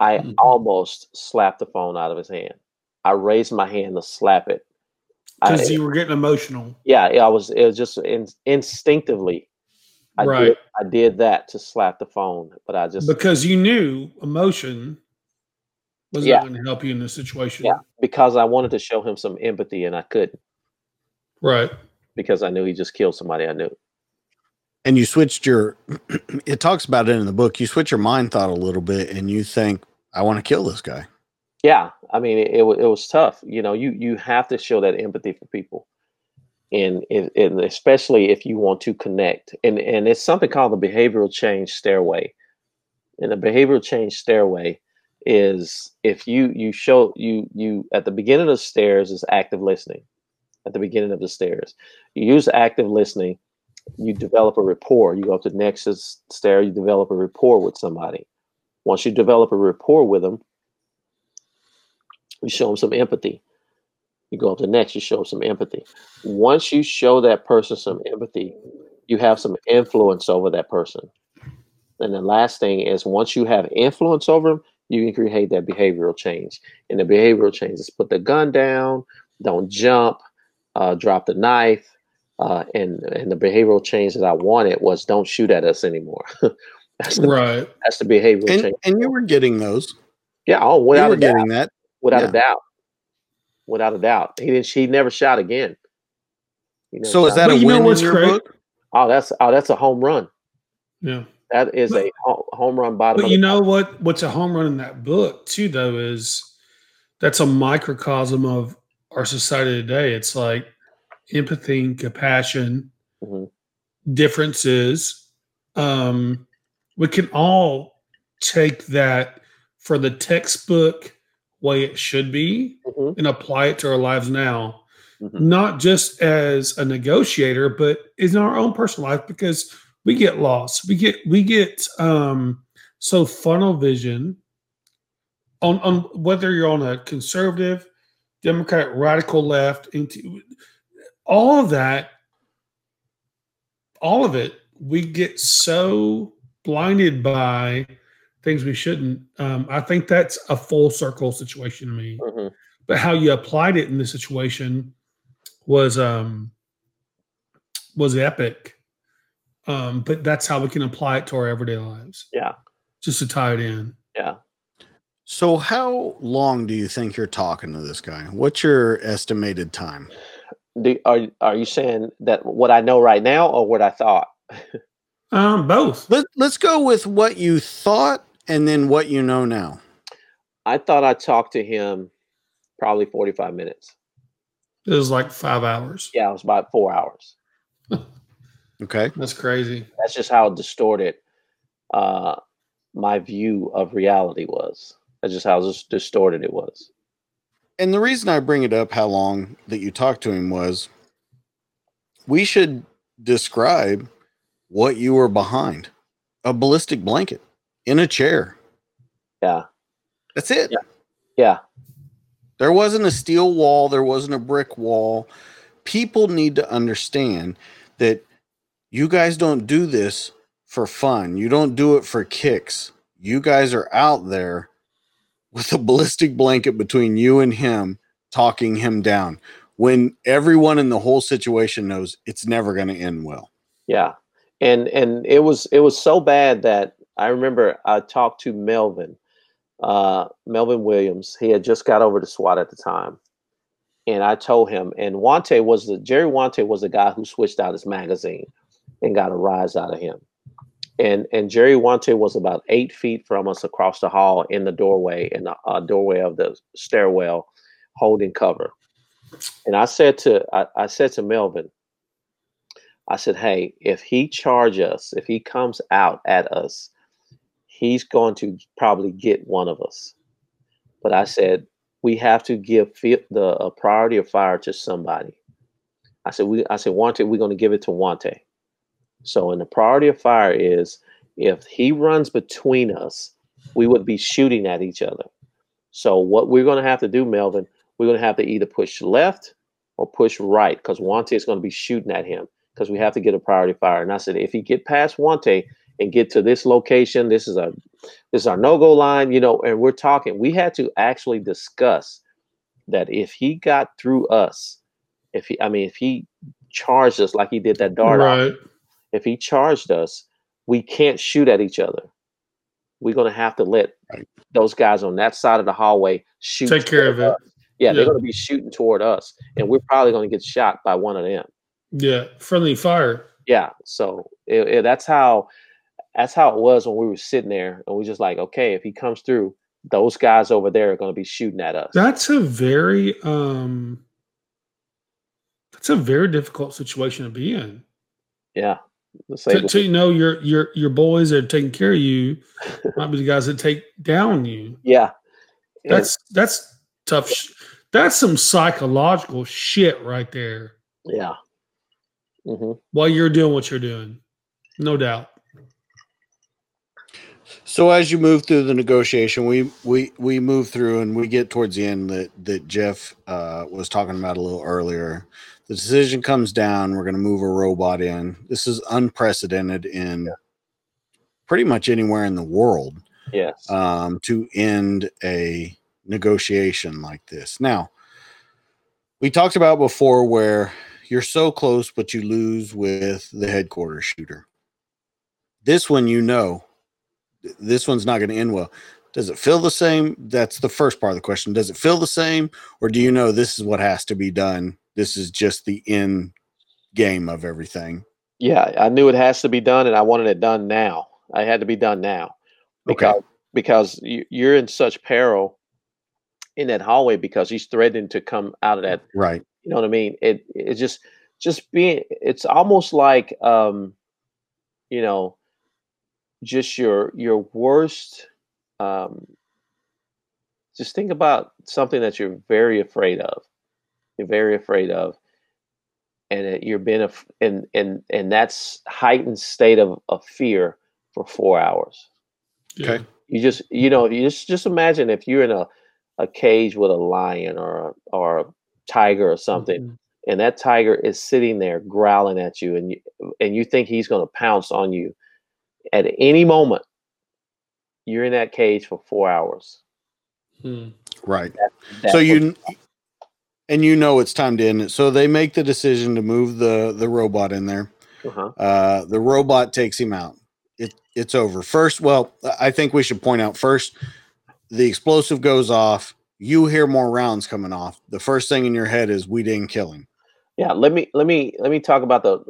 I Mhm. almost slapped the phone out of his hand. I raised my hand to slap it. I- because you were getting emotional yeah, yeah, I was. It was just in, instinctively. I Right. did. I did that to slap the phone, but I just because you knew emotion was Yeah. not going to help you in this situation yeah because I wanted to show him some empathy and I couldn't right because I knew he just killed somebody I knew. and you switched your *clears throat* it talks about it in the book you switch your mind thought a little bit and you think i want to kill this guy Yeah, I mean it, it, it was tough. You know, you you have to show that empathy for people, and and especially if you want to connect. And and it's something called the behavioral change stairway. And the behavioral change stairway is if you you show you you at the beginning of the stairs is active listening. At the beginning of the stairs, you use active listening. You develop a rapport. You go up to the next stair. You develop a rapport with somebody. Once you develop a rapport with them, you show them some empathy. You go up to next, you show them some empathy. Once you show that person some empathy, you have some influence over that person. And the last thing is once you have influence over them, you can create that behavioral change. And the behavioral change is put the gun down, don't jump, uh, drop the knife, Uh, and and the behavioral change that I wanted was don't shoot at us anymore. *laughs* that's the, Right. That's the behavioral And, change. and you were getting those. Yeah. Oh, You without were a doubt. getting that. Without yeah. a doubt. Without a doubt. He didn't. He never shot again. He never So is that But a you know win in what's your great? book? Oh, that's oh, that's a home run. Yeah. That is But- a home run bottom. But you the know what? What's a home run in that book too, though, is that's a microcosm of our society today. It's like empathy, and compassion, Mhm. differences. Um, we can all take that for the textbook way it should be Mhm. and apply it to our lives now, Mhm. not just as a negotiator, but in our own personal life because we get lost. We get we get um, so funnel vision on on whether you're on a conservative, Democrat, radical left, into all of that, all of it, we get so blinded by things we shouldn't. Um, I think that's a full circle situation to me. Mhm. But how you applied it in this situation was um was epic. Um, but that's how we can apply it to our everyday lives. Yeah. Just to tie it in. Yeah. So how long do you think you're talking to this guy? What's your estimated time? Do, are are you saying that what I know right now or what I thought? *laughs* Um, both. Let, let's go with what you thought and then what you know now. I thought I talked to him probably 45 minutes. It was like five hours. Yeah, it was about four hours. *laughs* Okay. That's crazy. That's just how distorted uh, my view of reality was. That's just how dis- distorted it was. And the reason I bring it up how long that you talked to him was we should describe what you were behind a ballistic blanket in a chair. Yeah. That's it. Yeah. There wasn't a steel wall, there wasn't a brick wall. People need to understand that you guys don't do this for fun. You don't do it for kicks. You guys are out there with a ballistic blanket between you and him, talking him down when everyone in the whole situation knows it's never going to end well. Yeah. And and it was it was so bad that I remember I talked to Melvin, uh, Melvin Williams. He had just got over to SWAT at the time. And I told him, and Wante was the Jerry Wante was the guy who switched out his magazine and got a rise out of him. And and Jerry Wante was about eight feet from us across the hall in the doorway, in the uh, doorway of the stairwell, holding cover. And I said to I, I said to Melvin, I said, hey, if he charge us, if he comes out at us, he's going to probably get one of us. But I said, we have to give the priority of fire to somebody. I said, we I said, Wante, we're going to give it to Wante. So, and the priority of fire is if he runs between us, we would be shooting at each other. So, what we're going to have to do, Melvin, we're going to have to either push left or push right because Wante is going to be shooting at him because we have to get a priority fire. And I said, if he get past Wante and get to this location, this is a this is our no-go line, you know, and we're talking. We had to actually discuss that if he got through us, if he I mean if he charged us like he did that dart Right. if he charged us, we can't shoot at each other. We're gonna have to let those guys on that side of the hallway shoot. Take care toward of it. us. Yeah, they're gonna be shooting toward us, and we're probably gonna get shot by one of them. Yeah. Friendly fire. Yeah, so it, it- that's how that's how it was when we were sitting there, and we just like, okay, if he comes through, those guys over there are gonna be shooting at us. That's a very um that's a very difficult situation to be in. Yeah, To, to know your your your boys that are taking care of you *laughs* might be the guys that take down you. yeah, And- That's that's tough. sh- That's some psychological shit right there. yeah. hmm While you're doing what you're doing, no doubt. So as you move through the negotiation, we we we move through and we get towards the end that that Jeff uh, was talking about a little earlier. The decision comes down. We're going to move a robot in. This is unprecedented in pretty much anywhere in the world Yes. um, to end a negotiation like this. Now, we talked about before where you're so close, but you lose with the headquarters shooter. This one, you know, this one's not going to end well. Does it feel the same? That's the first part of the question. Does it feel the same, or do you know this is what has to be done? This is just the end game of everything. Yeah, I knew it has to be done, and I wanted it done now. I had to be done now because because you, you're in such peril in that hallway because he's threatening to come out of that. Right. You know what I mean? It it's just just being. It's almost like um, you know, just your your worst. Um, just think about something that you're very afraid of. You're very afraid of, and that you're been af- and and and that's heightened state of, of fear for four hours. Okay. You just you know you just just imagine if you're in a, a cage with a lion or a, or a tiger or something, and that tiger is sitting there growling at you, and you and you think he's going to pounce on you at any moment. You're in that cage for four hours. Right. That's so you and you know it's time to end it. So they make the decision to move the the robot in there. Uh-huh. Uh, the robot takes him out. It it's over. First, well, I think we should point out first the explosive goes off. You hear more rounds coming off. The first thing in your head is we didn't kill him. Yeah, let me let me let me talk about the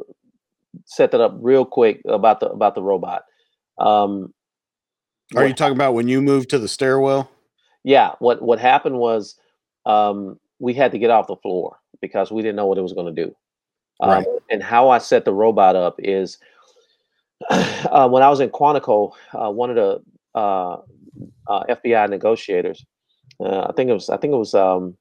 set that up real quick about the about the robot. Um, Are you talking about when you moved to the stairwell? yeah, what what happened was um, we had to get off the floor because we didn't know what it was going to do. Um, And how I set the robot up is *clears throat* uh, when I was in Quantico, uh, one of the uh, uh, FBI negotiators, uh, I think it was I think it was um,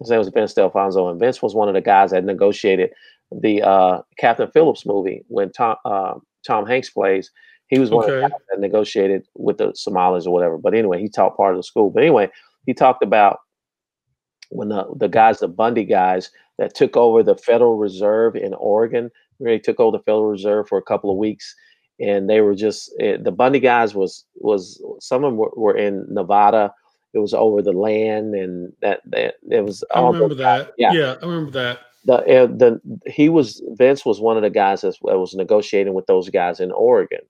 his name was Vince Delfonso, and Vince was one of the guys that negotiated the uh, Captain Phillips movie when Tom uh, Tom Hanks plays. He was one of the that negotiated with the Somalis or whatever. But anyway, he taught part of the school. But anyway, he talked about when the, the guys, the Bundy guys that took over the Federal Reserve in Oregon, really took over the Federal Reserve for a couple of weeks. And they were just eh, the Bundy guys was was some of them were, were in Nevada. It was over the land, and that that it was. I remember guys- that. Yeah, Yeah. I remember that. The uh, the he was Vince was one of the guys that was- that was negotiating with those guys in Oregon,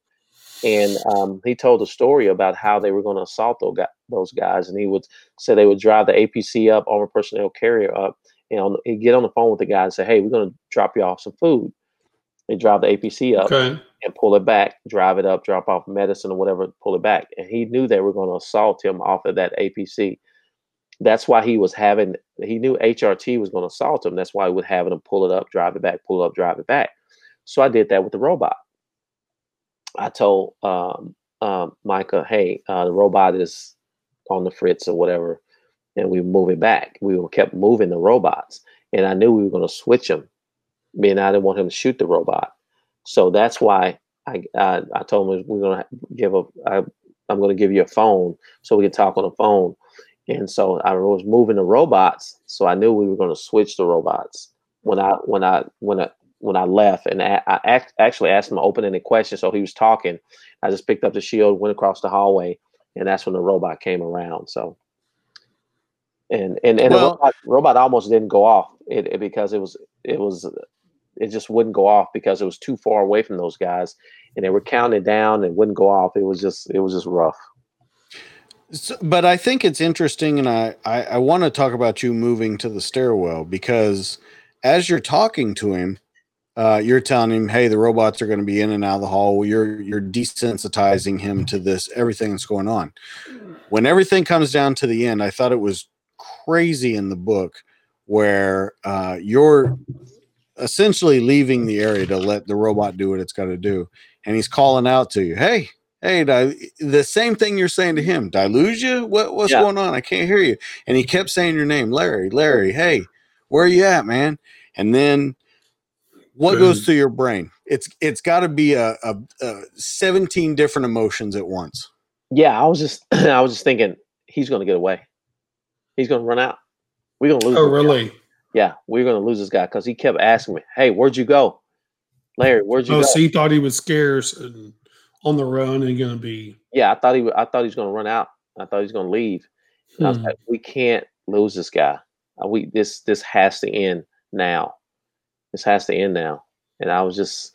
and um, he told a story about how they were going to assault those guys, those guys, and he would say they would drive the APC up, armored personnel carrier up, and on, he'd get on the phone with the guy and say, "Hey, we're going to drop you off some food." They drive the APC up Okay. and pull it back, drive it up, drop off medicine or whatever, pull it back, and he knew they were going to assault him off of that APC. That's why he was having. He knew HRT was going to assault him. That's why he was having him pull it up, drive it back, pull it up, drive it back. So I did that with the robot. I told um, um, Micah, "Hey, uh, the robot is on the fritz or whatever," and we move it back. We kept moving the robots, and I knew we were going to switch them. Me and I didn't want him to shoot the robot, so that's why I I, I told him we're going to give a I, I'm going to give you a phone so we can talk on the phone. And so I was moving the robots, so I knew we were going to switch the robots when I when I when I when I left, and I, I act, actually asked him an open-ended question. So he was talking. I just picked up the shield, went across the hallway, and that's when the robot came around. So, and and and Well- the robot, robot almost didn't go off it, it- because it was it was it just wouldn't go off because it was too far away from those guys, and they were counting down and wouldn't go off. It was just it was just rough. So, but I think it's interesting, and I, I, I want to talk about you moving to the stairwell because as you're talking to him, uh, you're telling him, "Hey, the robots are going to be in and out of the hall." You're you're desensitizing him to this everything that's going on. When everything comes down to the end, I thought it was crazy in the book where uh, you're essentially leaving the area to let the robot do what it's got to do, and he's calling out to you, "Hey, hey, did the same thing you're saying to him. Did I lose you? What, what's Yeah. going on? I can't hear you. And he kept saying your name, Larry, Larry. Hey, where are you at, man? And then what goes through your brain? It's it's got to be a, a, a 17 different emotions at once. Yeah, I was just *clears throat* I was just thinking he's going to get away. He's going to run out. We're going to lose. Oh, this guy. really? Yeah, we're going to lose this guy because he kept asking me, "Hey, where'd you go, Larry? Where'd you Oh, go?" so he thought he was scarce and on the run and going to be. yeah, I thought he I thought he was going to run out. I thought he was going to leave. And I was Hmm. like, "We can't lose this guy. Uh, we this this has to end now." This has to end now. And I was just,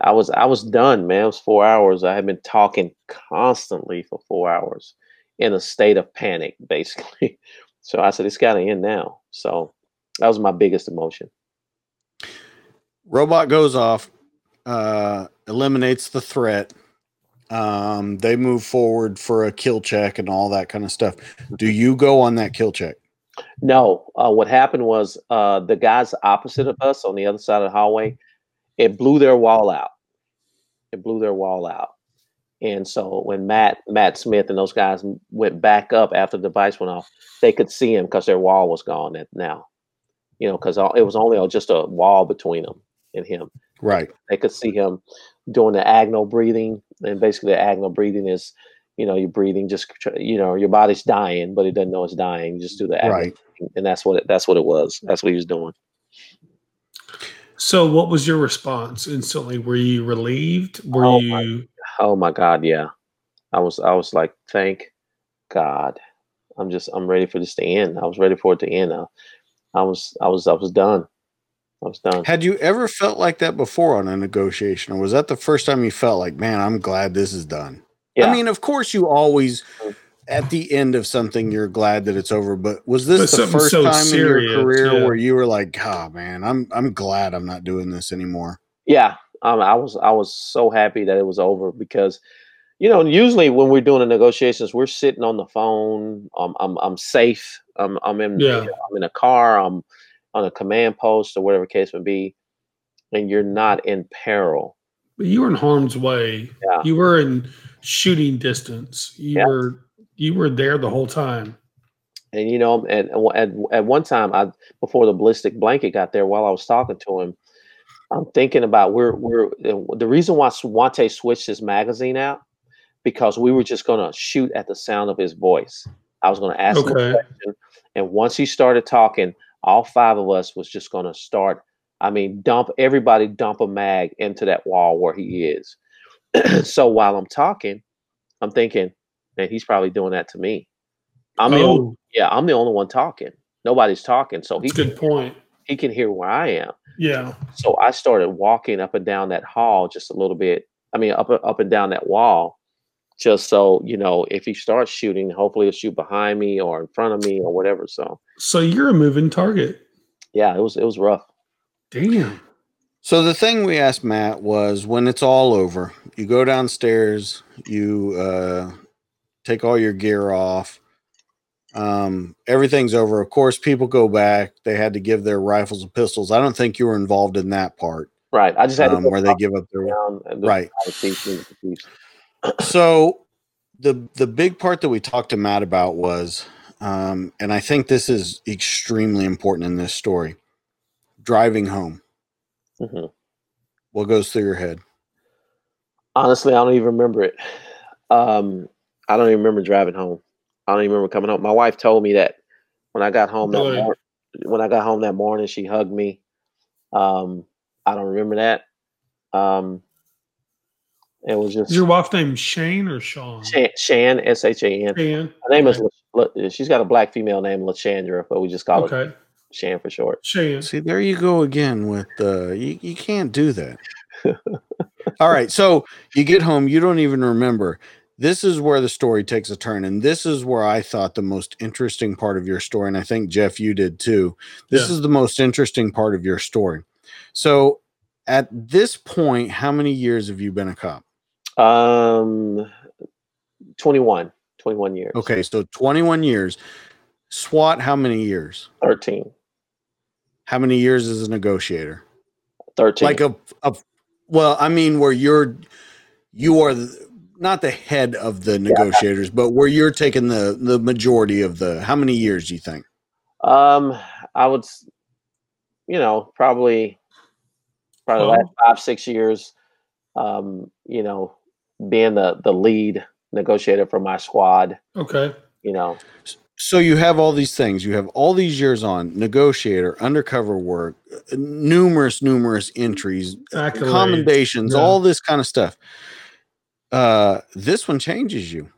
I was, I was done, man. It was four hours. I had been talking constantly for four hours in a state of panic, *laughs* basically. So I said, it's got to end now. So that was my biggest emotion. Robot goes off, uh, eliminates the threat. Um, they move forward for a kill check and all that kind of stuff. Do you go on that kill check? No, uh, what happened was uh, the guys opposite of us on the other side of the hallway, it blew their wall out. It blew their wall out. And so when Matt Matt Smith and those guys went back up after the device went off, they could see him because their wall was gone at- now. You know, because it was only just a wall between them and him. Right. They could see him doing the agonal breathing, and basically the agonal breathing is, you know, you're breathing just you know your body's dying, but it doesn't know it's dying. You just do the agonal Right. and that's what it, that's what it was. That's what he was doing. So, what was your response instantly? Were you relieved? Were Oh you? my- Oh my God, yeah. I was I was like, thank God. I'm just I'm ready for this to end. I was ready for it to end. I, I was I was I was done. I was done. Had you ever felt like that before on a negotiation, or was that the first time you felt like, man, I'm glad this is done? Yeah. I mean, of course, you always at the end of something you're glad that it's over, but was But this the first so time serious, in your career yeah. where you were like, "Ah, man, I'm I'm glad I'm not doing this anymore." Yeah, um, I was I was so happy that it was over because, you know, usually when we're doing the negotiations, we're sitting on the phone. Um, I'm I'm safe. I'm I'm in Yeah. I'm in a car. I'm on a command post or whatever case may be, and you're not in peril. But you were in harm's way. Yeah. You were in shooting distance. You Yeah. were you were there the whole time. And you know, and at, at one time, I before the ballistic blanket got there, while I was talking to him, I'm thinking about we're we're the reason why Swante switched his magazine out because we were just going to shoot at the sound of his voice. I was going to ask him a question, and once he started talking, all five of us was just going to start. I mean, dump everybody, dump a mag into that wall where he is. *clears throat* so while I'm talking, I'm thinking, man, he's probably doing that to me. I'm the only, Oh. yeah, I'm the only one talking. Nobody's talking, so he That's can, good point. he can hear where I am. Yeah. So I started walking up and down that hall just a little bit. I mean, up up and down that wall, just so you know, if he starts shooting, hopefully he'll shoot behind me or in front of me or whatever. So So you're a moving target. yeah, it was it was rough. Damn. So the thing we asked Matt was when it's all over, you go downstairs, you uh, take all your gear off. Um, everything's over. Of course, people go back. They had to give their rifles and pistols. I don't think you were involved in that part. Right. I just had to um, go where they give up their down and right. The thief and the thieves. so the the big part that we talked to Matt about was, um, and I think this is extremely important in this story, driving home. Mhm. What goes through your head? Honestly, I don't even remember it. Um, I don't even remember driving home. I don't even remember coming home. My wife told me that when I got home that Really? mor- when I got home that morning, she hugged me. Um, I don't remember that. Um, it was just Is your wife named Shane or Sean? Shan, Shan S H A N. Shan. Her name is. La, La- she's got a black female name, Lashandra, but we just call her Okay. Shan for short. Shan. See, there you go again with the you, you can't do that. *laughs* All right, so you get home, you don't even remember. This is where the story takes a turn, and this is where I thought the most interesting part of your story, and I think Jeff, you did too. This Yeah. is the most interesting part of your story. So, at this point, how many years have you been a cop? Um, 21, 21 years. Okay, so 21 years. SWAT, how many years? 13. How many years as a negotiator? 13. Like a, a well, I mean, where you're you are the, not the head of the negotiators, but where you're taking the the majority of the. How many years do you think? Um, I would, you know, probably, probably the last five six years. Um, you know, being the the lead negotiator for my squad. Okay. You know, So you have all these things. You have all these years on negotiator, undercover work, numerous, numerous entries, Accolades. commendations, Yeah. all this kind of stuff. Uh, this one changes you.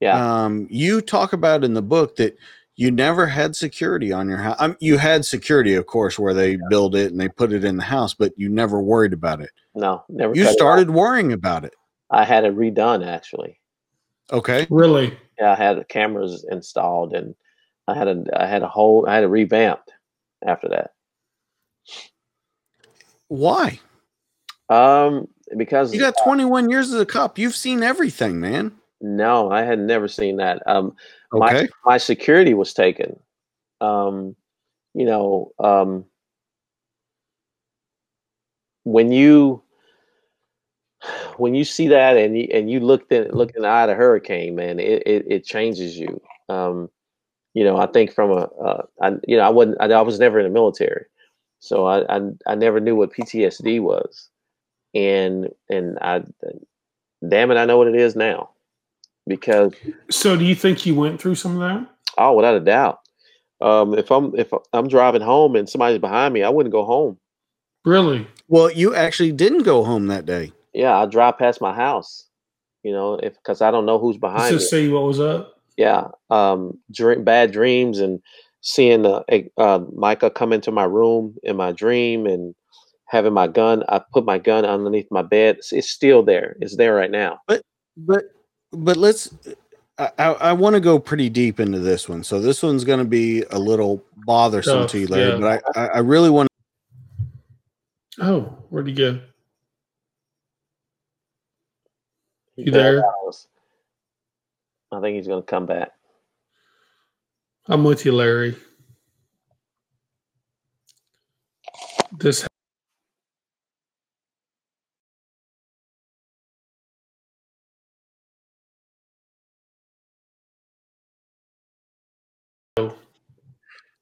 Yeah. Um, you talk about in the book that you never had security on your house. Um, you had security, of course, where they build it and they put it in the house, but you never worried about it. No, never. You cut it off. started worrying about it. I had it redone actually. Okay. Really? Yeah, I had the cameras installed, and I had a I had a whole I had it revamped after that. Why? Um, because You got 21 years as a cop. You've seen everything, man. No, I had never seen that. Um, my my security was taken. Um, you know, um, when you when you see that and you and you look in look in the eye of the hurricane, man, it it, it changes you. Um, you know, I think from a, uh, I, you know, I wasn't, I, I was never in the military, so I, I I never knew what PTSD was, and and I, damn it, I know what it is now, because So, do you think you went through some of that? Oh, without a doubt. Um, if I'm if I'm driving home and somebody's behind me, I wouldn't go home. Really? Well, you actually didn't go home that day. Yeah, I drive past my house. You know, if because I don't know who's behind me. just see what was up. Yeah, um, dream, bad dreams and seeing uh, eh, uh, Micah come into my room in my dream and having my gun. I put my gun underneath my bed. It's, it's still there. It's there right now. But but but let's I, I, I want to go pretty deep into this one. So this one's going to be a little bothersome Tough, to you, Larry. yeah. But I, I, I really want. Oh, where'd he go? He You there? out. I think he's going to come back. I'm with you, Larry. This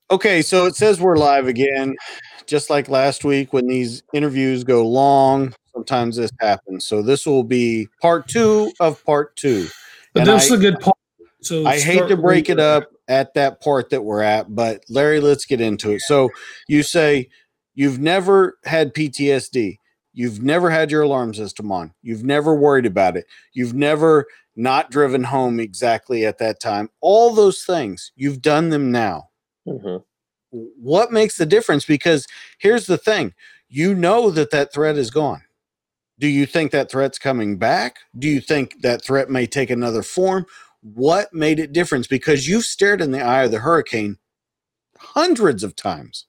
Okay, so it says we're live again, just like last week when these interviews go long. Sometimes this happens. So this will be part two of part two. But And this is I- a good part. So I hate to break it up at that part that we're at, but Larry, let's get into it. So you say you've never had PTSD. You've never had your alarm system on. You've never worried about it. You've never not driven home exactly at that time. All those things, you've done them now. hmm What makes the difference? Because here's the thing you know that that threat is gone. Do you think that threat's coming back? Do you think that threat may take another form? What made it difference? Because you've stared in the eye of the hurricane hundreds of times.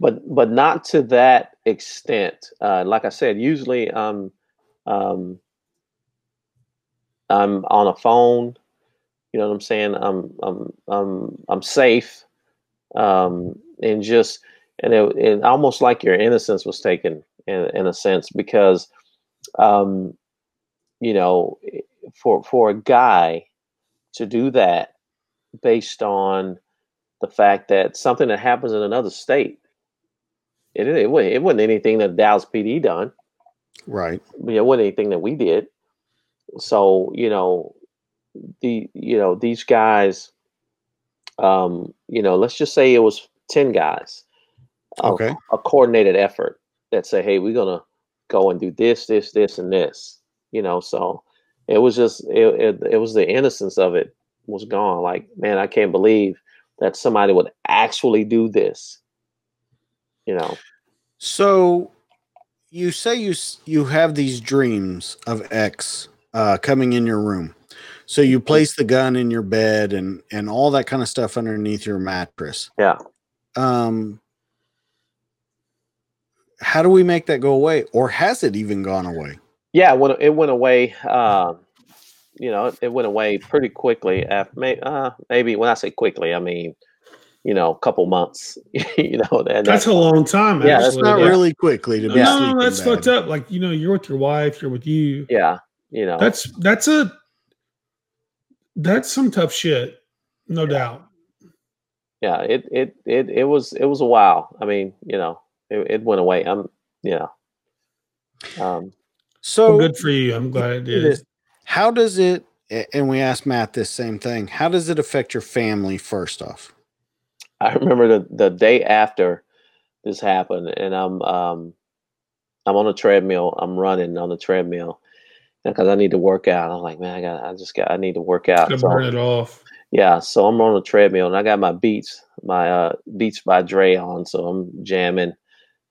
but but not to that extent. Uh, like I said, usually um, um, I'm on a phone. You know what I'm saying? I'm I'm I'm I'm safe, um, and just and it, it almost like your innocence was taken in in a sense because, um, you know, for for a guy to do that based on the fact that something that happens in another state it, it, wa- it wasn't anything that Dallas PD done. Right. It wasn't anything that we did. So you know, the you know these guys, um, you know, let's just say it was ten guys, a- Okay. a coordinated effort that say, hey, we're gonna go and do this, this, this, and this. You know, so it was just it, it, it was the innocence of it was gone. Like, man, I can't believe that somebody would actually do this. You know. So you say you you have these dreams of X uh, coming in your room. So you place the gun in your bed and and all that kind of stuff underneath your mattress. Yeah. Um how do we make that go away or has it even gone away? Yeah, it went it went away. Um, you know, it, it went away pretty quickly. After may, uh, maybe when I say quickly, I mean you know, a couple months. *laughs* you know, and That's a long time. Yeah, that's. Not Yeah. really quickly to be No, no, that's bad. fucked up. Like you know, you're with your wife, you're with you. Yeah, you know, That's that's a that's some tough shit, no doubt. yeah. It it it it was it was a while. I mean, you know, it, it went away. I'm, yeah. um, So Well, good for you. I'm glad it do How does it and we asked Matt this same thing. How does it affect your family first off? I remember the the day after this happened, and I'm um I'm on a treadmill. I'm running on the treadmill because I need to work out. I'm like, man, I got I just got I need to work out. To So- burn it off. Yeah, so I'm on a treadmill and I got my Beats, my uh Beats by Dre on, so I'm jamming.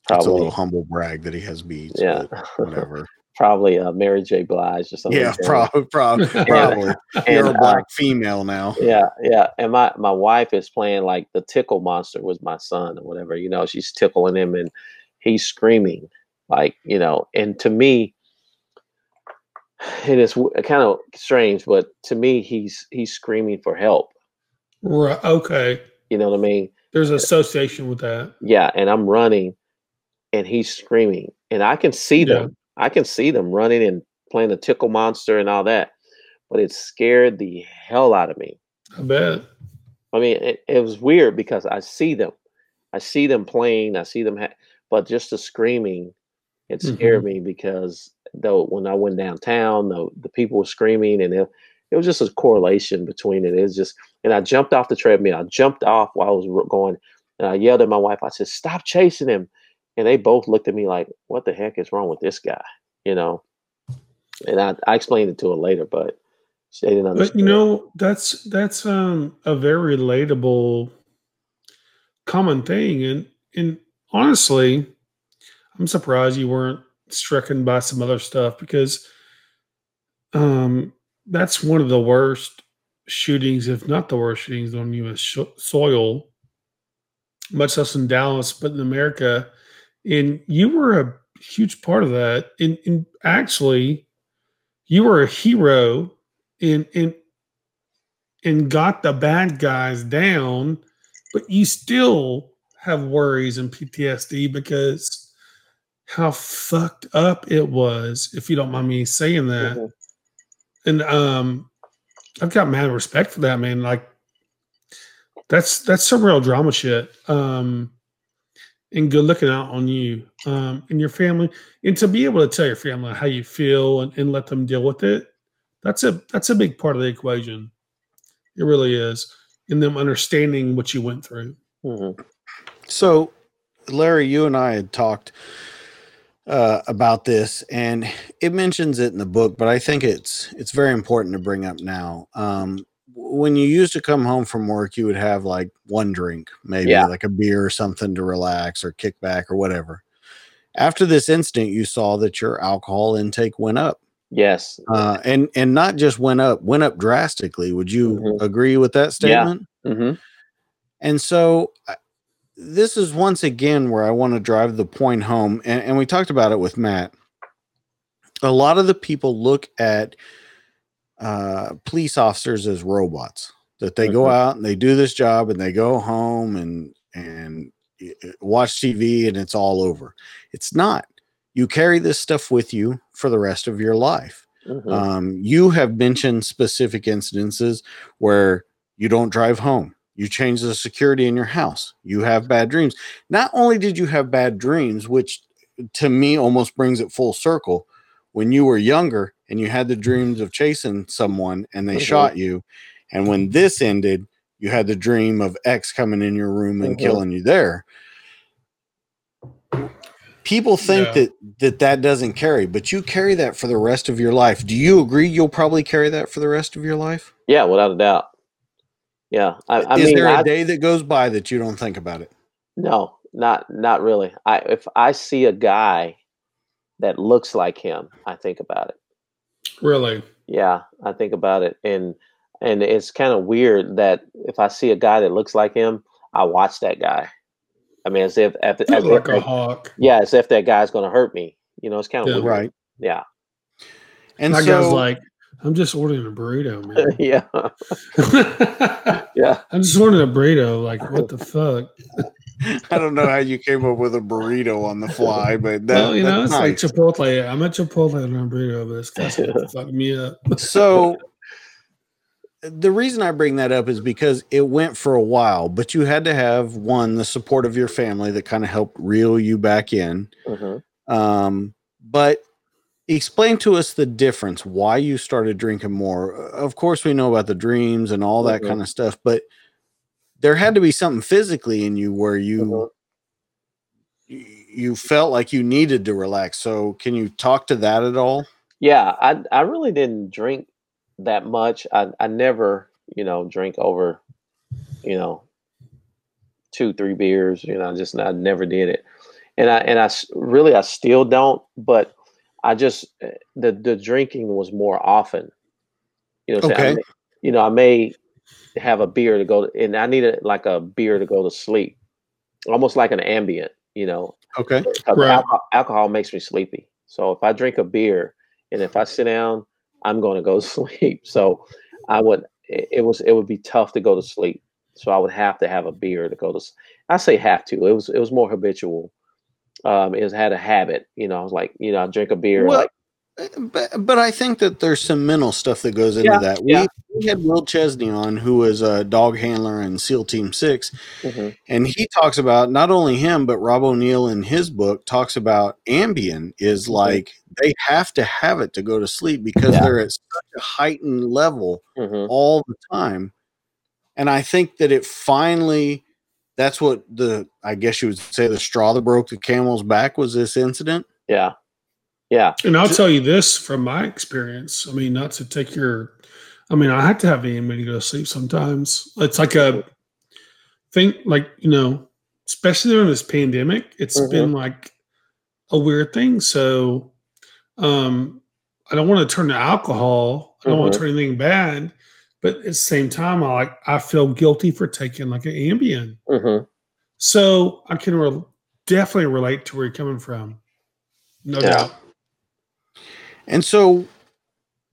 That's a little humble brag that he has beats. yeah, but *laughs* whatever. probably uh, Mary J. Blige or something. yeah, like *laughs* that. probably, probably, *laughs* And- probably. You're a and, uh, black female now. Yeah, yeah. And my my wife is playing like the tickle monster was my son or whatever. You know, she's tickling him and he's screaming like you know. And to me, and *sighs* it is kind of strange, but to me, he's he's screaming for help. Right. Okay. You know what I mean? There's an association with that. Yeah. And I'm running, and he's screaming, and I can see Yeah. them. I can see them running and playing the tickle monster and all that, but it scared the hell out of me. I bet. I mean, it, it was weird because I see them, I see them playing, I see them, ha- but just the screaming, it scared mm-hmm. me because though when I went downtown, the the people were screaming, and it, it was just a correlation between it. It's just, and I jumped off the treadmill. I jumped off while I was going, and I yelled at my wife. I said, "Stop chasing him!" And they both looked at me like, "What the heck is wrong with this guy?" You know. And I, I explained it to her later, but they didn't understand. But you know, that's that's um a very relatable common thing. And and honestly, I'm surprised you weren't stricken by some other stuff because um that's one of the worst shootings, if not the worst shootings on US soil, much less in Dallas, but in America. And you were a huge part of that. And, and actually, you were a hero and and and got the bad guys down, but you still have worries and PTSD because how fucked up it was, if you don't mind me saying that. Mhm. And um I've got mad respect for that, man. Like that's that's some real drama shit. Um and good looking out on you um and your family. And to be able to tell your family how you feel and, and let them deal with it, that's a that's a big part of the equation. It really is. In them understanding what you went through. Mhm. So, Larry, you and I had talked uh, about this, and it mentions it in the book, but I think it's it's very important to bring up now. Um, when you used to come home from work, you would have like one drink, maybe Yeah. like a beer or something to relax or kick back or whatever. After this incident, you saw that your alcohol intake went up, Yes. uh, and and not just went up, went up drastically. Would you Mhm. agree with that Yeah. statement? hmm And so this is once again where I want to drive the point home. And, and we talked about it with Matt. A lot of the people look at uh, police officers as robots, that they go Mhm. out and they do this job and they go home and, and y- watch TV and it's all over. It's not. You carry this stuff with you for the rest of your life. hmm Um, you have mentioned specific incidences where you don't drive home. You change the security in your house. You have bad dreams. Not only did you have bad dreams, which to me almost brings it full circle, when you were younger and you had the dreams of chasing someone and they Mhm. shot you, and when this ended, you had the dream of X coming in your room and Mhm. killing you there. People think Yeah. that that that doesn't carry, but you carry that for the rest of your life. Do you agree? You'll probably carry that for the rest of your life. Yeah, without a doubt. Yeah. I, I Is mean, there a I- day that goes by that you don't think about it? No, not not really. I if I see a guy that looks like him, I think about it. Really. Yeah, I think about it, and and it's kind of weird that if I see a guy that looks like him, I watch that guy. I mean, as if as, as like if a hawk. yeah, as if that guy's going to hurt me. You know, it's kind of Yeah. Right. Yeah, And that so, guy's like, I'm just ordering a burrito, man. *laughs* yeah, *laughs* yeah. I'm just ordering a burrito. Like, what the fuck? *laughs* I don't know how you came up with a burrito on the fly, but that, well, you know, that's it's nice. like Chipotle. I'm at Chipotle and I'm a burrito, but this guy's gonna me up. so the reason I bring that up is because it went for a while, but you had to have one the support of your family that kind of helped reel you back in. hmm Um, but explain to us the difference why you started drinking more. Of course, we know about the dreams and all that Mhm. kind of stuff, but there had to be something physically in you where you Mhm. you felt like you needed to relax. So, can you talk to that at all? Yeah, I I really didn't drink that much. I I never you know, drink over, you know, two, three beers. You know, just I never did it, and I and I really I still don't. But I just eh, the the drinking was more often. You know, saying? I Okay. may- you know, I may have a beer to go, to, and I needed like a beer to go to sleep, almost like an Ambien. You know, Okay. Right. alcohol, alcohol makes me sleepy. So if I drink a beer and if I sit down, I'm going to go to *laughs* sleep. So I would it, it was it would be tough to go to sleep. So I would have to have a beer to go to. I say have to. It was it was more habitual. Um, it was, had a habit. You know, I was like, you know, I drink a beer. Well, like, but but I think that there's some mental stuff that goes into Yeah, that. yeah. We, we had Will Chesney on, who was a dog handler in SEAL Team Six, mhm, and he talks about not only him but Rob O'Neill in his book talks about Ambien is like they have to have it to go to sleep because Yeah. they're at such a heightened level mhm. all the time. And I think that it finally that's what the I guess you would say the straw that broke the camel's back was this incident. yeah, yeah, And I'll tell you this from my experience. I mean, not to take your, I mean, I have to have the to go to sleep sometimes. It's like a thing, like, you know, especially during this pandemic, It's Mhm. been like a weird thing. So, um, I don't want to turn to alcohol. I don't want Mhm. to turn anything bad, but at the same time, I like, I feel guilty for taking like an Ambien. hmm So I can re- definitely relate to where you're coming from. No Yeah. doubt. And so,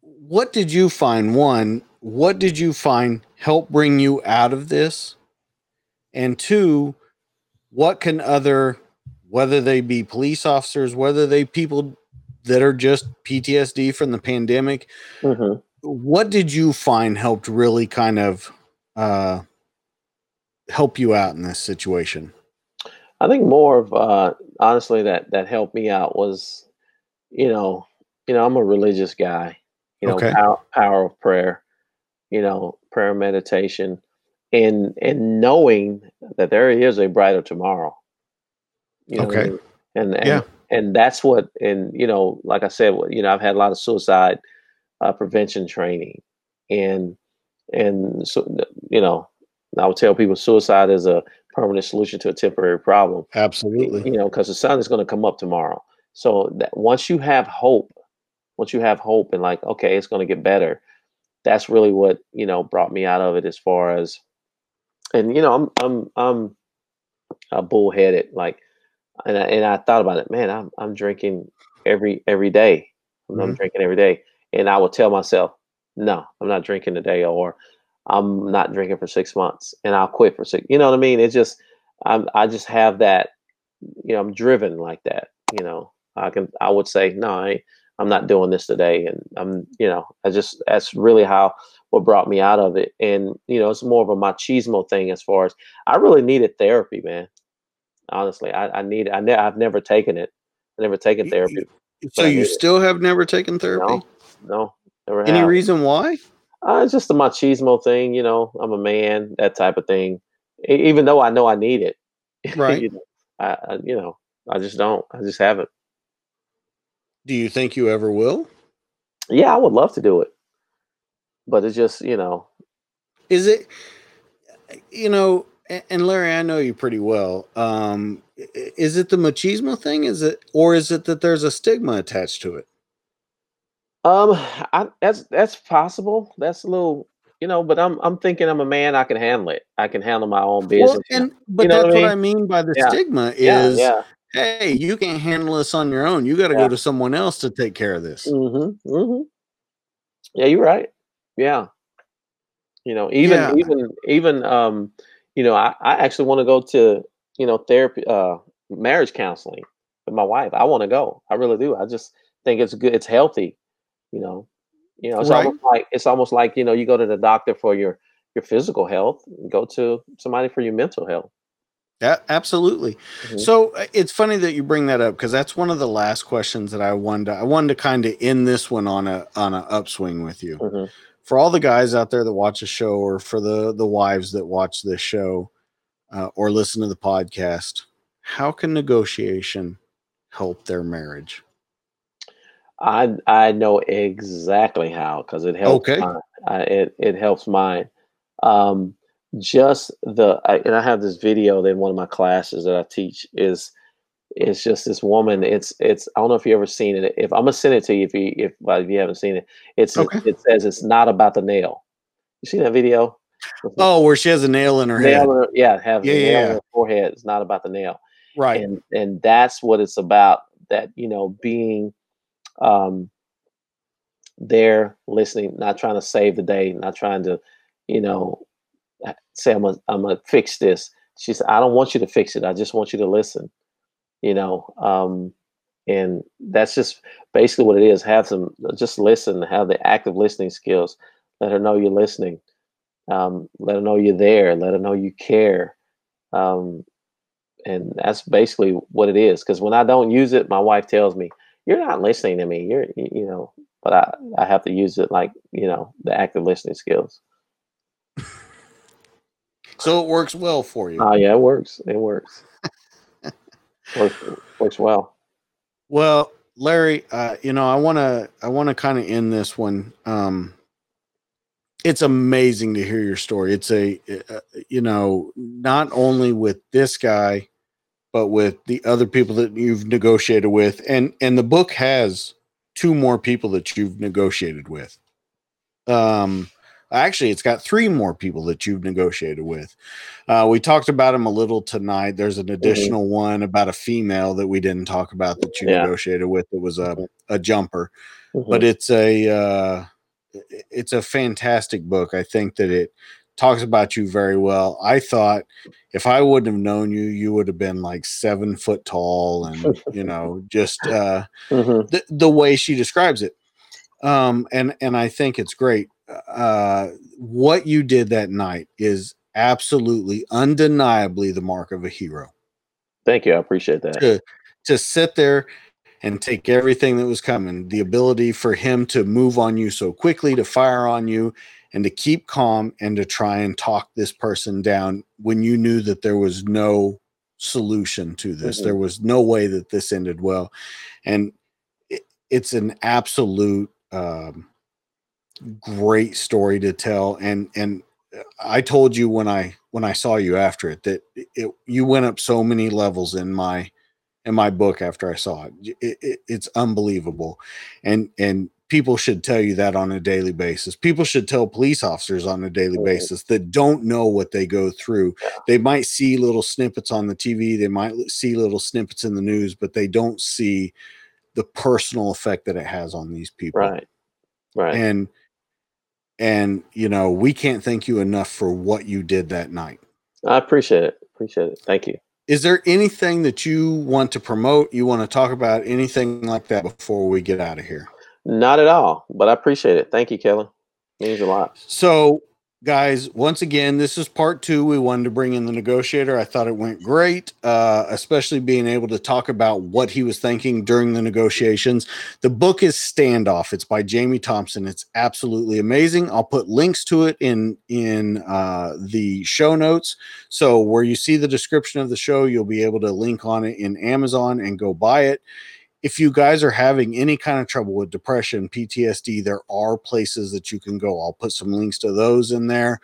what did you find? One, what did you find help bring you out of this? And two, what can other, whether they be police officers, whether they people that are just PTSD from the pandemic, hmm what did you find helped really kind of uh, help you out in this situation? I think more of uh, honestly that that helped me out was, you know, you know, I'm a religious guy. You know, Okay. power, power of prayer. You know, prayer meditation, and and knowing that there is a brighter tomorrow. You know Okay. And and Yeah. and that's what and you know, like I said, you know, I've had a lot of suicide uh, prevention training, and and so you know, I would tell people suicide is a permanent solution to a temporary problem Absolutely. you know, because the sun is going to come up tomorrow. So that once you have hope, once you have hope and like, okay, it's going to get better, that's really what you know brought me out of it. As far as, and you know, I'm I'm I'm a bullheaded like, and I, and I thought about it, man. I'm I'm drinking every every day. I'm, I'm mm-hmm. drinking every day, and I would tell myself, no, I'm not drinking today, or I'm not drinking for six months, and I'll quit for six. You know what I mean? It's just I'm I just have that you know, I'm driven like that. You know, I can, I would say, no, I, I'm not doing this today. And I'm, you know, I just, that's really how, what brought me out of it. And, you know, it's more of a machismo thing as far as I really needed therapy, man. Honestly, I, I need, I ne- I've never taken it. I've never taken therapy. So you need it. still have never taken therapy? No, no, never Any have. reason why? Uh, it's just the machismo thing, you know. I'm a man, that type of thing. E- even though I know I need it, *laughs* Right. you know, I, I, you know, I just don't. I just haven't. Do you think you ever will? Yeah, I would love to do it, but it's just you know, Is it, you know, and Larry, I know you pretty well. Um, is it the machismo thing? Is it, or is it that there's a stigma attached to it? um, I, that's that's possible. That's a little, you know, but I'm I'm thinking I'm a man. I can handle it. I can handle my own business. Well, and but You know that's what I what I mean by the Yeah. stigma Yeah, is, yeah. Hey, you can't handle this on your own. You got to Yeah. go to someone else to take care of this. Mm-hmm. Mm-hmm. Yeah, you're right. Yeah. You know, even Yeah. even even um, you know, I, I actually want to go to, you know, therapy uh marriage counseling with my wife. I want to go. I really do. I just think it's good, it's healthy, you know. You know, it's Right. almost like it's almost like, you know, you go to the doctor for your your physical health, go to somebody for your mental health. Yeah, absolutely. Mhm. So uh, it's funny that you bring that up because that's one of the last questions that I wanted. To, I wanted to kind of end this one on a on a upswing with you. Mhm. For all the guys out there that watch the show, or for the the wives that watch this show, uh, or listen to the podcast, how can negotiation help their marriage? I I know exactly how because it helps Okay. mine. I, it it helps mine. Um, just the I, and I have this video that in one of my classes that I teach is it's just this woman. It's it's I don't know if you ever seen it. If I'm gonna send it to you if you if well, if you haven't seen it, it's Okay. it says it's not about the nail. You seen that video? Oh, where she has a nail in her Nail head. her- yeah, have Yeah, yeah, in her forehead. It's not about the nail. Right. And and that's what it's about. That you know, being um there, listening, not trying to save the day, not trying to, you know, say I'm gonna I'm gonna fix this. She said, I don't want you to fix it. I just want you to listen. You know, um, and that's just basically what it is. Have some just listen, have the active listening skills. Let her know you're listening. Um, let her know you're there. Let her know you care. Um, and that's basically what it is. Because when I don't use it, my wife tells me, "You're not listening to me. You're, you know." But I, I have to use it like you know the active listening skills. So it works well for you. Oh yeah, it works. It works. works works well. Well, Larry, uh, you know, I want to I want to kind of end this one. Um, it's amazing to hear your story. It's a uh, you know, not only with this guy, but with the other people that you've negotiated with, and and the book has two more people that you've negotiated with. Um, actually, it's got three more people that you've negotiated with. Uh, we talked about them a little tonight. There's an additional one about a female that we didn't talk about that you Yeah. negotiated with. It was a a jumper, Mhm. but it's a uh, it's a fantastic book. I think that it talks about you very well. I thought if I wouldn't have known you, you would have been like seven foot tall, and you *laughs* know, just uh, Mhm. the the way she describes it. Um, and and I think it's great. Uh, what you did that night is absolutely, undeniably the mark of a hero Thank you. I appreciate that. to to sit there and take everything that was coming the ability for him to move on you so quickly to fire on you and to keep calm and to try and talk this person down when you knew that there was no solution to this Mhm. there was no way that this ended well and it, it's an absolute um, great story to tell and and uh, I told you when I when I saw you after it that it, you went up so many levels in my in my book after I saw it. It- it- It's unbelievable, and and people should tell you that on a daily basis. People should tell police officers on a daily basis that don't know what they go through. They might see little snippets on the TV, they might see little snippets in the news, but they don't see the personal effect that it has on these people Right. Right. and and you know we can't thank you enough for what you did that night I appreciate it. Appreciate it. Thank you. is there anything that you want to promote you want to talk about anything like that before we get out of here Not at all, but I appreciate it. Thank you, Kelly. Means a lot. so guys once again this is part two. We wanted to bring in the negotiator. I thought it went great uh, especially being able to talk about what he was thinking during the negotiations. The book is standoff. It's by jamie thompson. It's absolutely amazing. I'll put links to it in in uh, the show notes. So where you see the description of the show you'll be able to link on it in amazon and go buy it if you guys are having any kind of trouble with depression, PTSD, there are places that you can go. I'll put some links to those in there.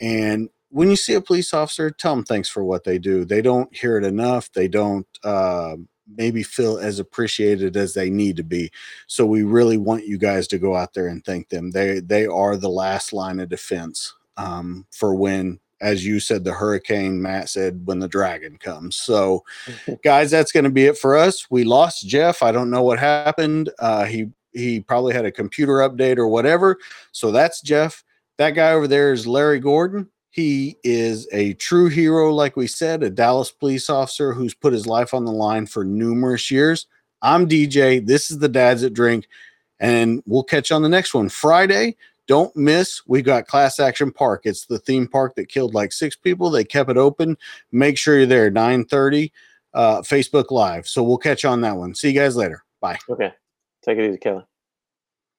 And when you see a police officer, tell them thanks for what they do. They don't hear it enough. They don't uh, maybe feel as appreciated as they need to be. So we really want you guys to go out there and thank them. They they are the last line of defense um, for when, as you said, the hurricane. Matt said when the dragon comes. So *laughs* guys that's going to be it for us. We lost jeff. I don't know what happened. Uh he he probably had a computer update or whatever. So that's jeff. That guy over there is larry gordon. He is a true hero like we said a dallas police officer who's put his life on the line for numerous years. I'm dj this is the dads that drink. And we'll catch you on the next one. Friday don't miss we got class action park it's the theme park that killed like six people they kept it open make sure you're there 9 30 uh, Facebook Live. So we'll catch you on that one. See you guys later. Bye. Okay. Take it easy, Kelly.